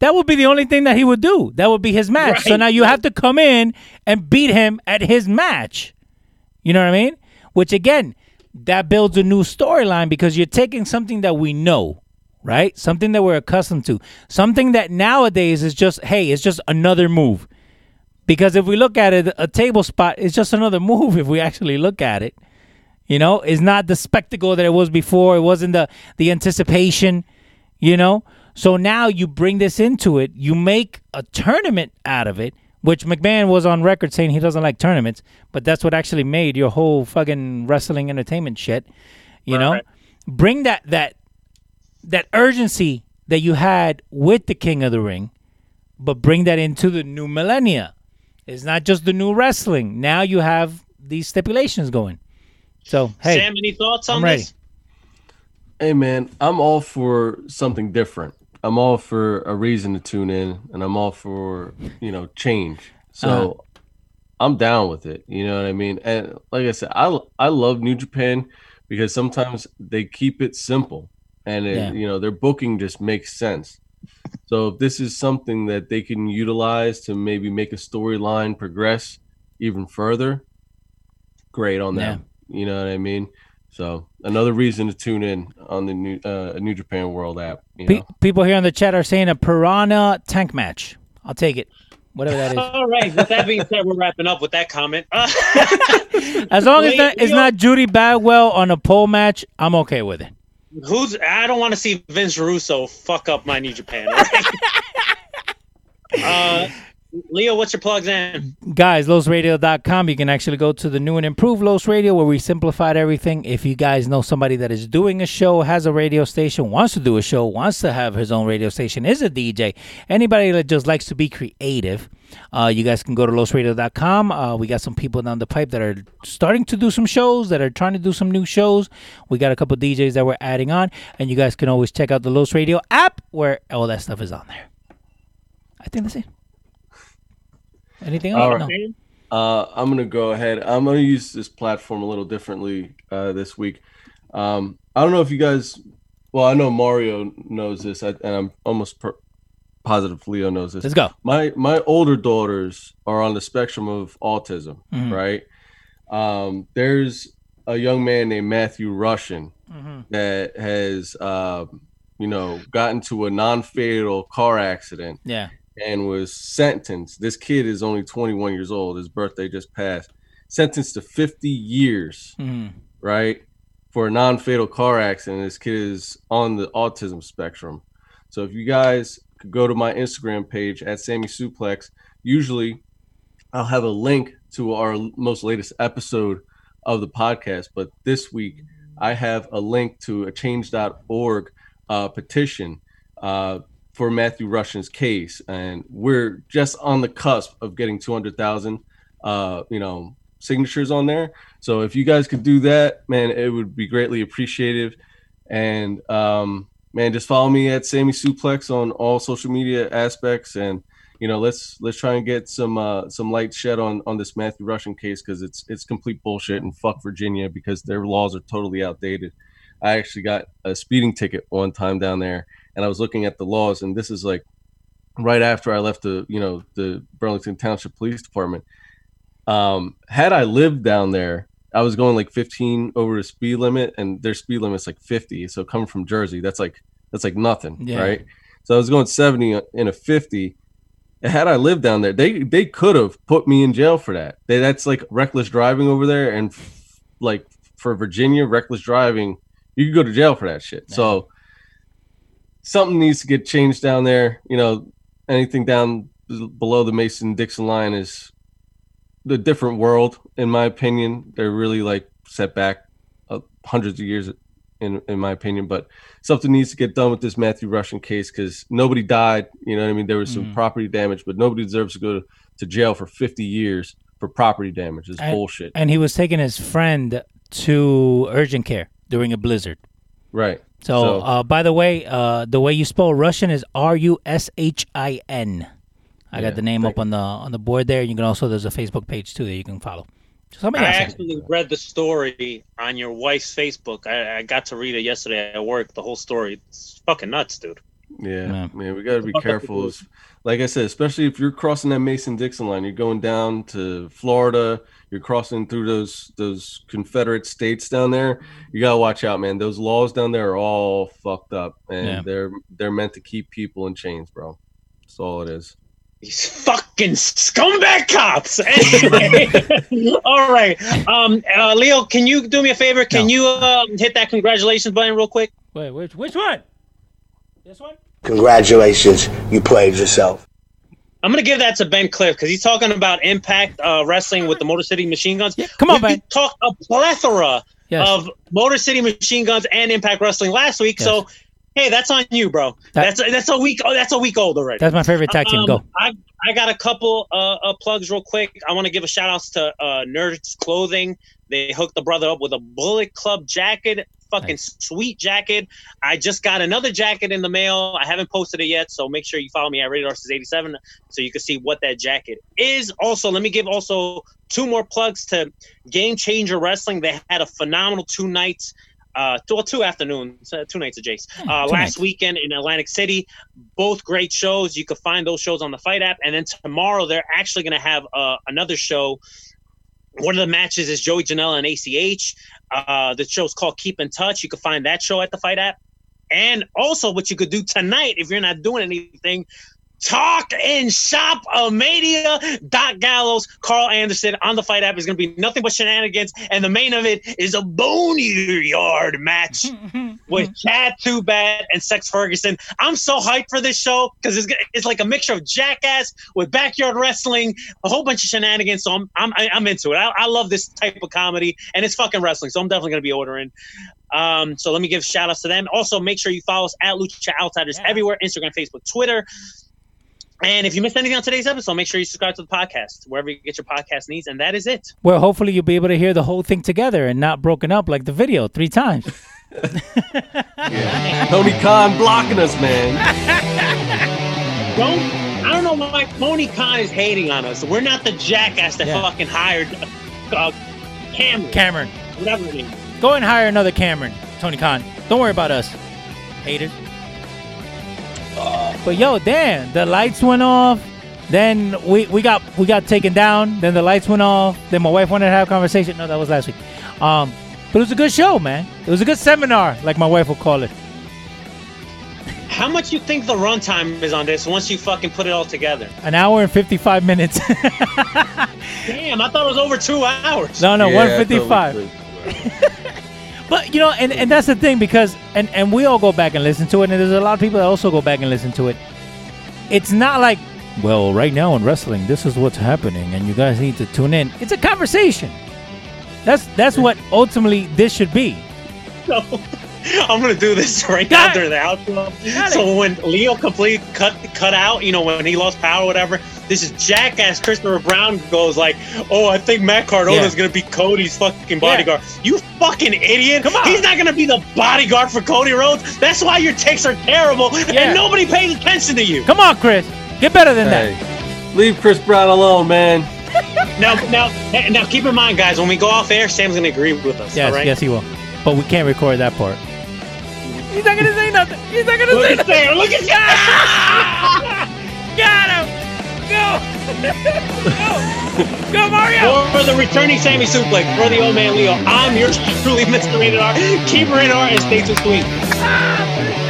That would be the only thing that he would do. That would be his match. So now you have to come in and beat him at his match. You know what I mean? Which again, that builds a new storyline because you're taking something that we know, right? Something that we're accustomed to. Something that nowadays is just, hey, it's just another move. Because if we look at it, a table spot is just another move if we actually look at it. You know, it's not the spectacle that it was before. It wasn't the the anticipation, you know? So now you bring this into it, you make a tournament out of it, which McMahon was on record saying he doesn't like tournaments, but that's what actually made your whole fucking wrestling entertainment shit. You know?
Right.
Bring that that that urgency that you had with the King of the Ring, but bring that into the new millennia. It's not just the new wrestling. Now you have these stipulations going. So hey,
Sam, any thoughts on
I'm ready.
this?
Hey man, I'm all for something different. I'm all for a reason to tune in, and I'm all for you know change. So
Uh-huh.
I'm down with it. You know what I mean? And like I said, I I love New Japan because sometimes they keep it simple, and it,
Yeah.
you know their booking just makes sense. So if this is something that they can utilize to maybe make a storyline progress even further, great on them. You know what I mean? So another reason to tune in on the new uh, New Japan World app. You
Pe- people here in the chat are saying a piranha tank match. I'll take it, whatever that is.
All right. With that being said, we're wrapping up with that comment.
As long as
Wait,
that, it's
yo-
not Judy Bagwell on a pole match, I'm okay with it.
Who's? I don't want to see Vince Russo fuck up my New Japan. right? uh, Leo, what's your plugs in?
Guys, losradio.com. You can actually go to the new and improved Los Radio where we simplified everything. If you guys know somebody that is doing a show, has a radio station, wants to do a show, wants to have his own radio station, is a DJ, anybody that just likes to be creative, uh, you guys can go to losradio.com. Uh, we got some people down the pipe that are starting to do some shows, that are trying to do some new shows. We got a couple DJs that we're adding on, and you guys can always check out the Los Radio app where all that stuff is on there. I think that's it. Anything else?
All
No.
right. Uh, I'm gonna go ahead. I'm gonna use this platform a little differently uh, this week. Um, I don't know if you guys. Well, I know Mario knows this, I, and I'm almost per- positive Leo knows this.
Let's go.
My my older daughters are on the spectrum of autism,
Mhm.
right? Um, there's a young man named Matthew Rushin
Mhm.
that has, um, you know, gotten to a non-fatal car accident
Yeah.
And was sentenced. This kid is only 21 years old. His birthday just passed. Sentenced to 50 years,
Mhm.
right, for a non-fatal car accident. This kid is on the autism spectrum. So if you guys could go to my Instagram page at Sammy Suplex, usually I'll have a link to our most latest episode of the podcast. But this week I have a link to a change.org uh, petition uh, for Matthew Rushin's case, and we're just on the cusp of getting 200,000, uh, you know, signatures on there. So if you guys could do that, man, it would be greatly appreciated. And um, man, just follow me at Sammy Suplex on all social media aspects, and you know, let's let's try and get some uh, some light shed on on this Matthew Rushin case because it's it's complete bullshit and fuck Virginia because their laws are totally outdated. I actually got a speeding ticket one time down there, and I was looking at the laws, and this is like right after I left the you know the Burlington Township Police Department. Um, had I lived down there I was going like 15 over the speed limit, and their speed limit's like 50. So coming from Jersey, that's like that's like nothing,
Yeah.
right? So I was going 70 in a 50. And Had I lived down there, they they could have put me in jail for that. They, that's like reckless driving over there, and f- like for Virginia, reckless driving, you could go to jail for that shit. So something needs to get changed down there. You know, anything down below the Mason Dixon line is the different world, in my opinion. They're really like set back uh, hundreds of years, in in my opinion. But something needs to get done with this Matthew Rushin case because nobody died. You know what I mean? There was some
Mhm.
property damage, but nobody deserves to go to, to jail for 50 years for property damage. It's
And-
bullshit.
And he was taking his friend to urgent care during a blizzard.
Right.
So, uh, by the way, uh, the way you spell Rushin is R U S H I N. I
Yeah,
got the name up on the on the board there. You can also there's a Facebook page too that you can follow. Somebody
I
else.
actually read the story on your wife's Facebook. I, I got to read it yesterday at work. The whole story. It's fucking nuts, dude.
Yeah,
Yeah.
man, we got to be
Fuck up the
careful.
rules.
Like I said, especially if you're crossing that Mason Dixon line, you're going down to Florida, you're crossing through those those Confederate states down there. You gotta watch out, man. Those laws down there are all fucked up, and
Yeah.
they're they're meant to keep people in chains, bro. That's all it is.
These fucking scumbag cops. Anyway, all right. Um, uh, Leo, can you do me a favor? Can
No.
you uh, hit that congratulations button real quick?
Wait, which which one? This one?
Congratulations, you played yourself.
I'm gonna give that to Ben Cliff because he's talking about Impact uh, Wrestling with the Motor City Machine Guns.
Yeah, come on,
we
Ben.
talked a plethora
Yes.
of Motor City Machine Guns and Impact Wrestling last week. So, hey, that's on you, bro.
That-
that's that's a week. Oh, that's a week old already.
That's my favorite tag team.
Um,
Go.
I, I got a couple uh, uh, plugs real quick. I want to give a shout outs to uh, Nerds Clothing. They hooked the brother up with a Bullet Club jacket. Fucking
Nice.
sweet jacket. I just got another jacket in the mail. I haven't posted it yet, so make sure you follow me at Rated Arses 87 so you can see what that jacket is. Also, let me give also two more plugs to Game Changer Wrestling. They had a phenomenal two nights uh, two, well, two afternoons, uh, two nights of Jace. Uh, last
nights.
weekend in Atlantic City, both great shows. You can find those shows on the FITE app, and then tomorrow they're actually going to have uh, another show. One of the matches is Joey Janela and ACH. Uh, the show's called Keep in Touch. You can find that show at the FITE app. And also, what you could do tonight if you're not doing anything, talk and shop a mania. Doc Gallows, Karl Anderson on the FITE app is going to be nothing but shenanigans. And the main of it is a boneyard match with Chad Too Bad and Sex Ferguson. I'm so hyped for this show because it's, it's like a mixture of jackass with backyard wrestling, a whole bunch of shenanigans. So I'm I'm I'm into it. I, I love this type of comedy, and it's fucking wrestling. So I'm definitely gonna be ordering. Um, so let me give shout outs to them. Also, make sure you follow us at Lucha Outsiders
Yeah.
everywhere Instagram, Facebook, Twitter. And if you missed anything on today's episode, make sure you subscribe to the podcast wherever you get your podcast needs. And that is it.
Well, hopefully you'll be able to hear the whole thing together and not broken up like the video three times.
Tony Khan blocking us, man.
Don't I don't know why Tony Khan is hating on us. We're not the jackass that
Yeah.
fucking hired uh, Cameron.
Cameron,
whatever it is.
go and hire another Cameron. Tony Khan. Don't worry about us. Haters. But yo, damn, the lights went off. Then we, we got we got taken down. Then the lights went off. Then my wife wanted to have a conversation. No, that was last week. Um, but it was a good show, man. It was a good seminar, like my wife would call it.
How much you think the runtime is on this once you fucking put it all together?
An hour and fifty five minutes.
Damn, I thought it was over two hours.
no, no,
Yeah,
one
I
fifty five. But you know, and, and that's the thing because and and we all go back and listen to it, and there's a lot of people that also go back and listen to it. It's not like, well, right now in wrestling, this is what's happening, and you guys need to tune in. It's a conversation. That's that's what ultimately this should be.
So, I'm gonna do this right
Got
now
it.
during the outro.
Got
So when Leo complete cut cut out, you know, when he lost power, or whatever. This is jackass. Christopher Brown goes like, "Oh, I think Matt Cardona
Yeah.
gonna be Cody's fucking bodyguard." You fucking idiot!
Come on.
He's not gonna be the bodyguard for Cody Rhodes. That's why your takes are terrible,
Yeah.
and nobody pays attention to you.
Come on, Chris, get better than that.
Leave Chris Brown alone, man.
Now, now, now, keep in mind, guys, when we go off air, Sam's gonna agree with us.
Yes,
all right?
yes, he will. But we can't record that part. He's not gonna say nothing. He's not gonna
Look
say nothing.
Sam. Look at Sam.
Got him. Go. Go. Go, Mario.
For the returning Sammy Suplex for the old man Leo. I'm yours truly, Mr. R. Keep it rated R and stay tuned.